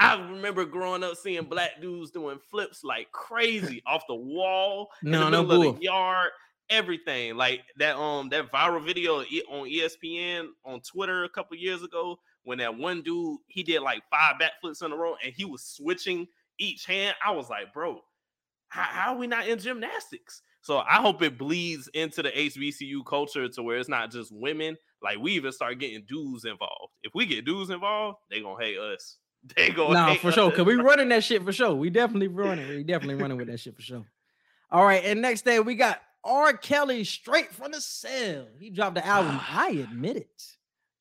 I remember growing up seeing black dudes doing flips like crazy off the wall in No, the no middle of bull. the yard. Everything. Like that um that viral video on ESPN on Twitter a couple years ago when that one dude he did like five backflips in a row and he was switching each hand. I was like, bro, how, how are we not in gymnastics? So I hope it bleeds into the HBCU culture to where it's not just women. Like we even start getting dudes involved. If we get dudes involved, they gonna hate us. They gonna Nah, for sure. Cause we running that shit for sure. We definitely running. We definitely running with that shit for sure. All right, and next day we got R. Kelly straight from the cell. He dropped the album. I admit it.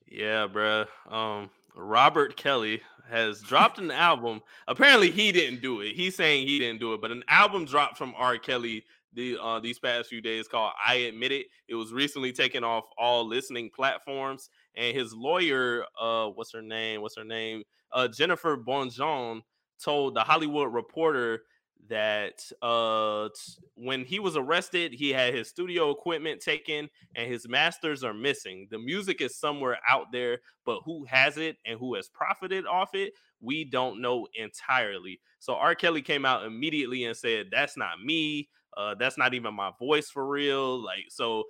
Yeah, bruh. Um, Robert Kelly has dropped an album. Apparently, he didn't do it. He's saying he didn't do it, but an album dropped from R. Kelly the uh, these past few days called "I Admit It." It was recently taken off all listening platforms, and his lawyer, uh, what's her name? What's her name? Uh, Jennifer Bonjean told the Hollywood Reporter that uh when he was arrested he had his studio equipment taken and his masters are missing. The music is somewhere out there but who has it and who has profited off it we don't know entirely. So r. Kelly came out immediately and said that's not me uh that's not even my voice for real like so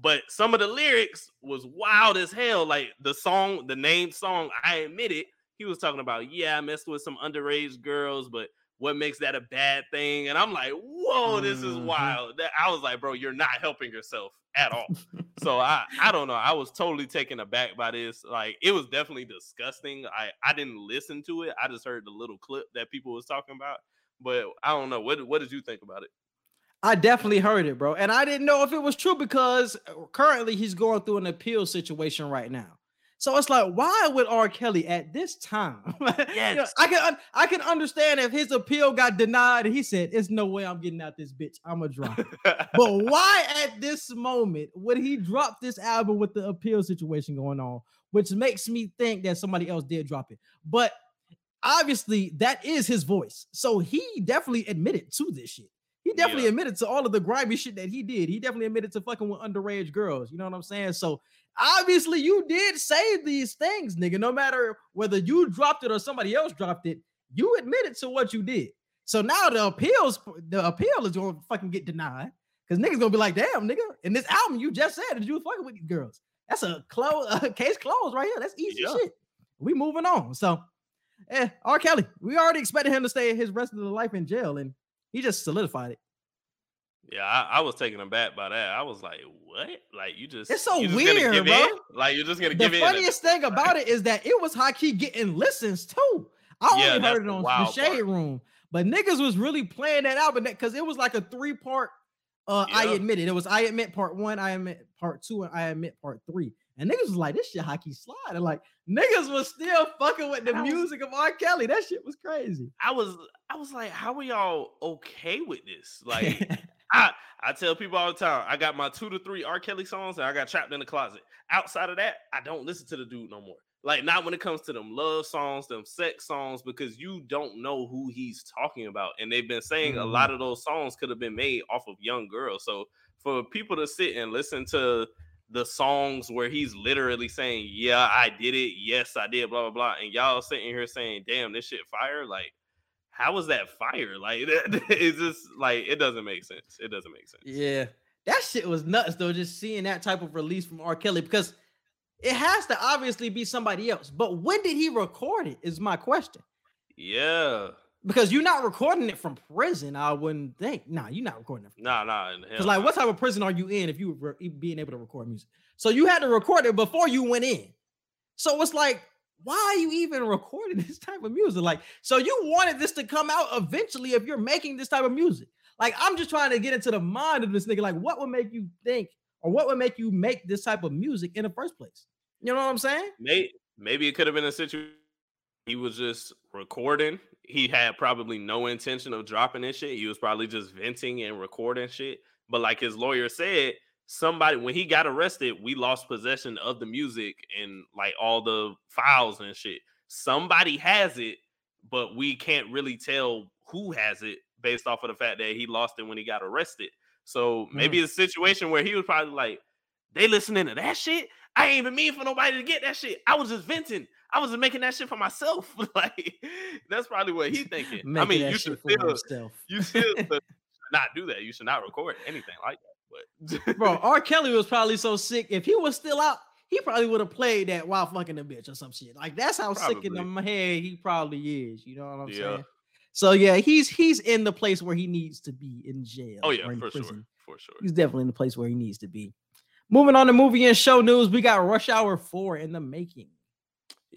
but some of the lyrics was wild as hell like the song the name song i admit it he was talking about yeah i messed with some underage girls but what makes that a bad thing? And I'm like, whoa, this is Mhm. wild. That- I was like, bro, you're not helping yourself at all. so I, I don't know. I was totally taken aback by this. Like, it was definitely disgusting. I, I didn't listen to it. I just heard the little clip that people was talking about. But I don't know. What, what did you think about it? I definitely heard it, bro. And I didn't know if it was true because uh, currently he's going through an appeal situation right now. So it's like, why would R. Kelly at this time? You know, I can I can understand if his appeal got denied and he said, "There's no way I'm getting out this bitch. I'm gonna drop but why at this moment would he drop this album with the appeal situation going on? Which makes me think that somebody else did drop it. But obviously, that is his voice. So he definitely admitted to this shit. Definitely Yeah. admitted to all of the grimy shit that he did. He definitely admitted to fucking with underage girls. You know what I'm saying? So obviously, you did say these things, nigga. No matter whether you dropped it or somebody else dropped it, you admitted to what you did. So now the appeals, the appeal is gonna fucking get denied because niggas gonna be like, damn, nigga, in this album you just said that you was fucking with these girls. That's a close case closed right here. That's easy Yeah. shit. We moving on. So, eh, R. Kelly, we already expected him to stay his rest of the life in jail, and he just solidified it. Yeah, I, I was taken aback by that. I was like, what? Like, you just, It's so just weird, bro. in? Like, you're just going to The give in. and- funniest thing about it is that it was high key getting listens too. I only Yeah, heard it on the wild shade part. room, but niggas was really playing that album because it was like a three part. Uh, I admit it. It was I admit part one, I admit part two, and I admit part three. And niggas was like, this shit hockey slide. And like niggas was still fucking with the was- music of R. Kelly. That shit was crazy. I was I was like, how are y'all okay with this? Like I I tell people all the time, I got my two to three R. Kelly songs and I got trapped in the closet. Outside of that, I don't listen to the dude no more. Like not when it comes to them love songs, them sex songs, because you don't know who he's talking about. And they've been saying a lot mm. of those songs could have been made off of young girls. So for people to sit and listen to the songs where he's literally saying, Yeah, I did it, yes, I did, blah blah blah, and y'all sitting here saying, Damn, this shit fire, like how was that fire? Like it's just like it doesn't make sense. It doesn't make sense. Yeah, that shit was nuts though. Just seeing that type of release from R. Kelly because it has to obviously be somebody else. But when did he record it? Is my question. Yeah. Because you're not recording it from prison, I wouldn't think. Nah, you're not recording it. From Nah, nah. Because like, what type of prison are you in if you were being able to record music? So you had to record it before you went in. So it's like, why are you even recording this type of music? Like, so you wanted this to come out eventually if you're making this type of music. Like, I'm just trying to get into the mind of this nigga. Like, what would make you think, or what would make you make this type of music in the first place? You know what I'm saying? Maybe maybe it could have been a situation he was just recording. He had probably no intention of dropping this shit. He was probably just venting and recording shit. But like his lawyer said, somebody when he got arrested, we lost possession of the music and like all the files and shit. Somebody has it, but we can't really tell who has it based off of the fact that he lost it when he got arrested. So maybe it's a situation where he was probably like, they listening to that shit. I ain't even mean for nobody to get that shit. I was just venting. I was just making that shit for myself. like that's probably what he thinking. I mean, you should still, you still should not do that. You should not record anything like that. But bro, R. Kelly was probably so sick. If he was still out, he probably would have played that while fucking a bitch or some shit. Like that's how sick in Probably. the head he probably is. You know what I'm Yeah. saying? So yeah, he's he's in the place where he needs to be in jail. oh yeah, for sure, prison. for sure. He's definitely in the place where he needs to be. Moving on to movie and show news, we got Rush Hour 4 in the making.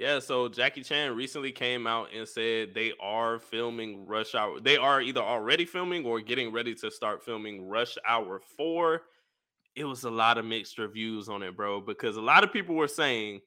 Yeah, so Jackie Chan recently came out and said they are filming Rush Hour. They are either already filming or getting ready to start filming Rush Hour 4. It was a lot of mixed reviews on it, bro, because a lot of people were saying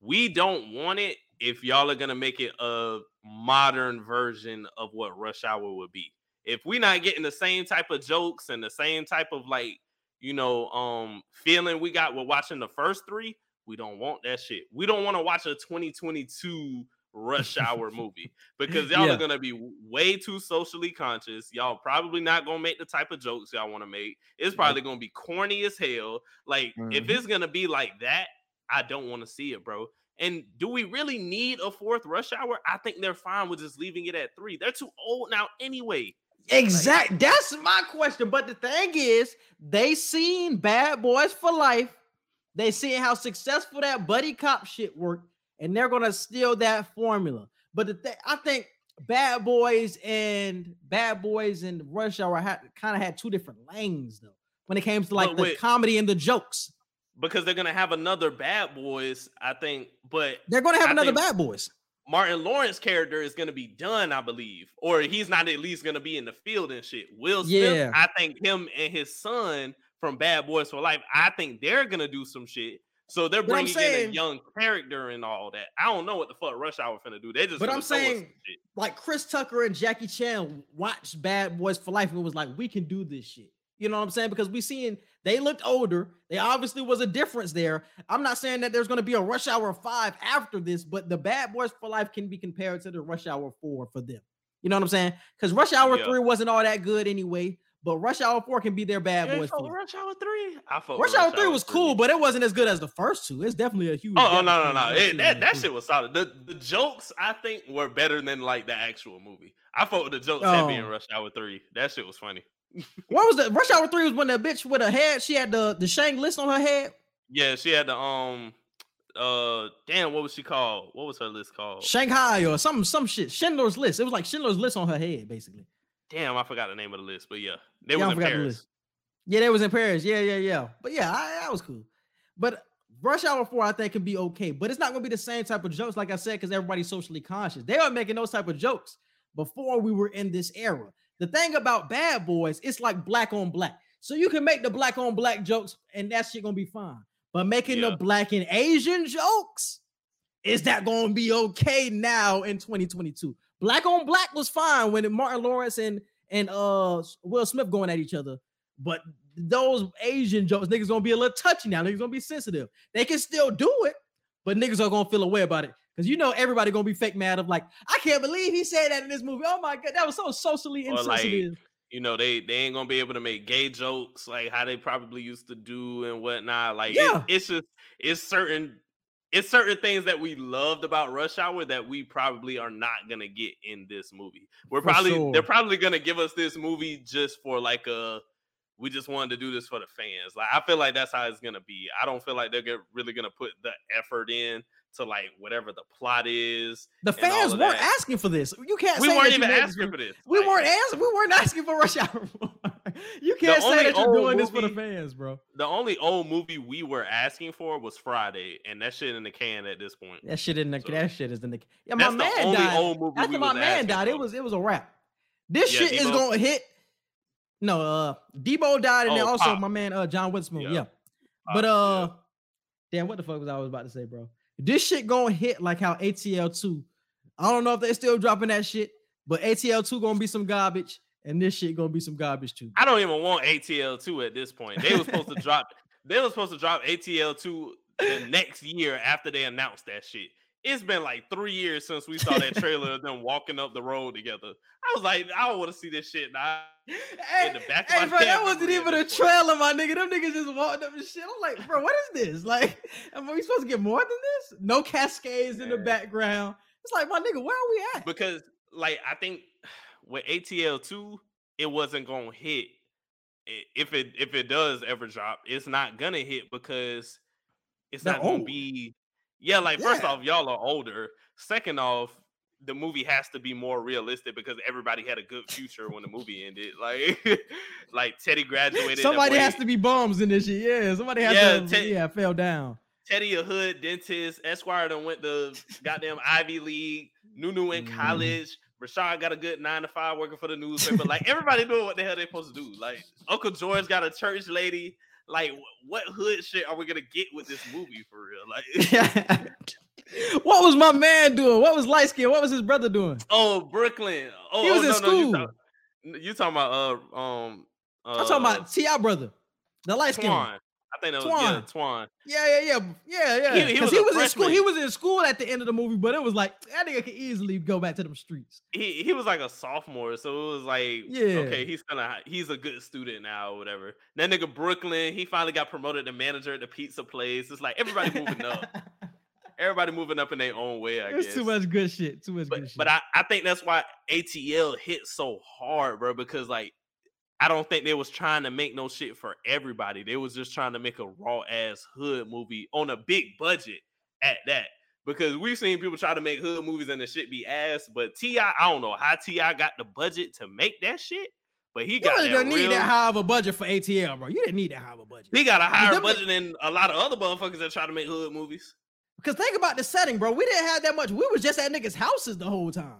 we don't want it if y'all are going to make it a modern version of what Rush Hour would be. If we're not getting the same type of jokes and the same type of like, you know, um feeling we got with watching the first 3, we don't want that shit. We don't want to watch a 2022 rush hour movie because y'all Yeah. are gonna be way too socially conscious. Y'all probably not gonna make the type of jokes y'all want to make. It's probably gonna be corny as hell. Like if Mhm. it's gonna be like that, I don't want to see it, bro. And do we really need a fourth rush hour? I think they're fine with just leaving it at three. They're too old now anyway. Exact. That's my question. But the thing is, they seen Bad Boys for Life. They see how successful that buddy cop shit worked, and they're gonna steal that formula. But the thing, I think Bad Boys and Bad Boys and Rush Hour had kind of had two different lanes though when it came to like But the comedy and the jokes. Because they're gonna have another bad boys, I think. But They're gonna have I another Bad Boys. Martin Lawrence character is to be done, I believe, or he's not at least to be in the field and shit. Will Smith, Yeah. I think him and his son from Bad Boys for Life, I think they're to do some shit. So they're bringing saying- in a young character and all that. I don't know what the fuck Rush Hour finna do. They just. But I'm throw us some saying- like Chris Tucker and Jackie Chan watched Bad Boys for Life and was like, we can do this shit. You know what I'm saying? Because we seen they looked older. They obviously was a difference there. I'm not saying that there's going to be a Rush Hour 5 after this, but the Bad Boys for Life can be compared to the Rush Hour 4 for them. You know what I'm saying? Because Rush Hour Yeah. 3 wasn't all that good anyway, but Rush Hour 4 can be their Bad ain't Boys fuck 4. with Rush Hour three. I Rush with Hour 3 was cool, but it wasn't as good as the first two. It's definitely a huge. Oh, oh no no no! It- that that shit was solid. The the jokes I think were better than like the actual movie. I fought with the jokes heavy in Oh. Rush Hour three. That shit was funny. What was the Rush Hour 3 was when the bitch with her head, she had the, the Shang list on her head. Yeah, she had the um uh damn, what was she called? What was her list called? Shanghai or some some shit. Schindler's List. It was like Schindler's List on her head, basically. Damn, I forgot the name of the list, but yeah, they Yeah, was in Paris. Yeah, they was in Paris. Yeah, yeah, yeah. But yeah, I, that was cool. But Rush Hour 4, I think, can be okay. But it's not gonna be the same type of jokes, like I said, because everybody's socially conscious. They were making those type of jokes before we were in this era. The thing about bad boys, it's like black on black. So you can make the black on black jokes, and that shit gonna be fine. But making Yeah. the black and Asian jokes, is that gonna be okay now in 2022? Black on black was fine when Martin Lawrence and and uh Will Smith going at each other. But those Asian jokes, niggas gonna be a little touchy now. Niggas gonna be sensitive. They can still do it, but niggas are gonna feel away about it. Because you know everybody gonna be fake mad of like, I can't believe he said that in this movie. Oh my god, that was so socially Or, like, insensitive. You know, they they ain't gonna be able to make gay jokes like how they probably used to do and whatnot. Like, it- Yeah. it's just it's certain it's certain things that we loved about Rush Hour that we probably are not gonna get in this movie. We're For probably sure. they're probably gonna give us this movie just for like a we just wanted to do this for the fans. Like I feel like that's how it's gonna be. I don't feel like they're really gonna put the effort in to like whatever the plot is. the fans weren't that. asking for this. You can't We weren't even asking for this. We Like, weren't asking. We weren't asking for Rush Hour. you can't say that you're doing this for the fans, bro. the only old movie we were asking for was Friday, and that shit in the can at this point. That shit in the So, that shit is in the can. yeah. My man only died. old movie After my man died, it was it was a wrap. This Yeah, shit is gonna hit. No, uh, Deebo died, and then Oh, also Pop. my man uh John Winston. Yeah. Yeah. Pop, But yeah. uh, damn, what the fuck was I was about to say, bro? This shit gonna hit like how ATL two. I don't know if they're still dropping that shit, but ATL two gonna be some garbage, and this shit gonna be some garbage too. I don't even want ATL two at this point. They were supposed to drop. They were supposed to drop ATL two the next year after they announced that shit. It's been like three years since we saw that trailer of them walking up the road together. I was like, I don't want to see this shit now. Hey, in the back of hey, my bro, that wasn't even a trailer, my nigga. Them niggas just walked up and shit. I'm like, bro, what is this? Like, am we supposed to get more than this? No cascades in the background. It's like, my nigga, where are we at? because like I think with ATL two, it wasn't gonna hit if it if it does ever drop, it's not gonna hit because it's They're not gonna old. be. Yeah, like first off, y'all are older. Second off, the movie has to be more realistic because everybody had a good future when the movie ended. Like, like Teddy graduated. Somebody has to be bums in this shit. Yeah, somebody has Yeah, to. Ted- yeah, fell down. Teddy a hood dentist. Esquire done went to goddamn Ivy League. Nunu in Mhm. college. Rashad got a good nine to five working for the newspaper. like everybody doing what the hell they supposed to do. Like Uncle George got a church lady. Like what hood shit are we gonna get with this movie for real? Like what was my man doing? What was light skin? What was his brother doing? oh Brooklyn. Oh, He was oh, in no, school. No, you, talk, you talking about uh um uh, I'm talking about Ti brother, the light skin. I think that was yeah, Twan. Yeah, yeah, yeah, yeah, yeah. He- he 'Cause was he was in school. He was in school at the end of the movie, but it was like that nigga could easily go back to them streets. he he was like a sophomore, so it was like, Yeah. okay, he's gonna he's a good student now or whatever. That nigga Brooklyn, he finally got promoted to manager at the pizza place. It's like everybody moving up, everybody moving up in their own way. I There's guess. too much good shit. Too much but good shit. but I, I think that's why ATL hit so hard, bro, because like I don't think they was trying to make no shit for everybody. They was just trying to make a raw ass hood movie on a big budget at that. Because we've seen people try to make hood movies and the shit be ass, but Ti, I don't know how Ti got the budget to make that shit, but he you got really don't need real, that high of a budget for ATL, bro. You didn't need that high of a budget. he got a higher budget than a lot of other motherfuckers that try to make hood movies. Because think about the setting, bro. We didn't have that much. We was just at niggas' houses the whole time.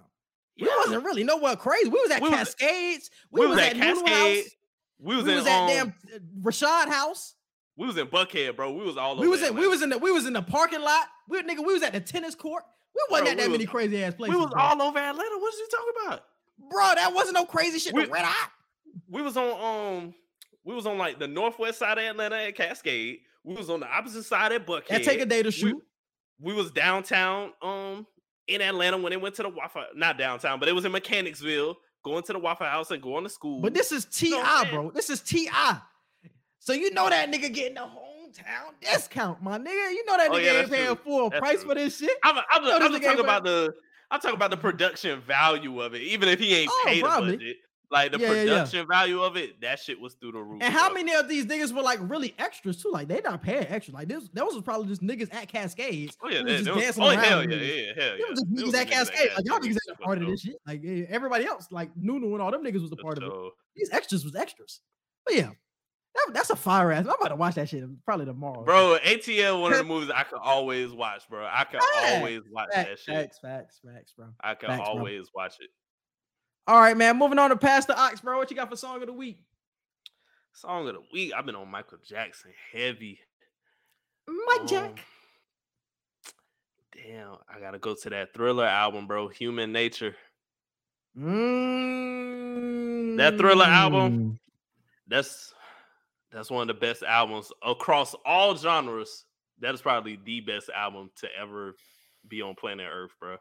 We wasn't really nowhere crazy. We was at We was- Cascades. We, we was, was at, Cascade. House. We was we in was at um, damn uh, Rashad house. we was in Buckhead, bro. We was all over. We was in we was in the we was in the parking lot. We nigga, we was at the tennis court. We wasn't Bro, at that many crazy ass places. We was bro. all over Atlanta. What are you talking about? bro. That wasn't no crazy shit. We- red eye. We was on um we was on like the northwest side of Atlanta at Cascade. We was on the opposite side at Buckhead. That take a day to shoot. We was downtown um in Atlanta when they went to the Waffle not downtown, but it was in Mechanicsville, going to the Waffle House and going to school. But this is Ti, know bro. This is Ti. So you know that nigga getting the hometown discount, my nigga. You know that Oh, nigga yeah, ain't paying true. full That's price true. for this shit. I'm, I'm, know I'm, just talking about the I'm talking about the production value of it, even if he ain't Oh, paid probably. a budget. Like the Yeah, yeah, yeah. production value of it, that shit was through the roof. And how bro. many of these niggas were like really extras too? Like they not paying extra. Like this, that was probably just niggas at Cascades. Oh yeah, they- just was- dancing oh around hell yeah, yeah, hell It yeah. was just niggas was at niggas Cascade. Like y'all niggas ain't a part of this shit. Like everybody else, like Nunu and all them niggas was a part of it. These extras was extras. But yeah, that, that's a fire ass. I'm about to watch that shit um, probably tomorrow. Bro, ATL one of the movies I could always watch, bro. I could Facts, always watch that shit. facts, facts, facts, bro. I could facts, bro. always watch it. All right, man. Moving on to Pass the Aux, bro. What you got for song of the week? Song of the week. I've been on Michael Jackson heavy. Mike Um, Jack. Damn, I gotta go to that thriller album, bro. Human Nature. Mm. That Thriller album? That's that's one of the best albums across all genres. That is probably the best album to ever be on planet Earth, bro.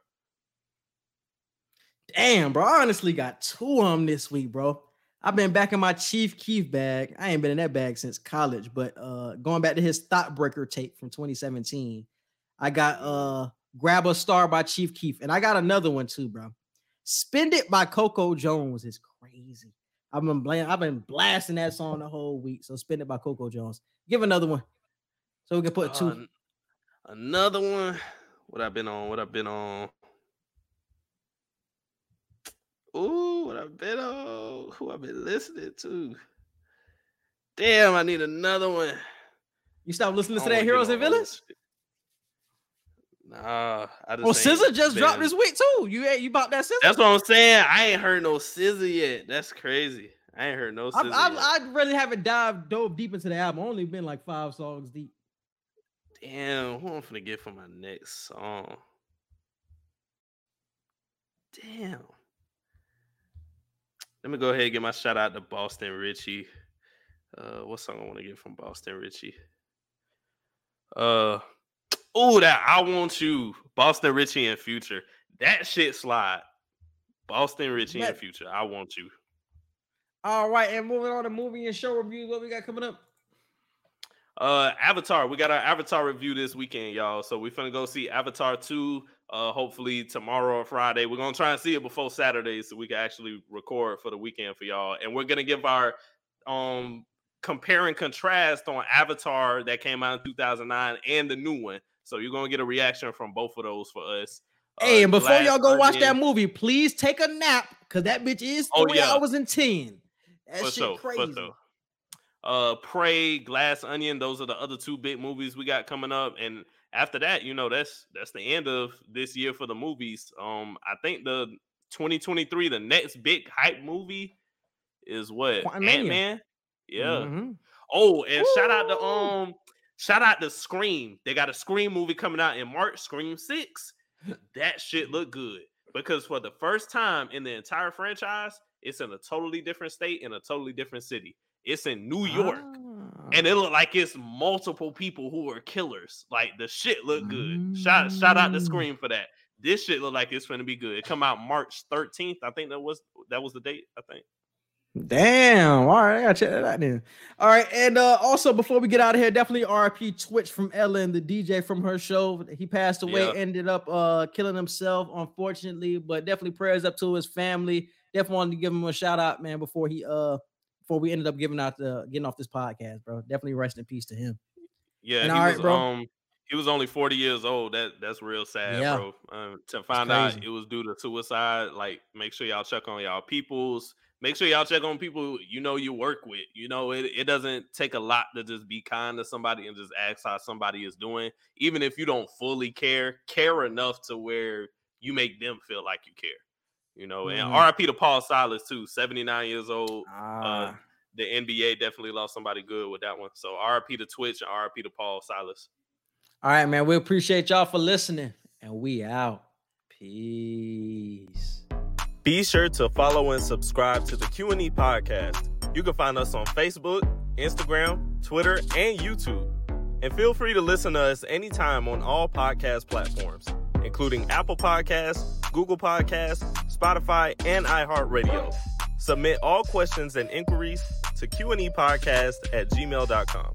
Damn, bro. I honestly got two of them this week, bro. I've been back in my Chief Keef bag. I ain't been in that bag since college, but uh going back to his Thot Breaker tape from 2017, I got uh Grab a Star by Chief Keef, and I got another one too, bro. Spend It by Coco Jones is crazy. I've been bla- I've been blasting that song the whole week. So Spend It by Coco Jones. Give another one. So we can put two. Uh, another one. What I've been on? What I've been on? Ooh, what I've been on? Who I've been listening to? Damn, I need another one. you stop listening to that Heroes and Villains? Nah, I just. Oh, well, SZA just dropped this week too. You ain't you bought that SZA? That's what I'm saying. I ain't heard no SZA yet. That's crazy. I ain't heard no SZA. I, yet. I really haven't dived dove deep into the album. Only been like five songs deep. Damn, who I'm gonna get for my next song? Damn. Let me go ahead and get my shout out to Boston Richey. Uh, what song I want to get from Boston Richey? Uh, oh, that I want you, Boston Richey and Future. That shit slide. Boston Richey and Future. I want you. All right, and moving on to movie and show reviews. What we got coming up? Uh, Avatar. We got our Avatar review this weekend, y'all. So we finna go see Avatar two. Uh, hopefully tomorrow or Friday. We're gonna try and see it before Saturday, so we can actually record for the weekend for y'all. And we're gonna give our um compare and contrast on Avatar that came out in 2009 and the new one. So you're gonna get a reaction from both of those for us. Hey, Uh, and before y'all go watch that movie, please take a nap because that bitch is Oh, three yeah. hours and ten. That for shit for crazy. sure. Uh, Prey, Glass Onion. Those are the other two big movies we got coming up, and after that, you know, that's that's the end of this year for the movies. Um, I think the 2023, the next big hype movie is what Ant Man. Yeah. Mhm. Oh, and shout out to um, shout out to Scream. They got a Scream movie coming out in March. Scream Six. That shit look good because for the first time in the entire franchise, it's in a totally different state in a totally different city. It's in New York, Ah. And it looked like it's multiple people who are killers. Like the shit looked good. Shout shout out to screen for that. This shit look like it's gonna be good. It come out March 13th. I think that was that was the date. I think. Damn. All right, I gotta check that out then. All right, and uh also before we get out of here, definitely RP Twitch from Ellen, the DJ from her show. He passed away, Yeah. ended up uh killing himself, unfortunately, but definitely prayers up to his family. Definitely wanted to give him a shout out, man, before he uh before we ended up giving out the getting off this podcast, bro. Definitely rest in peace to him. Yeah, And he all right, was bro. um he was only 40 years old. That that's real sad, Yeah. bro. Um, to find out it was due to suicide, like make sure y'all check on y'all peoples. Make sure y'all check on people you know you work with. You know, it, it doesn't take a lot to just be kind to somebody and just ask how somebody is doing. Even if you don't fully care, care enough to where you make them feel like you care. You know, and Mhm. RIP to Paul Silas too, 79 years old. Ah, The NBA definitely lost somebody good with that one. So RIP to Twitch and RIP to Paul Silas. all right, man. We appreciate y'all for listening, and we out. Peace. Be sure to follow and subscribe to the Q&E podcast. You can find us on Facebook, Instagram, Twitter, and YouTube. And feel free to listen to us anytime on all podcast platforms, including Apple Podcasts, Google Podcasts, Spotify, and iHeartRadio. Submit all questions and inquiries to Q&E podcast at gmail.com.